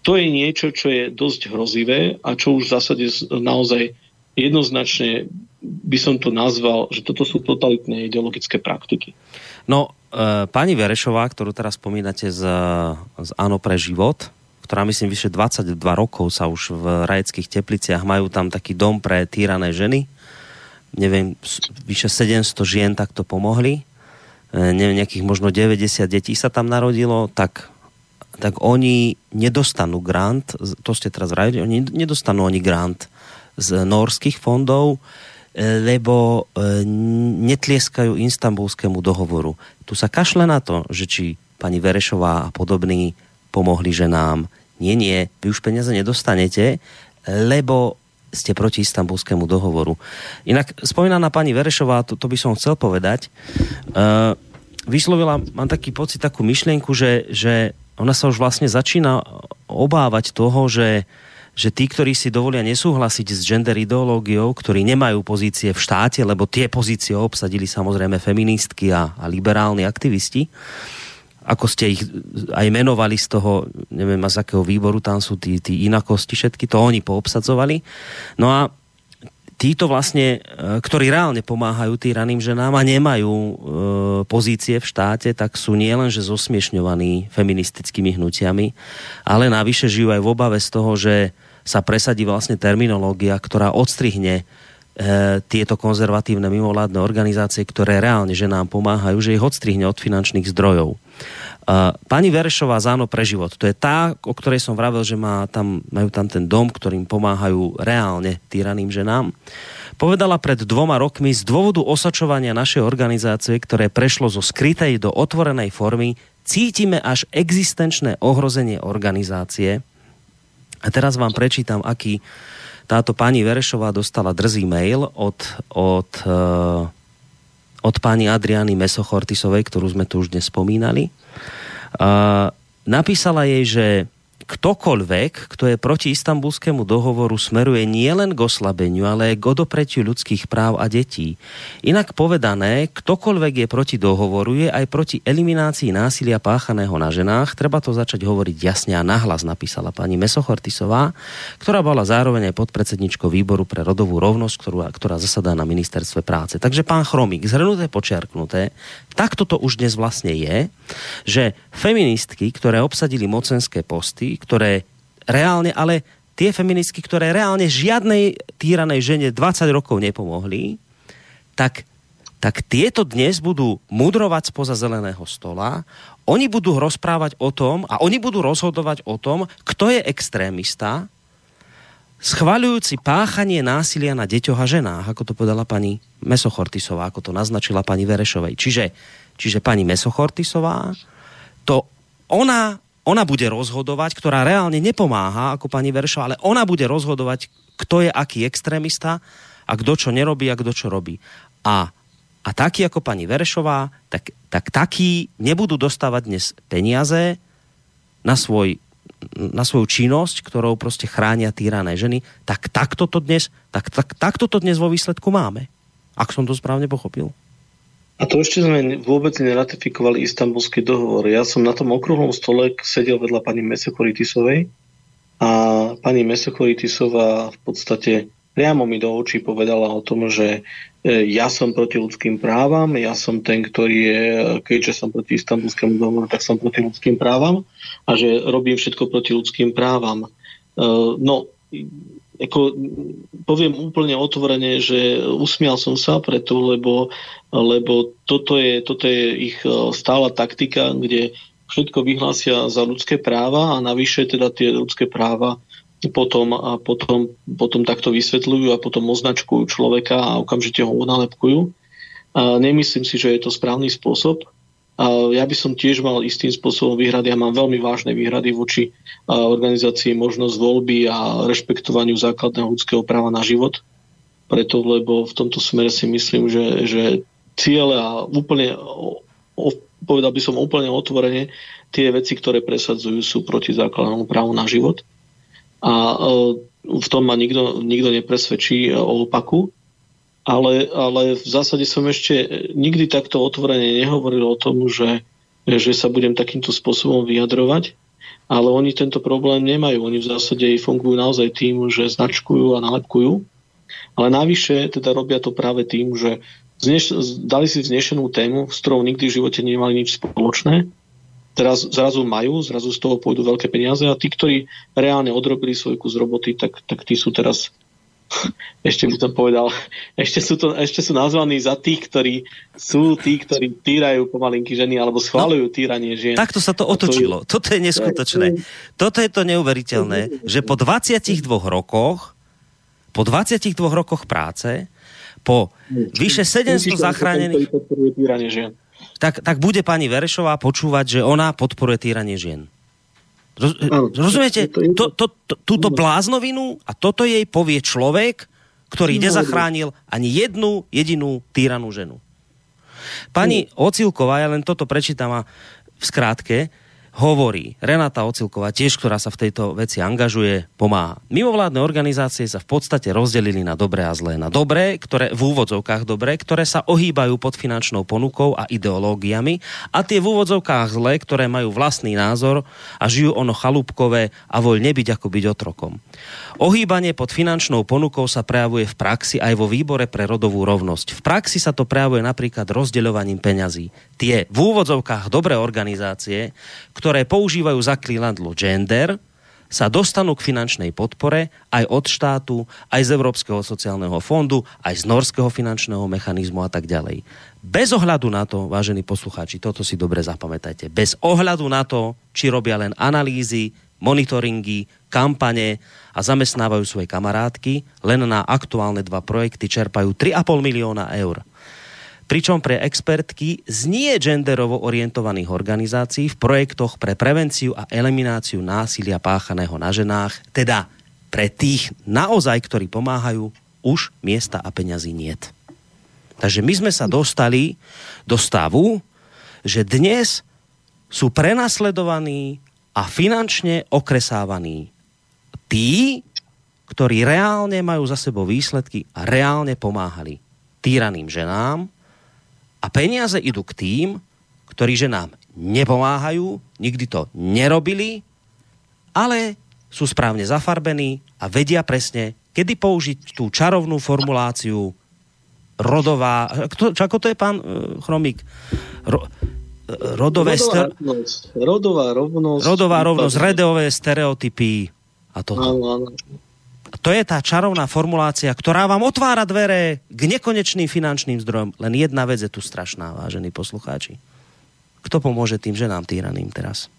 To je niečo, čo je dosť hrozivé a čo už v zásade naozaj jednoznačne by som to nazval, že toto sú totalitné ideologické praktiky. No, e, pani Verešová, ktorú teraz spomínate z, z Áno pre život, ktorá myslím vyše 22 rokov sa už v rajeckých tepliciach majú tam taký dom pre týrané ženy. Neviem, vyše 700 žien takto pomohli. E, neviem, nejakých možno 90 detí sa tam narodilo, tak tak oni nedostanú grant, to ste teraz vrajili, oni nedostanú oni grant z norských fondov, e, lebo e, netlieskajú istambulskému dohovoru. Tu sa kašle na to, že či pani Verešová a podobní pomohli ženám, nie, nie, vy už peniaze nedostanete, lebo ste proti istambulskému dohovoru. Inak spomínaná pani Verešová, to, to by som chcel povedať, uh, vyslovila, mám taký pocit, takú myšlienku, že, že ona sa už vlastne začína obávať toho, že, že tí, ktorí si dovolia nesúhlasiť s gender ideológiou, ktorí nemajú pozície v štáte, lebo tie pozície obsadili samozrejme feministky a, a liberálni aktivisti, uh, ako ste ich aj menovali z toho, neviem z akého výboru, tam sú tí, tí inakosti všetky, to oni poobsadzovali. No a títo vlastne, e, ktorí reálne pomáhajú týraným ženám a nemajú e, pozície v štáte, tak sú nielenže zosmiešňovaní feministickými hnutiami, ale navyše žijú aj v obave z toho, že sa presadí vlastne terminológia, ktorá odstrihne E, tieto konzervatívne mimovládne organizácie, ktoré reálne že nám pomáhajú, že ich odstrihne od finančných zdrojov. E, pani Verešová z Áno pre život, to je tá, o ktorej som vravel, že má tam, majú tam ten dom, ktorým pomáhajú reálne týraným ženám. Povedala pred dvoma rokmi z dôvodu osačovania našej organizácie, ktoré prešlo zo skrytej do otvorenej formy, cítime až existenčné ohrozenie organizácie. A teraz vám prečítam, aký táto pani Verešová dostala drzý mail od, od, uh, od pani Adriany Mesochortisovej, ktorú sme tu už dnes spomínali. Uh, napísala jej, že ktokoľvek, kto je proti istambulskému dohovoru, smeruje nielen k oslabeniu, ale aj k odopretiu ľudských práv a detí. Inak povedané, ktokoľvek je proti dohovoru, je aj proti eliminácii násilia páchaného na ženách. Treba to začať hovoriť jasne a nahlas, napísala pani Mesochortisová, ktorá bola zároveň aj podpredsedničkou výboru pre rodovú rovnosť, ktorá, ktorá zasadá na ministerstve práce. Takže pán Chromík, zhrnuté, počiarknuté, takto to už dnes vlastne je, že feministky, ktoré obsadili mocenské posty, ktoré reálne, ale tie feministky, ktoré reálne žiadnej týranej žene 20 rokov nepomohli, tak, tak tieto dnes budú mudrovať spoza zeleného stola, oni budú rozprávať o tom a oni budú rozhodovať o tom, kto je extrémista, schvaľujúci páchanie násilia na deťoch a ženách, ako to povedala pani Mesochortisová, ako to naznačila pani Verešovej. Čiže, čiže pani Mesochortisová, to ona ona bude rozhodovať, ktorá reálne nepomáha, ako pani Veršo, ale ona bude rozhodovať, kto je aký extrémista a kto čo nerobí a kto čo robí. A, a takí ako pani Verešová, tak, tak takí nebudú dostávať dnes peniaze na, svoj, na svoju činnosť, ktorou proste chránia týrané ženy, tak takto to dnes, tak, tak, takto to dnes vo výsledku máme. Ak som to správne pochopil. A to ešte sme vôbec neratifikovali istambulský dohovor. Ja som na tom okrúhlom stole sedel vedľa pani Mesokoritisovej a pani Mesokoritisová v podstate priamo mi do očí povedala o tom, že e, ja som proti ľudským právam, ja som ten, ktorý je, keďže som proti istambulskému dohovoru, tak som proti ľudským právam a že robím všetko proti ľudským právam. E, no, ako, poviem úplne otvorene, že usmial som sa preto, lebo, lebo toto, je, toto je ich e, stála taktika, kde všetko vyhlásia za ľudské práva a navyše teda tie ľudské práva potom, a potom, potom takto vysvetľujú a potom označkujú človeka a okamžite ho nalepkujú. A nemyslím si, že je to správny spôsob. Ja by som tiež mal istým spôsobom výhrady a mám veľmi vážne výhrady voči organizácii možnosť voľby a rešpektovaniu základného ľudského práva na život. Preto, lebo v tomto smere si myslím, že, že ciele a úplne, povedal by som úplne otvorene, tie veci, ktoré presadzujú, sú proti základnému právu na život. A v tom ma nikto, nikto nepresvedčí o opaku ale, ale v zásade som ešte nikdy takto otvorene nehovoril o tom, že, že sa budem takýmto spôsobom vyjadrovať, ale oni tento problém nemajú. Oni v zásade fungujú naozaj tým, že značkujú a nalepkujú, ale navyše teda robia to práve tým, že zneš, dali si vznešenú tému, s ktorou nikdy v živote nemali nič spoločné, teraz zrazu majú, zrazu z toho pôjdu veľké peniaze a tí, ktorí reálne odrobili svoj kus roboty, tak, tak tí sú teraz ešte by som povedal, ešte sú, to, ešte sú nazvaní za tých, ktorí sú tí, ktorí týrajú pomalinky ženy alebo schválujú no, týranie žien. Takto sa to otočilo. To je, Toto je neskutočné. Toto je to neuveriteľné, že po 22 rokoch po 22 rokoch práce, po vyše 700 zachránených... Tak, tak bude pani Verešová počúvať, že ona podporuje týranie žien. Roz, rozumiete? To, to, to, túto bláznovinu a toto jej povie človek, ktorý nezachránil ani jednu jedinú týranú ženu. Pani Ocilková, ja len toto prečítam a v skrátke, hovorí Renata Ocilková, tiež, ktorá sa v tejto veci angažuje, pomáha. Mimovládne organizácie sa v podstate rozdelili na dobré a zlé. Na dobré, ktoré v úvodzovkách dobré, ktoré sa ohýbajú pod finančnou ponukou a ideológiami a tie v úvodzovkách zlé, ktoré majú vlastný názor a žijú ono chalúbkové a voľ nebyť ako byť otrokom. Ohýbanie pod finančnou ponukou sa prejavuje v praxi aj vo výbore pre rodovú rovnosť. V praxi sa to prejavuje napríklad rozdeľovaním peňazí. Tie v úvodzovkách dobré organizácie, ktoré používajú zaklínadlo gender, sa dostanú k finančnej podpore aj od štátu, aj z Európskeho sociálneho fondu, aj z norského finančného mechanizmu a tak ďalej. Bez ohľadu na to, vážení poslucháči, toto si dobre zapamätajte, bez ohľadu na to, či robia len analýzy, monitoringy, kampane a zamestnávajú svoje kamarátky. Len na aktuálne dva projekty čerpajú 3,5 milióna eur. Pričom pre expertky z nie genderovo orientovaných organizácií v projektoch pre prevenciu a elimináciu násilia páchaného na ženách, teda pre tých naozaj, ktorí pomáhajú, už miesta a peňazí niet. Takže my sme sa dostali do stavu, že dnes sú prenasledovaní a finančne okresávaní tí, ktorí reálne majú za sebou výsledky a reálne pomáhali týraným ženám a peniaze idú k tým, ktorí ženám nepomáhajú, nikdy to nerobili, ale sú správne zafarbení a vedia presne, kedy použiť tú čarovnú formuláciu rodová, kto, ako to je pán uh, Chromík? Ro, rodové rodová, ster... rovnosť, rodová rovnosť. Rodová rovnosť, redové stereotypy a toto. Áno, áno. To je tá čarovná formulácia, ktorá vám otvára dvere k nekonečným finančným zdrojom. Len jedna vec je tu strašná, vážení poslucháči. Kto pomôže tým ženám týraným teraz?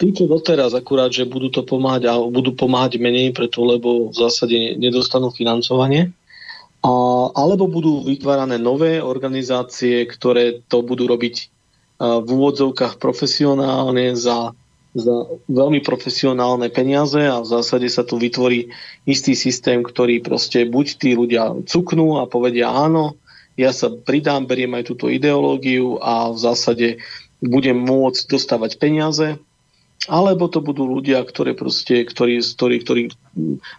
Tí, čo doteraz akurát, že budú to pomáhať a budú pomáhať menej preto, lebo v zásade nedostanú financovanie. A, alebo budú vytvárané nové organizácie, ktoré to budú robiť v úvodzovkách profesionálne za za veľmi profesionálne peniaze a v zásade sa tu vytvorí istý systém, ktorý proste buď tí ľudia cuknú a povedia áno, ja sa pridám, beriem aj túto ideológiu a v zásade budem môcť dostávať peniaze, alebo to budú ľudia, ktoré proste, ktorí, ktorí, ktorí,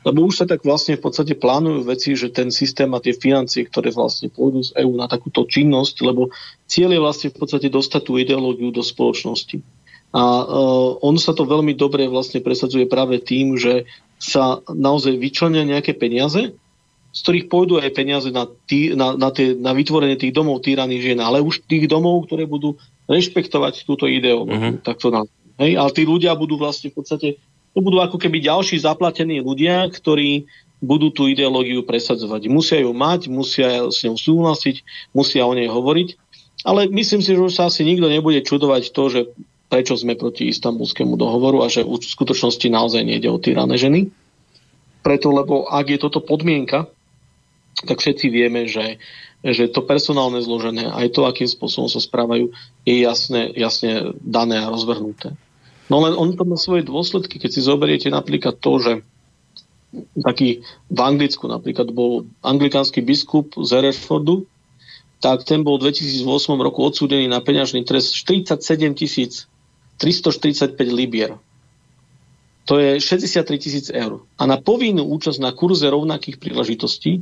lebo už sa tak vlastne v podstate plánujú veci, že ten systém a tie financie, ktoré vlastne pôjdu z EÚ na takúto činnosť, lebo cieľ je vlastne v podstate dostať tú ideológiu do spoločnosti. A uh, on sa to veľmi dobre vlastne presadzuje práve tým, že sa naozaj vyčlenia nejaké peniaze, z ktorých pôjdu aj peniaze na, tý, na, na, tie, na vytvorenie tých domov týraných žien, ale už tých domov, ktoré budú rešpektovať túto ideu. Uh-huh. Tak to na, hej? Ale tí ľudia budú vlastne v podstate, to budú ako keby ďalší zaplatení ľudia, ktorí budú tú ideológiu presadzovať. Musia ju mať, musia s ňou súhlasiť, musia o nej hovoriť. Ale myslím si, že už sa asi nikto nebude čudovať to, že prečo sme proti istambulskému dohovoru a že v skutočnosti naozaj nejde o týrané ženy. Preto, lebo ak je toto podmienka, tak všetci vieme, že, že to personálne zložené, aj to, akým spôsobom sa správajú, je jasne, jasne dané a rozvrhnuté. No len on to má svoje dôsledky, keď si zoberiete napríklad to, že taký v Anglicku napríklad bol anglikánsky biskup z Hereffordu, tak ten bol v 2008 roku odsúdený na peňažný trest 47 tisíc 345 libier. To je 63 tisíc eur. A na povinnú účasť na kurze rovnakých príležitostí,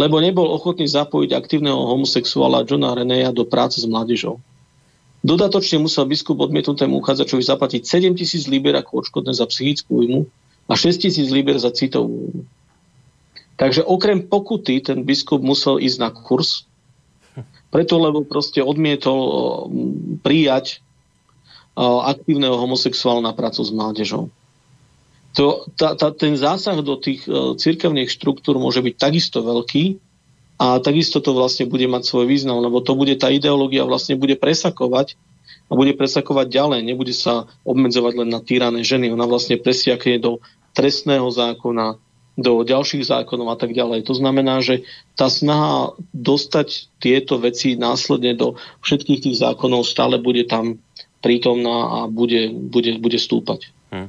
lebo nebol ochotný zapojiť aktívneho homosexuála Johna Reneya do práce s mládežou. Dodatočne musel biskup odmietnutému uchádzačovi zaplatiť 7 tisíc libier ako odškodné za psychickú újmu a 6 tisíc libier za citovú újmu. Takže okrem pokuty ten biskup musel ísť na kurz, preto lebo proste odmietol prijať aktívneho homosexuála na prácu s mládežou. To, tá, tá, ten zásah do tých uh, cirkevných štruktúr môže byť takisto veľký a takisto to vlastne bude mať svoj význam, lebo to bude tá ideológia vlastne bude presakovať a bude presakovať ďalej, nebude sa obmedzovať len na týrané ženy, ona vlastne presiakne do trestného zákona, do ďalších zákonov a tak ďalej. To znamená, že tá snaha dostať tieto veci následne do všetkých tých zákonov stále bude tam prítomná a bude, bude, bude stúpať. Hm.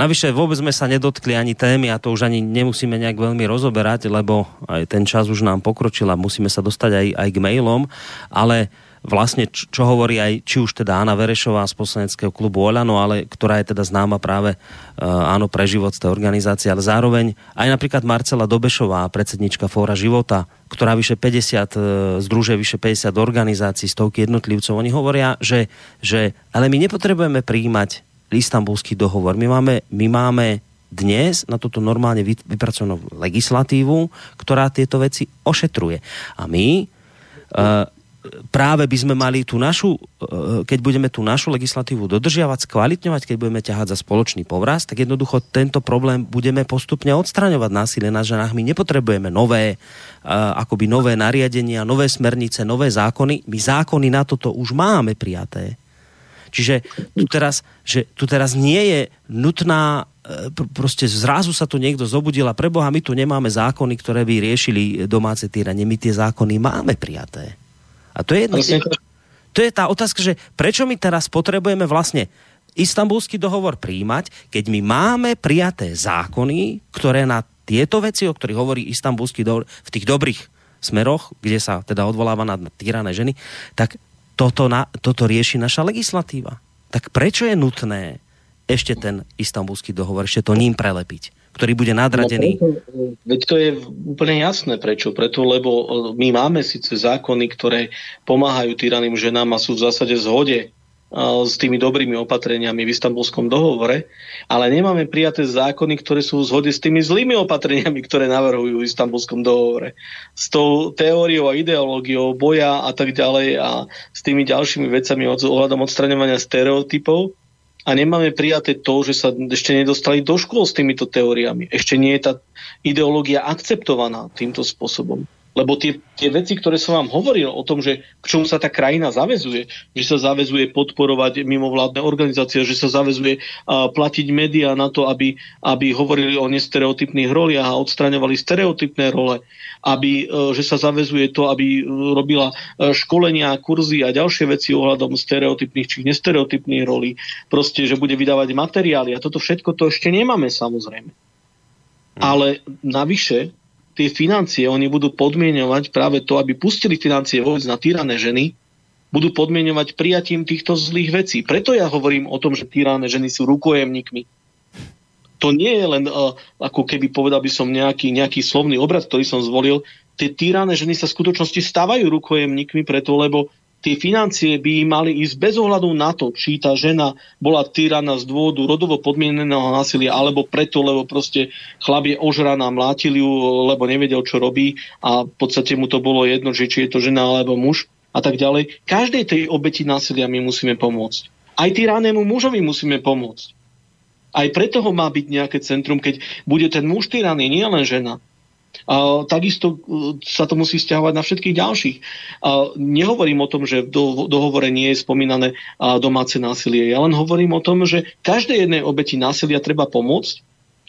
Navyše vôbec sme sa nedotkli ani témy a to už ani nemusíme nejak veľmi rozoberať, lebo aj ten čas už nám pokročil a musíme sa dostať aj, aj k mailom, ale vlastne, čo, hovorí aj, či už teda Anna Verešová z poslaneckého klubu Oľano, ale ktorá je teda známa práve uh, áno pre život z tej organizácie, ale zároveň aj napríklad Marcela Dobešová, predsednička Fóra života, ktorá vyše 50, uh, e, združuje vyše 50 organizácií, stovky jednotlivcov, oni hovoria, že, že ale my nepotrebujeme prijímať istambulský dohovor. My máme, my máme dnes na toto normálne vypracovanú legislatívu, ktorá tieto veci ošetruje. A my uh, práve by sme mali tú našu, e, keď budeme tú našu legislatívu dodržiavať, skvalitňovať, keď budeme ťahať za spoločný povraz, tak jednoducho tento problém budeme postupne odstraňovať násilie na ženách. My nepotrebujeme nové, e, akoby nové nariadenia, nové smernice, nové zákony. My zákony na toto už máme prijaté. Čiže tu teraz, že tu teraz nie je nutná e, proste zrazu sa tu niekto zobudil a preboha, my tu nemáme zákony, ktoré by riešili domáce týranie. My tie zákony máme prijaté. A to je jedno, to je tá otázka, že prečo my teraz potrebujeme vlastne istambulský dohovor príjmať, keď my máme prijaté zákony, ktoré na tieto veci, o ktorých hovorí istambulský dohovor v tých dobrých smeroch, kde sa teda odvoláva na týrané ženy, tak toto, na, toto rieši naša legislatíva. Tak prečo je nutné ešte ten istambulský dohovor, ešte to ním prelepiť? Ktorý bude nadradený. No veď to je úplne jasné prečo. Preto, lebo e, my máme síce zákony, ktoré pomáhajú tyraným ženám a sú v zásade zhode s tými dobrými opatreniami v istambulskom dohovore, ale nemáme prijaté zákony, ktoré sú v zhode s tými zlými opatreniami, ktoré navrhujú v istambulskom dohovore. S tou teóriou a ideológiou boja a tak ďalej a s tými ďalšími vecami ohľadom odstraňovania stereotypov, a nemáme prijaté to, že sa ešte nedostali do škôl s týmito teóriami. Ešte nie je tá ideológia akceptovaná týmto spôsobom. Lebo tie, tie veci, ktoré som vám hovoril o tom, že k čomu sa tá krajina zavezuje, že sa zavezuje podporovať mimovládne organizácie, že sa zavezuje uh, platiť médiá na to, aby, aby hovorili o nestereotypných roliach a odstraňovali stereotypné role, aby, uh, že sa zavezuje to, aby robila uh, školenia, kurzy a ďalšie veci ohľadom stereotypných či nestereotypných rolí. Proste, že bude vydávať materiály a toto všetko to ešte nemáme samozrejme. Hmm. Ale navyše tie financie oni budú podmienovať práve to, aby pustili financie vôbec na týrané ženy, budú podmienovať prijatím týchto zlých vecí. Preto ja hovorím o tom, že týrané ženy sú rukojemníkmi. To nie je len, uh, ako keby povedal by som nejaký, nejaký slovný obrad, ktorý som zvolil. Tie týrané ženy sa v skutočnosti stávajú rukojemníkmi preto, lebo tie financie by mali ísť bez ohľadu na to, či tá žena bola týraná z dôvodu rodovo podmieneného násilia, alebo preto, lebo proste chlap je ožraná, mlátil ju, lebo nevedel, čo robí a v podstate mu to bolo jedno, že či je to žena alebo muž a tak ďalej. Každej tej obeti násilia my musíme pomôcť. Aj tyranému mužovi musíme pomôcť. Aj preto ho má byť nejaké centrum, keď bude ten muž tyraný, nie len žena. Takisto e, sa to musí stiahovať na všetkých ďalších. Nehovorím o tom, že v dohovore nie je spomínané domáce násilie. Ja len hovorím o tom, že každej jednej obeti násilia treba pomôcť,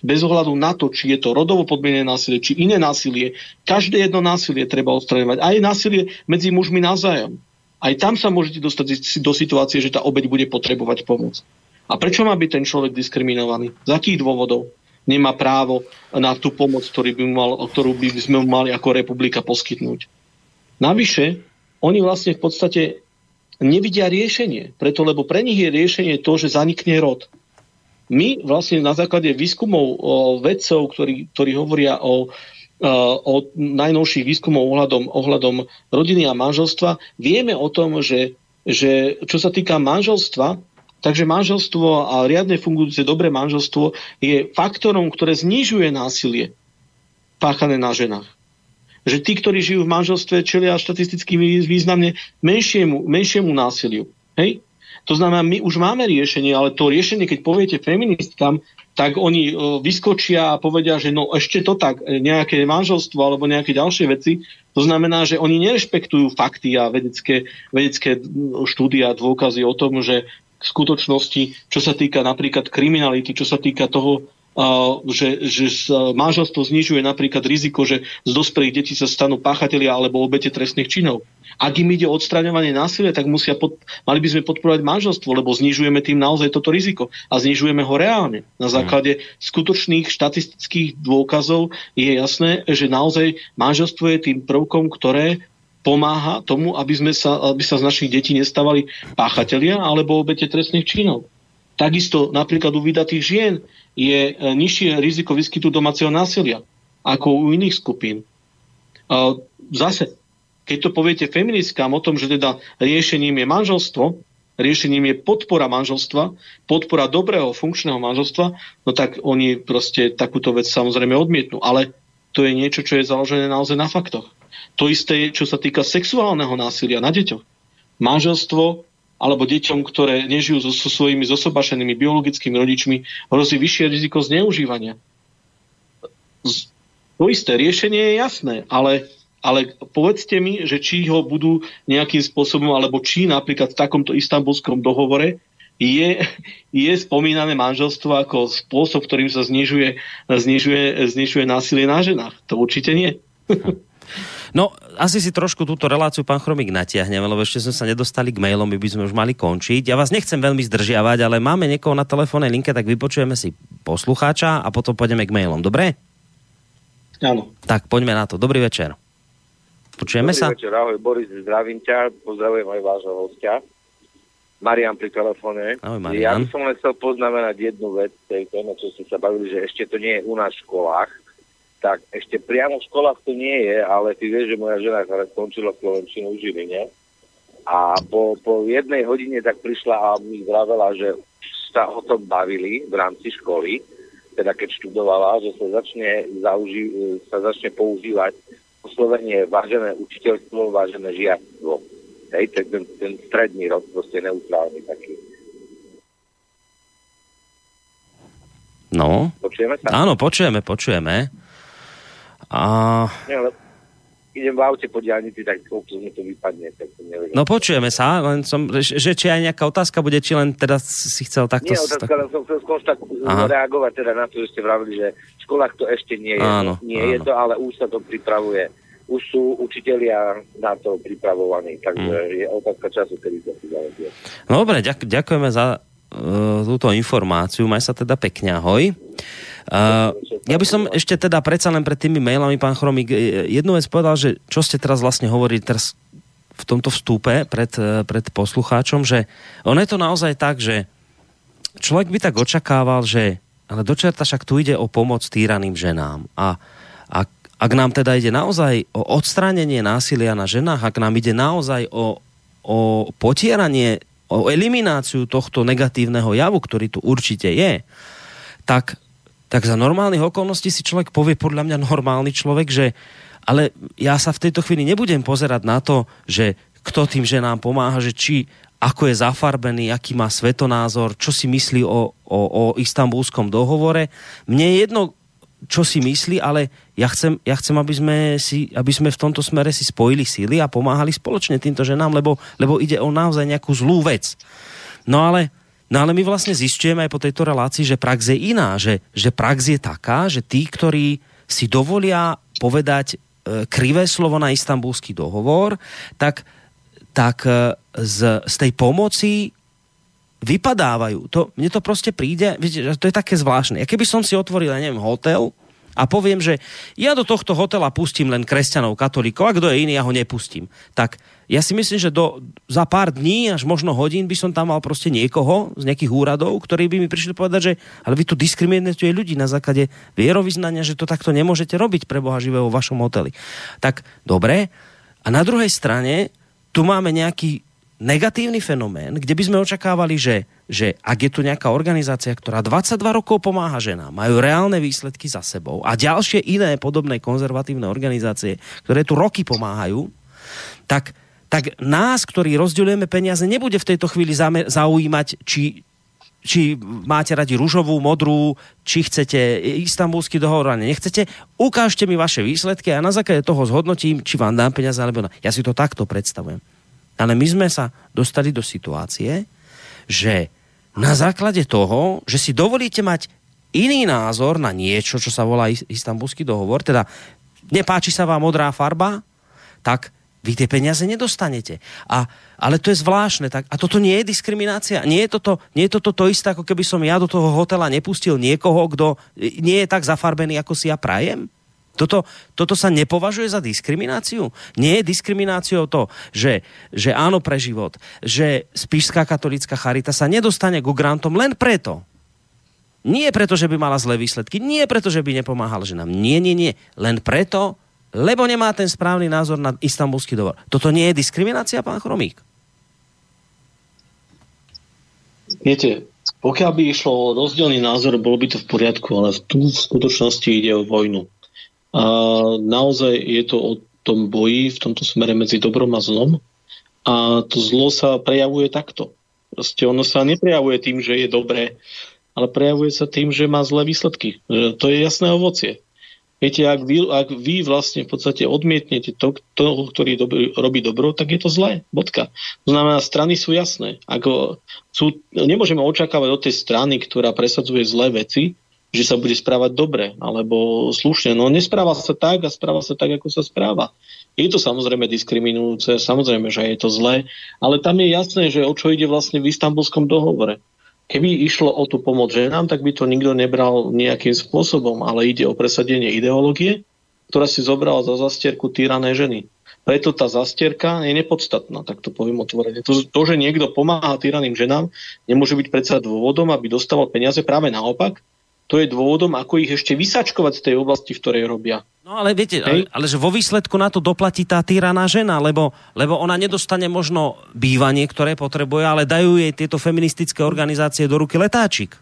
bez ohľadu na to, či je to rodovo podmienené násilie, či iné násilie. Každé jedno násilie treba odstraňovať. Aj násilie medzi mužmi navzájom. Aj tam sa môžete dostať do situácie, že tá obeď bude potrebovať pomoc. A prečo má byť ten človek diskriminovaný? Z akých dôvodov? Nemá právo na tú pomoc, ktorý by mal, ktorú by sme mali ako republika poskytnúť. Navyše, oni vlastne v podstate nevidia riešenie, preto lebo pre nich je riešenie to, že zanikne rod. My vlastne na základe výskumov vedcov, ktorí, ktorí hovoria o, o najnovších výskumov ohľadom, ohľadom rodiny a manželstva, vieme o tom, že, že čo sa týka manželstva, Takže manželstvo a riadne fungujúce dobré manželstvo je faktorom, ktoré znižuje násilie páchané na ženách. Že tí, ktorí žijú v manželstve, čelia štatisticky významne menšiemu, menšiemu násiliu. Hej? To znamená, my už máme riešenie, ale to riešenie, keď poviete feministkám, tak oni e, vyskočia a povedia, že no ešte to tak, e, nejaké manželstvo alebo nejaké ďalšie veci. To znamená, že oni nerešpektujú fakty a vedecké, vedecké štúdia a dôkazy o tom, že skutočnosti, čo sa týka napríklad kriminality, čo sa týka toho, že, že manželstvo znižuje napríklad riziko, že z dospelých detí sa stanú páchatelia alebo obete trestných činov. Ak im ide o odstraňovanie násilia, tak musia pod, mali by sme podporovať manželstvo, lebo znižujeme tým naozaj toto riziko a znižujeme ho reálne. Na mhm. základe skutočných štatistických dôkazov je jasné, že naozaj manželstvo je tým prvkom, ktoré pomáha tomu, aby, sme sa, aby sa z našich detí nestávali páchatelia alebo obete trestných činov. Takisto napríklad u vydatých žien je e, nižšie riziko výskytu domáceho násilia ako u iných skupín. Zase, keď to poviete feministkám o tom, že teda riešením je manželstvo, riešením je podpora manželstva, podpora dobrého, funkčného manželstva, no tak oni proste takúto vec samozrejme odmietnú. Ale to je niečo, čo je založené naozaj na faktoch. To isté, čo sa týka sexuálneho násilia na deťoch. Manželstvo alebo deťom, ktoré nežijú so, so svojimi zosobašenými biologickými rodičmi, hrozí vyššie riziko zneužívania. To isté, riešenie je jasné, ale, ale povedzte mi, že či ho budú nejakým spôsobom, alebo či napríklad v takomto istambulskom dohovore je, je spomínané manželstvo ako spôsob, ktorým sa znižuje, znižuje, znižuje násilie na ženách. To určite nie. No, asi si trošku túto reláciu, pán Chromik, natiahneme, lebo ešte sme sa nedostali k mailom, my by sme už mali končiť. Ja vás nechcem veľmi zdržiavať, ale máme niekoho na telefónnej linke, tak vypočujeme si poslucháča a potom pôjdeme k mailom. Dobre? Áno. Tak poďme na to. Dobrý večer. Počujeme Dobrý sa? večer, ahoj Boris, zdravím ťa, pozdravujem aj vášho hostia. Marian pri telefóne. Ahoj, Ja Marian. by som len chcel poznamenať jednu vec tej téme, čo ste sa bavili, že ešte to nie je u nás v školách. Tak ešte priamo v školách to nie je, ale ty vieš, že moja žena teraz skončila Slovenčinu v Žiline. A po, po jednej hodine tak prišla a mi vravela, že sa o tom bavili v rámci školy, teda keď študovala, že sa začne, zauži, sa začne používať oslovenie vážené učiteľstvo, vážené žiactvo. Hej, ten, ten, stredný rod, proste neutrálny taký. No, Počujeme sa? áno, počujeme, počujeme. A... Nie, ale idem v aute po diálnici, tak občas mi to vypadne, tak to neviem. No počujeme sa, len som, že, že či aj nejaká otázka bude, či len teda si chcel takto... Nie, otázka, len som chcel skonštat- Aha. reagovať teda na to, že ste vravili, že v školách to ešte nie je. Áno, nie áno. je to, ale už sa to pripravuje. Už sú učitelia na to pripravovaní, takže Mm. je otázka času, kedy to si zavedie. No dobre, ďak, ďakujeme za uh, túto informáciu. Maj sa teda pekne, ahoj. Ja by som ešte teda predsa len pred tými mailami, pán Chromík, eh, jednu vec povedal, že čo ste teraz vlastne hovorili teraz v tomto vstupe pred, eh, pred poslucháčom, že ono je to naozaj tak, že človek by tak očakával, že ale dočerta však tu ide o pomoc týraným ženám. A ak, ak nám teda ide naozaj o odstránenie násilia na ženách, ak nám ide naozaj o, o potieranie, o elimináciu tohto negatívneho javu, ktorý tu určite je, tak, tak za normálnych okolností si človek povie, podľa mňa normálny človek, že ale ja sa v tejto chvíli nebudem pozerať na to, že kto tým ženám pomáha, že či ako je zafarbený, aký má svetonázor, čo si myslí o, o, o istambulskom dohovore. Mne je jedno, čo si myslí, ale ja chcem, ja chcem aby, sme si, aby sme v tomto smere si spojili síly a pomáhali spoločne týmto ženám, lebo, lebo ide o naozaj nejakú zlú vec. No ale, no ale my vlastne zistujeme aj po tejto relácii, že prax je iná, že, že prax je taká, že tí, ktorí si dovolia povedať e, krivé slovo na istambulský dohovor, tak, tak e, z, z tej pomoci vypadávajú. To, mne to proste príde, viete, to je také zvláštne. Ja keby som si otvoril, ja neviem, hotel a poviem, že ja do tohto hotela pustím len kresťanov, katolíkov, a kto je iný, ja ho nepustím. Tak ja si myslím, že do, za pár dní, až možno hodín by som tam mal proste niekoho z nejakých úradov, ktorí by mi prišli povedať, že ale vy tu diskriminujete ľudí na základe vierovýznania, že to takto nemôžete robiť pre Boha živého v vašom hoteli. Tak dobre. A na druhej strane tu máme nejaký negatívny fenomén, kde by sme očakávali, že, že ak je tu nejaká organizácia, ktorá 22 rokov pomáha ženám, majú reálne výsledky za sebou a ďalšie iné podobné konzervatívne organizácie, ktoré tu roky pomáhajú, tak, tak nás, ktorí rozdeľujeme peniaze, nebude v tejto chvíli zaujímať, či, či máte radi ružovú, modrú, či chcete istambulský dohovor, ale nechcete, ukážte mi vaše výsledky a na základe toho zhodnotím, či vám dám peniaze alebo ne. Ja si to takto predstavujem. Ale my sme sa dostali do situácie, že na základe toho, že si dovolíte mať iný názor na niečo, čo sa volá is- istambulský dohovor, teda nepáči sa vám modrá farba, tak vy tie peniaze nedostanete. A, ale to je zvláštne. Tak, a toto nie je diskriminácia? Nie je toto, nie je toto to isté, ako keby som ja do toho hotela nepustil niekoho, kto e, nie je tak zafarbený, ako si ja prajem? Toto, toto sa nepovažuje za diskrimináciu? Nie je diskrimináciou to, že, že áno pre život, že Spišská katolická charita sa nedostane ku grantom len preto, nie preto, že by mala zlé výsledky, nie preto, že by nepomáhal ženám. Nie, nie, nie. Len preto, lebo nemá ten správny názor na istambulský dohovor. Toto nie je diskriminácia, pán Chromík? Viete, pokiaľ by išlo o rozdielný názor, bolo by to v poriadku, ale tu v skutočnosti ide o vojnu. A naozaj je to o tom boji v tomto smere medzi dobrom a zlom. A to zlo sa prejavuje takto. Proste ono sa neprejavuje tým, že je dobré, ale prejavuje sa tým, že má zlé výsledky. To je jasné ovocie. Viete, ak vy, ak vy vlastne v podstate odmietnete to, toho, ktorý dobrý, robí dobro, tak je to zlé. Bodka. To znamená, strany sú jasné. Ako sú, nemôžeme očakávať od tej strany, ktorá presadzuje zlé veci, že sa bude správať dobre alebo slušne. No nespráva sa tak a správa sa tak, ako sa správa. Je to samozrejme diskriminujúce, samozrejme, že je to zlé, ale tam je jasné, že o čo ide vlastne v istambulskom dohovore. Keby išlo o tú pomoc ženám, tak by to nikto nebral nejakým spôsobom, ale ide o presadenie ideológie, ktorá si zobrala za zastierku týrané ženy. Preto tá zastierka je nepodstatná, tak to poviem otvorene. To, to, že niekto pomáha týraným ženám, nemôže byť predsa dôvodom, aby dostával peniaze práve naopak, to je dôvodom, ako ich ešte vysačkovať z tej oblasti, v ktorej robia. No ale viete, ale, ale že vo výsledku na to doplatí tá týraná žena, lebo, lebo ona nedostane možno bývanie, ktoré potrebuje, ale dajú jej tieto feministické organizácie do ruky letáčik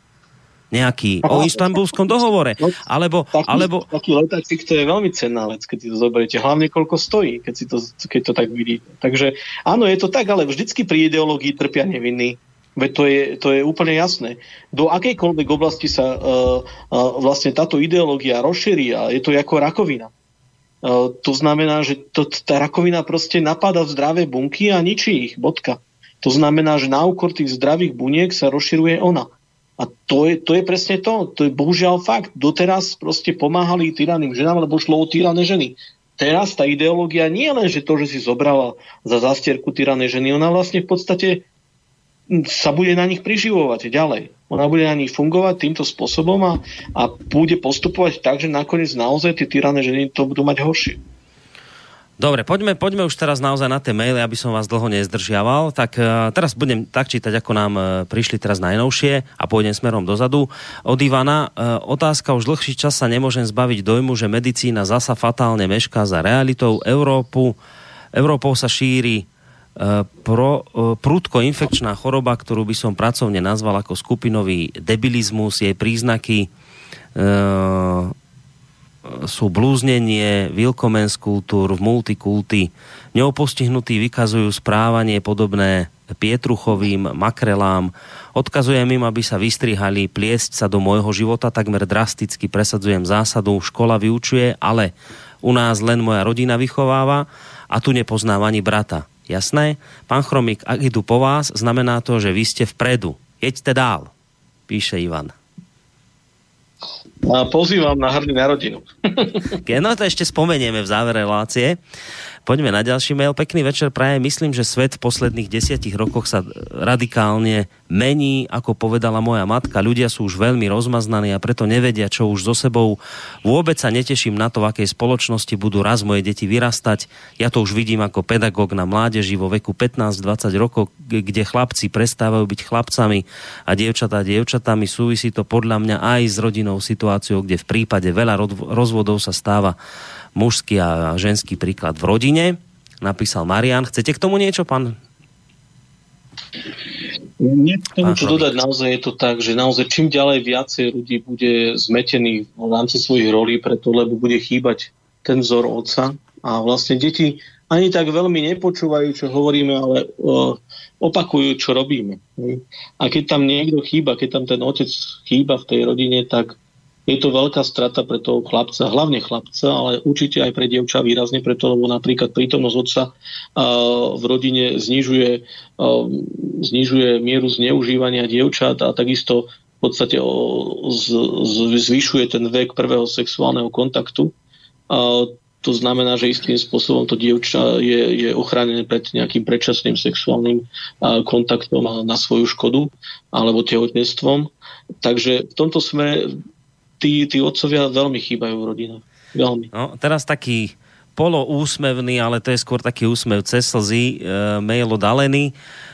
nejaký Aha. o istambulskom dohovore. No, alebo, taký, alebo... taký letáčik to je veľmi cenná vec, keď si to zoberiete. Hlavne koľko stojí, keď, si to, keď to tak vidíte. Takže áno, je to tak, ale vždycky pri ideológii trpia nevinní. Veď to je, to je úplne jasné. Do akejkoľvek oblasti sa uh, uh, vlastne táto ideológia rozšíri a je to ako rakovina. Uh, to znamená, že to, tá rakovina proste napadá v zdravé bunky a ničí ich. Bodka. To znamená, že na úkor tých zdravých buniek sa rozširuje ona. A to je, to je presne to. To je bohužiaľ fakt. Doteraz proste pomáhali tyraným ženám, lebo šlo o tyrané ženy. Teraz tá ideológia nie len, že to, že si zobrala za zastierku tyrané ženy, ona vlastne v podstate sa bude na nich priživovať ďalej. Ona bude na nich fungovať týmto spôsobom a, a bude postupovať tak, že nakoniec naozaj tie tyrané ženy to budú mať horšie. Dobre, poďme, poďme už teraz naozaj na tie maily, aby som vás dlho nezdržiaval. Tak uh, teraz budem tak čítať, ako nám uh, prišli teraz najnovšie a pôjdem smerom dozadu. Od Ivana, uh, otázka už dlhší čas sa nemôžem zbaviť dojmu, že medicína zasa fatálne mešká za realitou. Európu, Európou sa šíri pro, prúdko infekčná choroba, ktorú by som pracovne nazval ako skupinový debilizmus, jej príznaky e, sú blúznenie, wilkomens kultúr, multikulty. Neopostihnutí vykazujú správanie podobné Pietruchovým, makrelám. Odkazujem im, aby sa vystrihali, pliesť sa do môjho života, takmer drasticky presadzujem zásadu, škola vyučuje, ale u nás len moja rodina vychováva a tu nepoznám ani brata. Jasné? Pán Chromik, ak idú po vás, znamená to, že vy ste vpredu. Jeďte dál, píše Ivan. A pozývam na hrdý na rodinu. no to ešte spomenieme v závere relácie. Poďme na ďalší mail. Pekný večer praje. Myslím, že svet v posledných desiatich rokoch sa radikálne mení, ako povedala moja matka. Ľudia sú už veľmi rozmaznaní a preto nevedia, čo už so sebou. Vôbec sa neteším na to, v akej spoločnosti budú raz moje deti vyrastať. Ja to už vidím ako pedagóg na mládeži vo veku 15-20 rokov, kde chlapci prestávajú byť chlapcami a dievčatá dievčatami. Súvisí to podľa mňa aj s rodinou situáciou, kde v prípade veľa rozvodov sa stáva mužský a ženský príklad v rodine. Napísal Marian. Chcete k tomu niečo, pán? Nie k tomu to dodať, naozaj je to tak, že naozaj čím ďalej viacej ľudí bude zmetený v rámci svojich rolí, preto lebo bude chýbať ten vzor otca a vlastne deti ani tak veľmi nepočúvajú, čo hovoríme, ale uh, opakujú, čo robíme. A keď tam niekto chýba, keď tam ten otec chýba v tej rodine, tak je to veľká strata pre toho chlapca, hlavne chlapca, ale určite aj pre dievča výrazne preto, lebo napríklad prítomnosť otca v rodine znižuje, znižuje mieru zneužívania dievčat a takisto v podstate zvyšuje ten vek prvého sexuálneho kontaktu. To znamená, že istým spôsobom to dievča je, je ochránené pred nejakým predčasným sexuálnym kontaktom na svoju škodu alebo tehotenstvom. Takže v tomto sme tí, tí otcovia veľmi chýbajú v rodinách. Veľmi. No, teraz taký poloúsmevný, ale to je skôr taký úsmev cez slzy, e, mail od Aleny.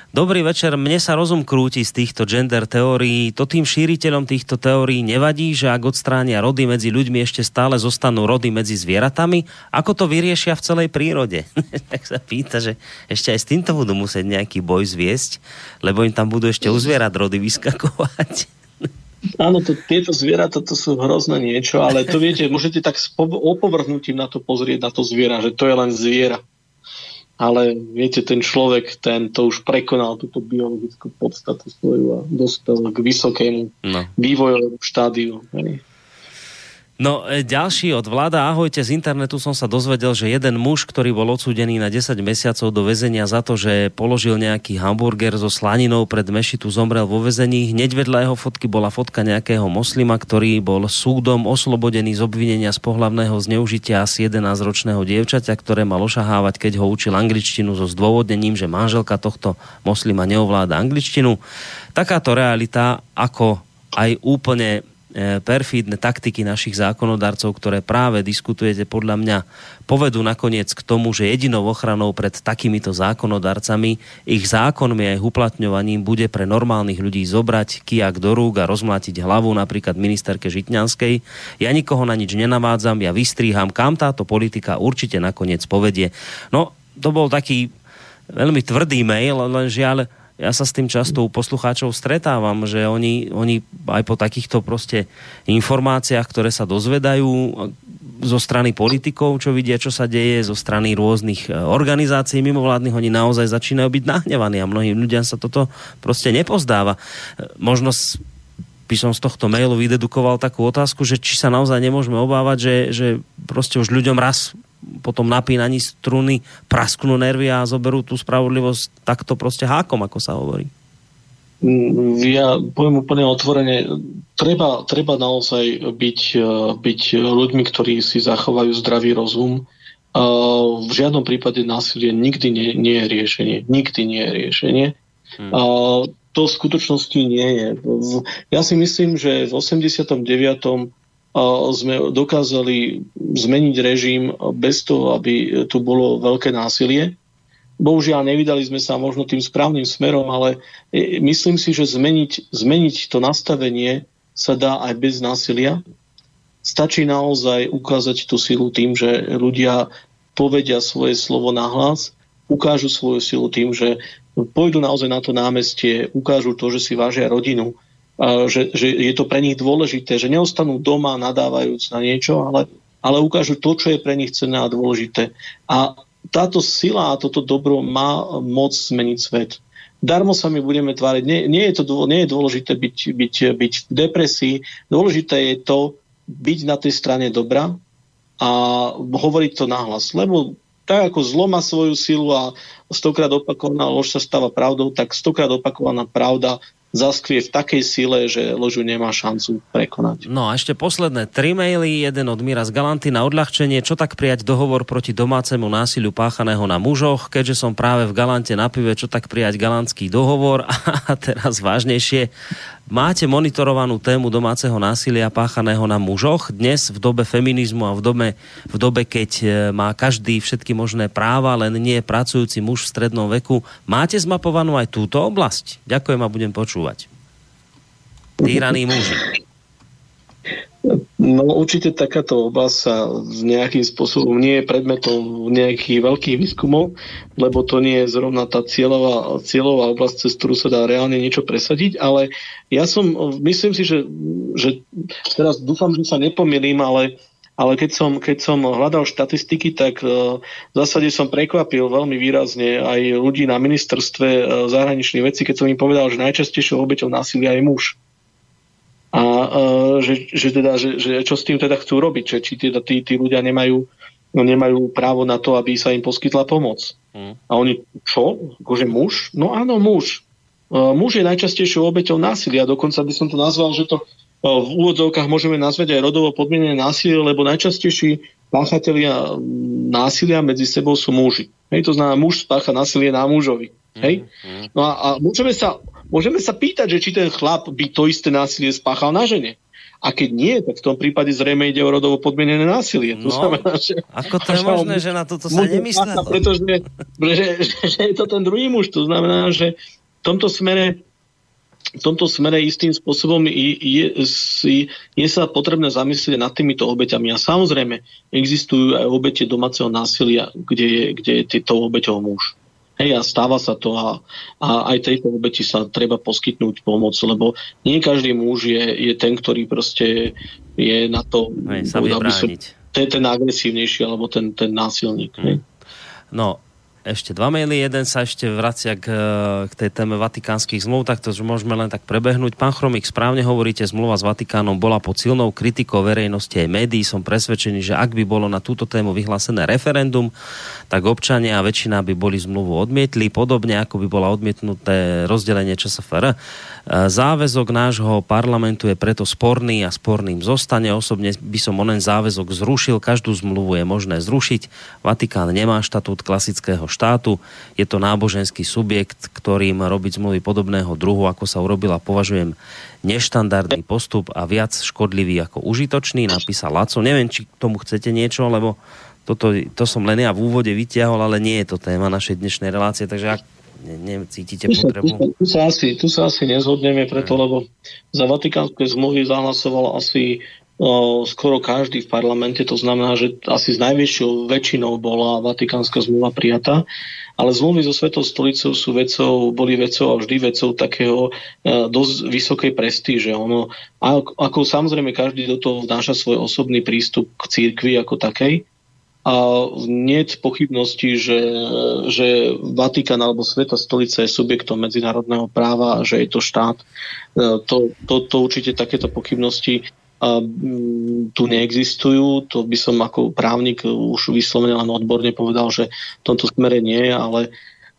Dobrý večer, mne sa rozum krúti z týchto gender teórií. To tým šíriteľom týchto teórií nevadí, že ak odstránia rody medzi ľuďmi, ešte stále zostanú rody medzi zvieratami? Ako to vyriešia v celej prírode? tak sa pýta, že ešte aj s týmto budú musieť nejaký boj zviesť, lebo im tam budú ešte u zvierat rody vyskakovať. Áno, to, tieto zvieratá to sú hrozné niečo, ale to viete, môžete tak opovrhnutím na to pozrieť, na to zviera, že to je len zviera. Ale viete, ten človek, ten to už prekonal túto biologickú podstatu svoju a dospel k vysokému no. vývojovému štádiu. Hej. No, e, ďalší od vláda. Ahojte, z internetu som sa dozvedel, že jeden muž, ktorý bol odsúdený na 10 mesiacov do väzenia za to, že položil nejaký hamburger so slaninou pred mešitu, zomrel vo väzení. Hneď vedľa jeho fotky bola fotka nejakého moslima, ktorý bol súdom oslobodený z obvinenia z pohlavného zneužitia asi 11-ročného dievčaťa, ktoré mal ošahávať, keď ho učil angličtinu so zdôvodnením, že manželka tohto moslima neovláda angličtinu. Takáto realita, ako aj úplne perfídne taktiky našich zákonodarcov, ktoré práve diskutujete, podľa mňa povedú nakoniec k tomu, že jedinou ochranou pred takýmito zákonodarcami, ich zákonmi a ich uplatňovaním bude pre normálnych ľudí zobrať kijak do rúk a rozmlátiť hlavu napríklad ministerke Žitňanskej. Ja nikoho na nič nenavádzam, ja vystríham, kam táto politika určite nakoniec povedie. No, to bol taký veľmi tvrdý mail, len žiaľ, ja sa s tým často u poslucháčov stretávam, že oni, oni aj po takýchto proste informáciách, ktoré sa dozvedajú zo strany politikov, čo vidia, čo sa deje, zo strany rôznych e, organizácií mimovládnych, oni naozaj začínajú byť nahnevaní a mnohým ľuďom sa toto proste nepozdáva. E, možno by som z tohto mailu vydedukoval takú otázku, že či sa naozaj nemôžeme obávať, že, že proste už ľuďom raz po tom napínaní struny prasknú nervy a zoberú tú spravodlivosť takto proste hákom, ako sa hovorí? Mm, ja poviem úplne otvorene, treba, treba naozaj byť, e, byť ľuďmi, ktorí si zachovajú zdravý rozum. E, v žiadnom prípade násilie nikdy nie, nie je riešenie. Nikdy nie je riešenie. Hmm. To v skutočnosti nie je. Ja si myslím, že v 89 sme dokázali zmeniť režim bez toho, aby tu bolo veľké násilie. Bohužiaľ, nevydali sme sa možno tým správnym smerom, ale e, myslím si, že zmeniť, zmeniť to nastavenie sa dá aj bez násilia. Stačí naozaj ukázať tú silu tým, že ľudia povedia svoje slovo na hlas, ukážu svoju silu tým, že pôjdu naozaj na to námestie, ukážu to, že si vážia rodinu, že, že je to pre nich dôležité, že neostanú doma nadávajúc na niečo, ale, ale ukážu to, čo je pre nich cenné a dôležité. A táto sila a toto dobro má moc zmeniť svet. Darmo sa my budeme tváriť. Nie, nie, je, to, nie je dôležité byť, byť, byť v depresii. Dôležité je to byť na tej strane dobra a hovoriť to nahlas. Lebo tak ako zlo má svoju silu a stokrát opakovaná lož sa stáva pravdou, tak stokrát opakovaná pravda zaskvie v takej sile, že ložu nemá šancu prekonať. No a ešte posledné tri maily, jeden od Mira z Galanty na odľahčenie. Čo tak prijať dohovor proti domácemu násiliu páchaného na mužoch? Keďže som práve v Galante na pive, čo tak prijať galantský dohovor? A teraz vážnejšie, Máte monitorovanú tému domáceho násilia páchaného na mužoch dnes v dobe feminizmu a v dobe, v dobe keď e, má každý všetky možné práva, len nie pracujúci muž v strednom veku. Máte zmapovanú aj túto oblasť? Ďakujem a budem počúvať. Týraní muži. No určite takáto oblasť sa nejakým spôsobom nie je predmetom nejakých veľkých výskumov, lebo to nie je zrovna tá cieľová, cieľová oblasť, cez ktorú sa dá reálne niečo presadiť, ale ja som, myslím si, že, že teraz dúfam, že sa nepomilím, ale ale keď som, keď som hľadal štatistiky, tak uh, v zásade som prekvapil veľmi výrazne aj ľudí na ministerstve uh, zahraničných vecí, keď som im povedal, že najčastejšou obeťou násilia je muž a že, že, teda, že, že čo s tým teda chcú robiť, že či teda tí, tí ľudia nemajú, no, nemajú právo na to, aby sa im poskytla pomoc. Mm. A oni, čo? Akože muž? No áno, muž. Uh, muž je najčastejšou obeťou násilia, dokonca by som to nazval, že to uh, v úvodzovkách môžeme nazvať aj rodovo podmienené násilie, lebo najčastejší páchatelia násilia medzi sebou sú muži. Hej, to znamená, muž spácha násilie na mužovi. Hej? Mm. No a, a môžeme sa Môžeme sa pýtať, že či ten chlap by to isté násilie spáchal na žene. A keď nie, tak v tom prípade zrejme ide o rodovo podmienené násilie. To no, znamená, že, ako to je možné, že na toto sa nemyslelo? Pretože že, že, že je to ten druhý muž. To znamená, že v tomto smere v tomto smere istým spôsobom je, je, je sa potrebné zamyslieť nad týmito obeťami. A samozrejme, existujú aj obete domáceho násilia, kde je, kde je týto obeťou muž. Hej, a stáva sa to a, a aj tejto obeti sa treba poskytnúť pomoc, lebo nie každý muž je, je ten, ktorý proste je na to, hej, sa aby som, to je ten agresívnejší alebo ten, ten násilník. Hmm. No, ešte dva maily. Jeden sa ešte vracia k, k tej téme vatikánskych zmluv, tak to môžeme len tak prebehnúť. Pán Chromik, správne hovoríte, zmluva s Vatikánom bola pod silnou kritikou verejnosti aj médií. Som presvedčený, že ak by bolo na túto tému vyhlásené referendum, tak občania a väčšina by boli zmluvu odmietli, podobne ako by bola odmietnuté rozdelenie ČSFR. Záväzok nášho parlamentu je preto sporný a sporným zostane. Osobne by som onen záväzok zrušil. Každú zmluvu je možné zrušiť. Vatikán nemá štatút klasického štátu. Je to náboženský subjekt, ktorým robiť zmluvy podobného druhu, ako sa urobila, považujem neštandardný postup a viac škodlivý ako užitočný, napísal Laco. Neviem, či k tomu chcete niečo, lebo toto, to som len ja v úvode vyťahol, ale nie je to téma našej dnešnej relácie, takže ak necítite tu sa, potrebu? Tu, tu, sa asi, tu sa asi nezhodneme preto, lebo za vatikánske zmluvy zahlasoval asi o, skoro každý v parlamente, to znamená, že asi s najväčšou väčšinou bola vatikánska zmluva prijatá, ale zmluvy so Svetou stolicou sú vecou, boli vecou a vždy vecou takého e, dosť vysokej prestíže. Ono, ako, ako samozrejme každý do toho vnáša svoj osobný prístup k církvi ako takej, a nie je pochybnosti, že, že Vatikán alebo Sveta stolica je subjektom medzinárodného práva a že je to štát. E, to, to, to určite takéto pochybnosti a, m, tu neexistujú. To by som ako právnik už vyslovene len odborne povedal, že v tomto smere nie, ale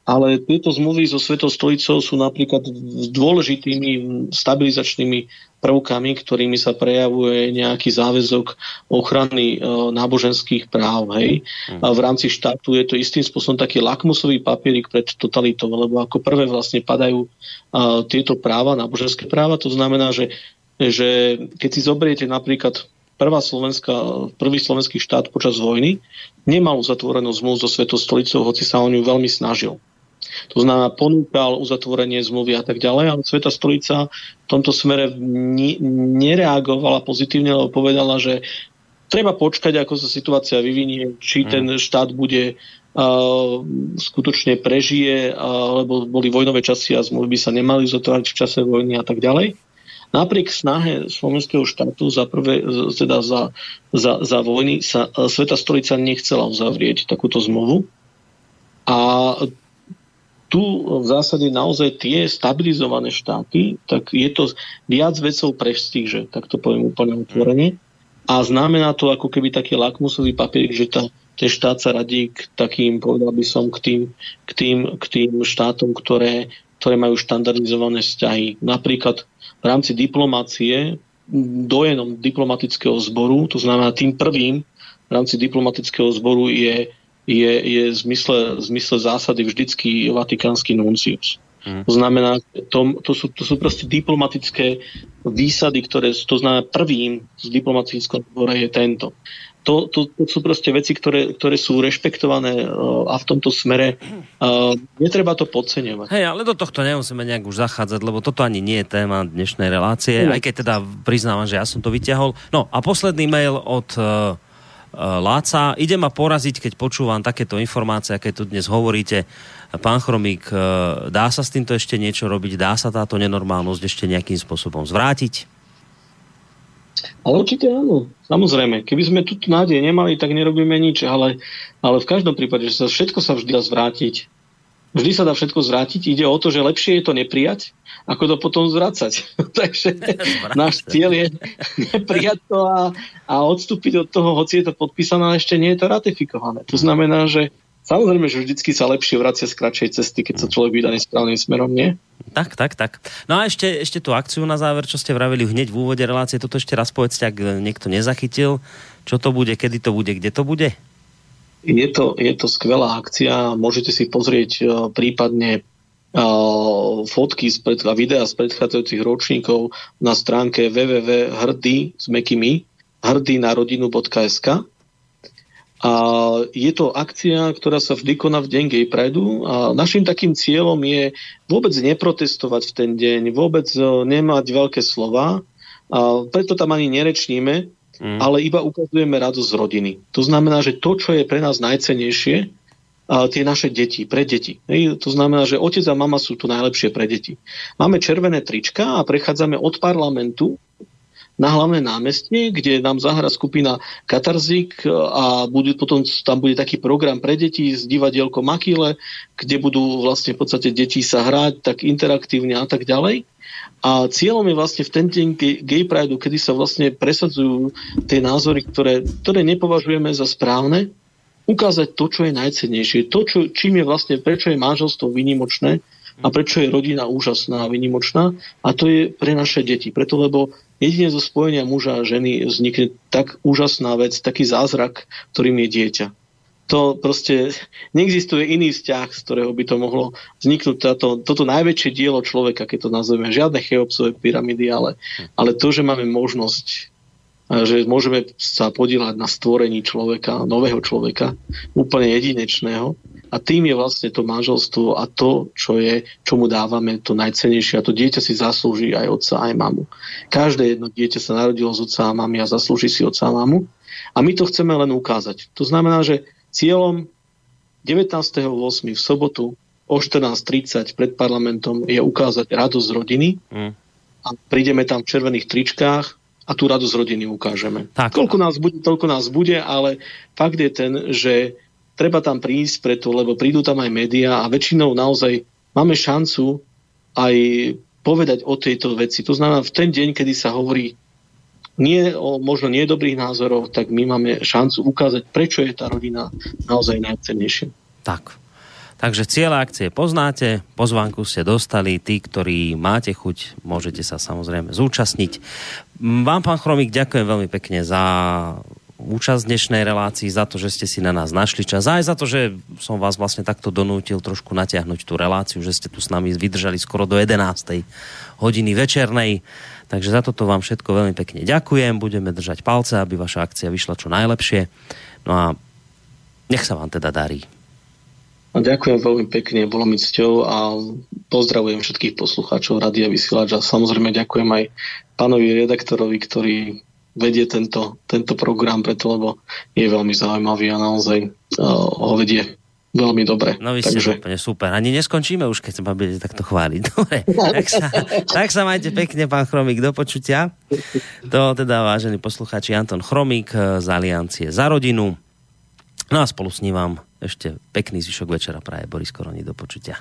ale tieto zmluvy so Svetou stolicou sú napríklad dôležitými stabilizačnými prvkami, ktorými sa prejavuje nejaký záväzok ochrany e, náboženských práv. Hej. Mhm. A v rámci štátu je to istým spôsobom taký lakmusový papierik pred totalitou, lebo ako prvé vlastne padajú e, tieto práva, náboženské práva. To znamená, že, že keď si zoberiete napríklad prvá Slovenska, prvý slovenský štát počas vojny nemal uzatvorenú zmluvu so Svetou stolicou, hoci sa o ňu veľmi snažil. To znamená, ponúkal uzatvorenie zmluvy a tak ďalej, ale Sveta stolica v tomto smere nereagovala pozitívne, lebo povedala, že treba počkať, ako sa situácia vyvinie, či ten štát bude uh, skutočne prežije, uh, lebo boli vojnové časy a zmluvy by sa nemali uzatvárať v čase vojny a tak ďalej. Napriek snahe slovenského štátu za, prvé, teda za, za, za vojny sa Sveta stolica nechcela uzavrieť takúto zmluvu. A tu v zásade naozaj tie stabilizované štáty, tak je to viac vecou prestíže, tak to poviem úplne otvorene. A znamená to ako keby taký lakmusový papier, že tá, ten štát sa radí k takým, povedal by som, k tým, k tým, k tým štátom, ktoré, ktoré majú štandardizované vzťahy. Napríklad v rámci diplomácie dojenom diplomatického zboru, to znamená tým prvým v rámci diplomatického zboru je je, je v, zmysle, v zmysle zásady vždycky vatikánsky nuncius. Mm. To znamená, to, to, sú, to sú proste diplomatické výsady, ktoré, to znamená prvým z diplomatického dvora je tento. To, to, to sú proste veci, ktoré, ktoré sú rešpektované uh, a v tomto smere uh, netreba to podceňovať. Hej, ale do tohto nemusíme nejak už zachádzať, lebo toto ani nie je téma dnešnej relácie, mm. aj keď teda priznávam, že ja som to vyťahol. No a posledný mail od uh, Láca. Ide ma poraziť, keď počúvam takéto informácie, aké tu dnes hovoríte. Pán Chromík, eh, dá sa s týmto ešte niečo robiť? Dá sa táto nenormálnosť ešte nejakým spôsobom zvrátiť? Ale určite áno, samozrejme. Keby sme tu nádej nemali, tak nerobíme nič, ale, ale v každom prípade, že sa všetko sa vždy dá zvrátiť. Vždy sa dá všetko zvrátiť. Ide o to, že lepšie je to neprijať, ako to potom zvracať. Takže náš cieľ je neprijať to a, a odstúpiť od toho, hoci je to podpísané, ale ešte nie je to ratifikované. To znamená, že Samozrejme, že vždycky sa lepšie vracia z kratšej cesty, keď sa človek vydá nesprávnym smerom, nie? Tak, tak, tak. No a ešte, ešte tú akciu na záver, čo ste vravili hneď v úvode relácie, toto ešte raz povedzte, ak niekto nezachytil, čo to bude, kedy to bude, kde to bude? Je to, je to skvelá akcia, môžete si pozrieť uh, prípadne fotky z pred, a videa z predchádzajúcich ročníkov na stránke www.hrdý s mekými hrdý na rodinu.sk a je to akcia, ktorá sa vždy koná v deň Gay Prideu a našim takým cieľom je vôbec neprotestovať v ten deň, vôbec e, nemať veľké slova, a preto tam ani nerečníme, mm. ale iba ukazujeme radosť z rodiny. To znamená, že to, čo je pre nás najcenejšie, tie naše deti, pre deti. Hej? To znamená, že otec a mama sú tu najlepšie pre deti. Máme červené trička a prechádzame od parlamentu na hlavné námestie, kde nám zahra skupina Katarzik a bude, potom tam bude taký program pre deti z divadielko Makile, kde budú vlastne v podstate deti sa hrať tak interaktívne a tak ďalej. A cieľom je vlastne v ten deň Gay Pride, kedy sa vlastne presadzujú tie názory, ktoré, ktoré nepovažujeme za správne, ukázať to, čo je najcennejšie. To, čo, čím je vlastne, prečo je manželstvo vynimočné a prečo je rodina úžasná a vynimočná. A to je pre naše deti. Preto, lebo jedine zo spojenia muža a ženy vznikne tak úžasná vec, taký zázrak, ktorým je dieťa to proste neexistuje iný vzťah, z ktorého by to mohlo vzniknúť táto, toto najväčšie dielo človeka, keď to nazveme. Žiadne cheopsové pyramidy, ale, ale to, že máme možnosť že môžeme sa podielať na stvorení človeka, nového človeka, úplne jedinečného. A tým je vlastne to manželstvo a to, čo je, čo mu dávame, to najcenejšie. A to dieťa si zaslúži aj otca, aj mamu. Každé jedno dieťa sa narodilo z otca a mamy a zaslúži si otca a mamu. A my to chceme len ukázať. To znamená, že Cieľom 19.8. v sobotu o 14.30 pred parlamentom je ukázať radosť rodiny mm. a prídeme tam v červených tričkách a tú radosť rodiny ukážeme. Tak. Koľko nás bude, toľko nás bude, ale fakt je ten, že treba tam prísť preto, lebo prídu tam aj médiá a väčšinou naozaj máme šancu aj povedať o tejto veci. To znamená, v ten deň, kedy sa hovorí nie o možno nie dobrých názoroch, tak my máme šancu ukázať, prečo je tá rodina naozaj najcennejšia. Tak. Takže cieľa akcie poznáte, pozvánku ste dostali, tí, ktorí máte chuť, môžete sa samozrejme zúčastniť. Vám, pán Chromík, ďakujem veľmi pekne za účasť dnešnej relácii, za to, že ste si na nás našli čas, aj za to, že som vás vlastne takto donútil trošku natiahnuť tú reláciu, že ste tu s nami vydržali skoro do 11. hodiny večernej. Takže za toto vám všetko veľmi pekne ďakujem. Budeme držať palce, aby vaša akcia vyšla čo najlepšie. No a nech sa vám teda darí. A ďakujem veľmi pekne, bolo mi cťou a pozdravujem všetkých poslucháčov Radia Vysielač a samozrejme ďakujem aj pánovi redaktorovi, ktorý vedie tento, tento program, preto lebo je veľmi zaujímavý a naozaj uh, ho vedie veľmi dobre. No vy ste Takže... úplne super. Ani neskončíme už, keď sa ma budete takto chváliť. Dobre, tak sa, tak sa majte pekne, pán Chromík, do počutia. To teda, vážení poslucháči, Anton Chromík z Aliancie za rodinu. No a spolu s ním vám ešte pekný zvyšok večera praje Boris Koroni. Do počutia.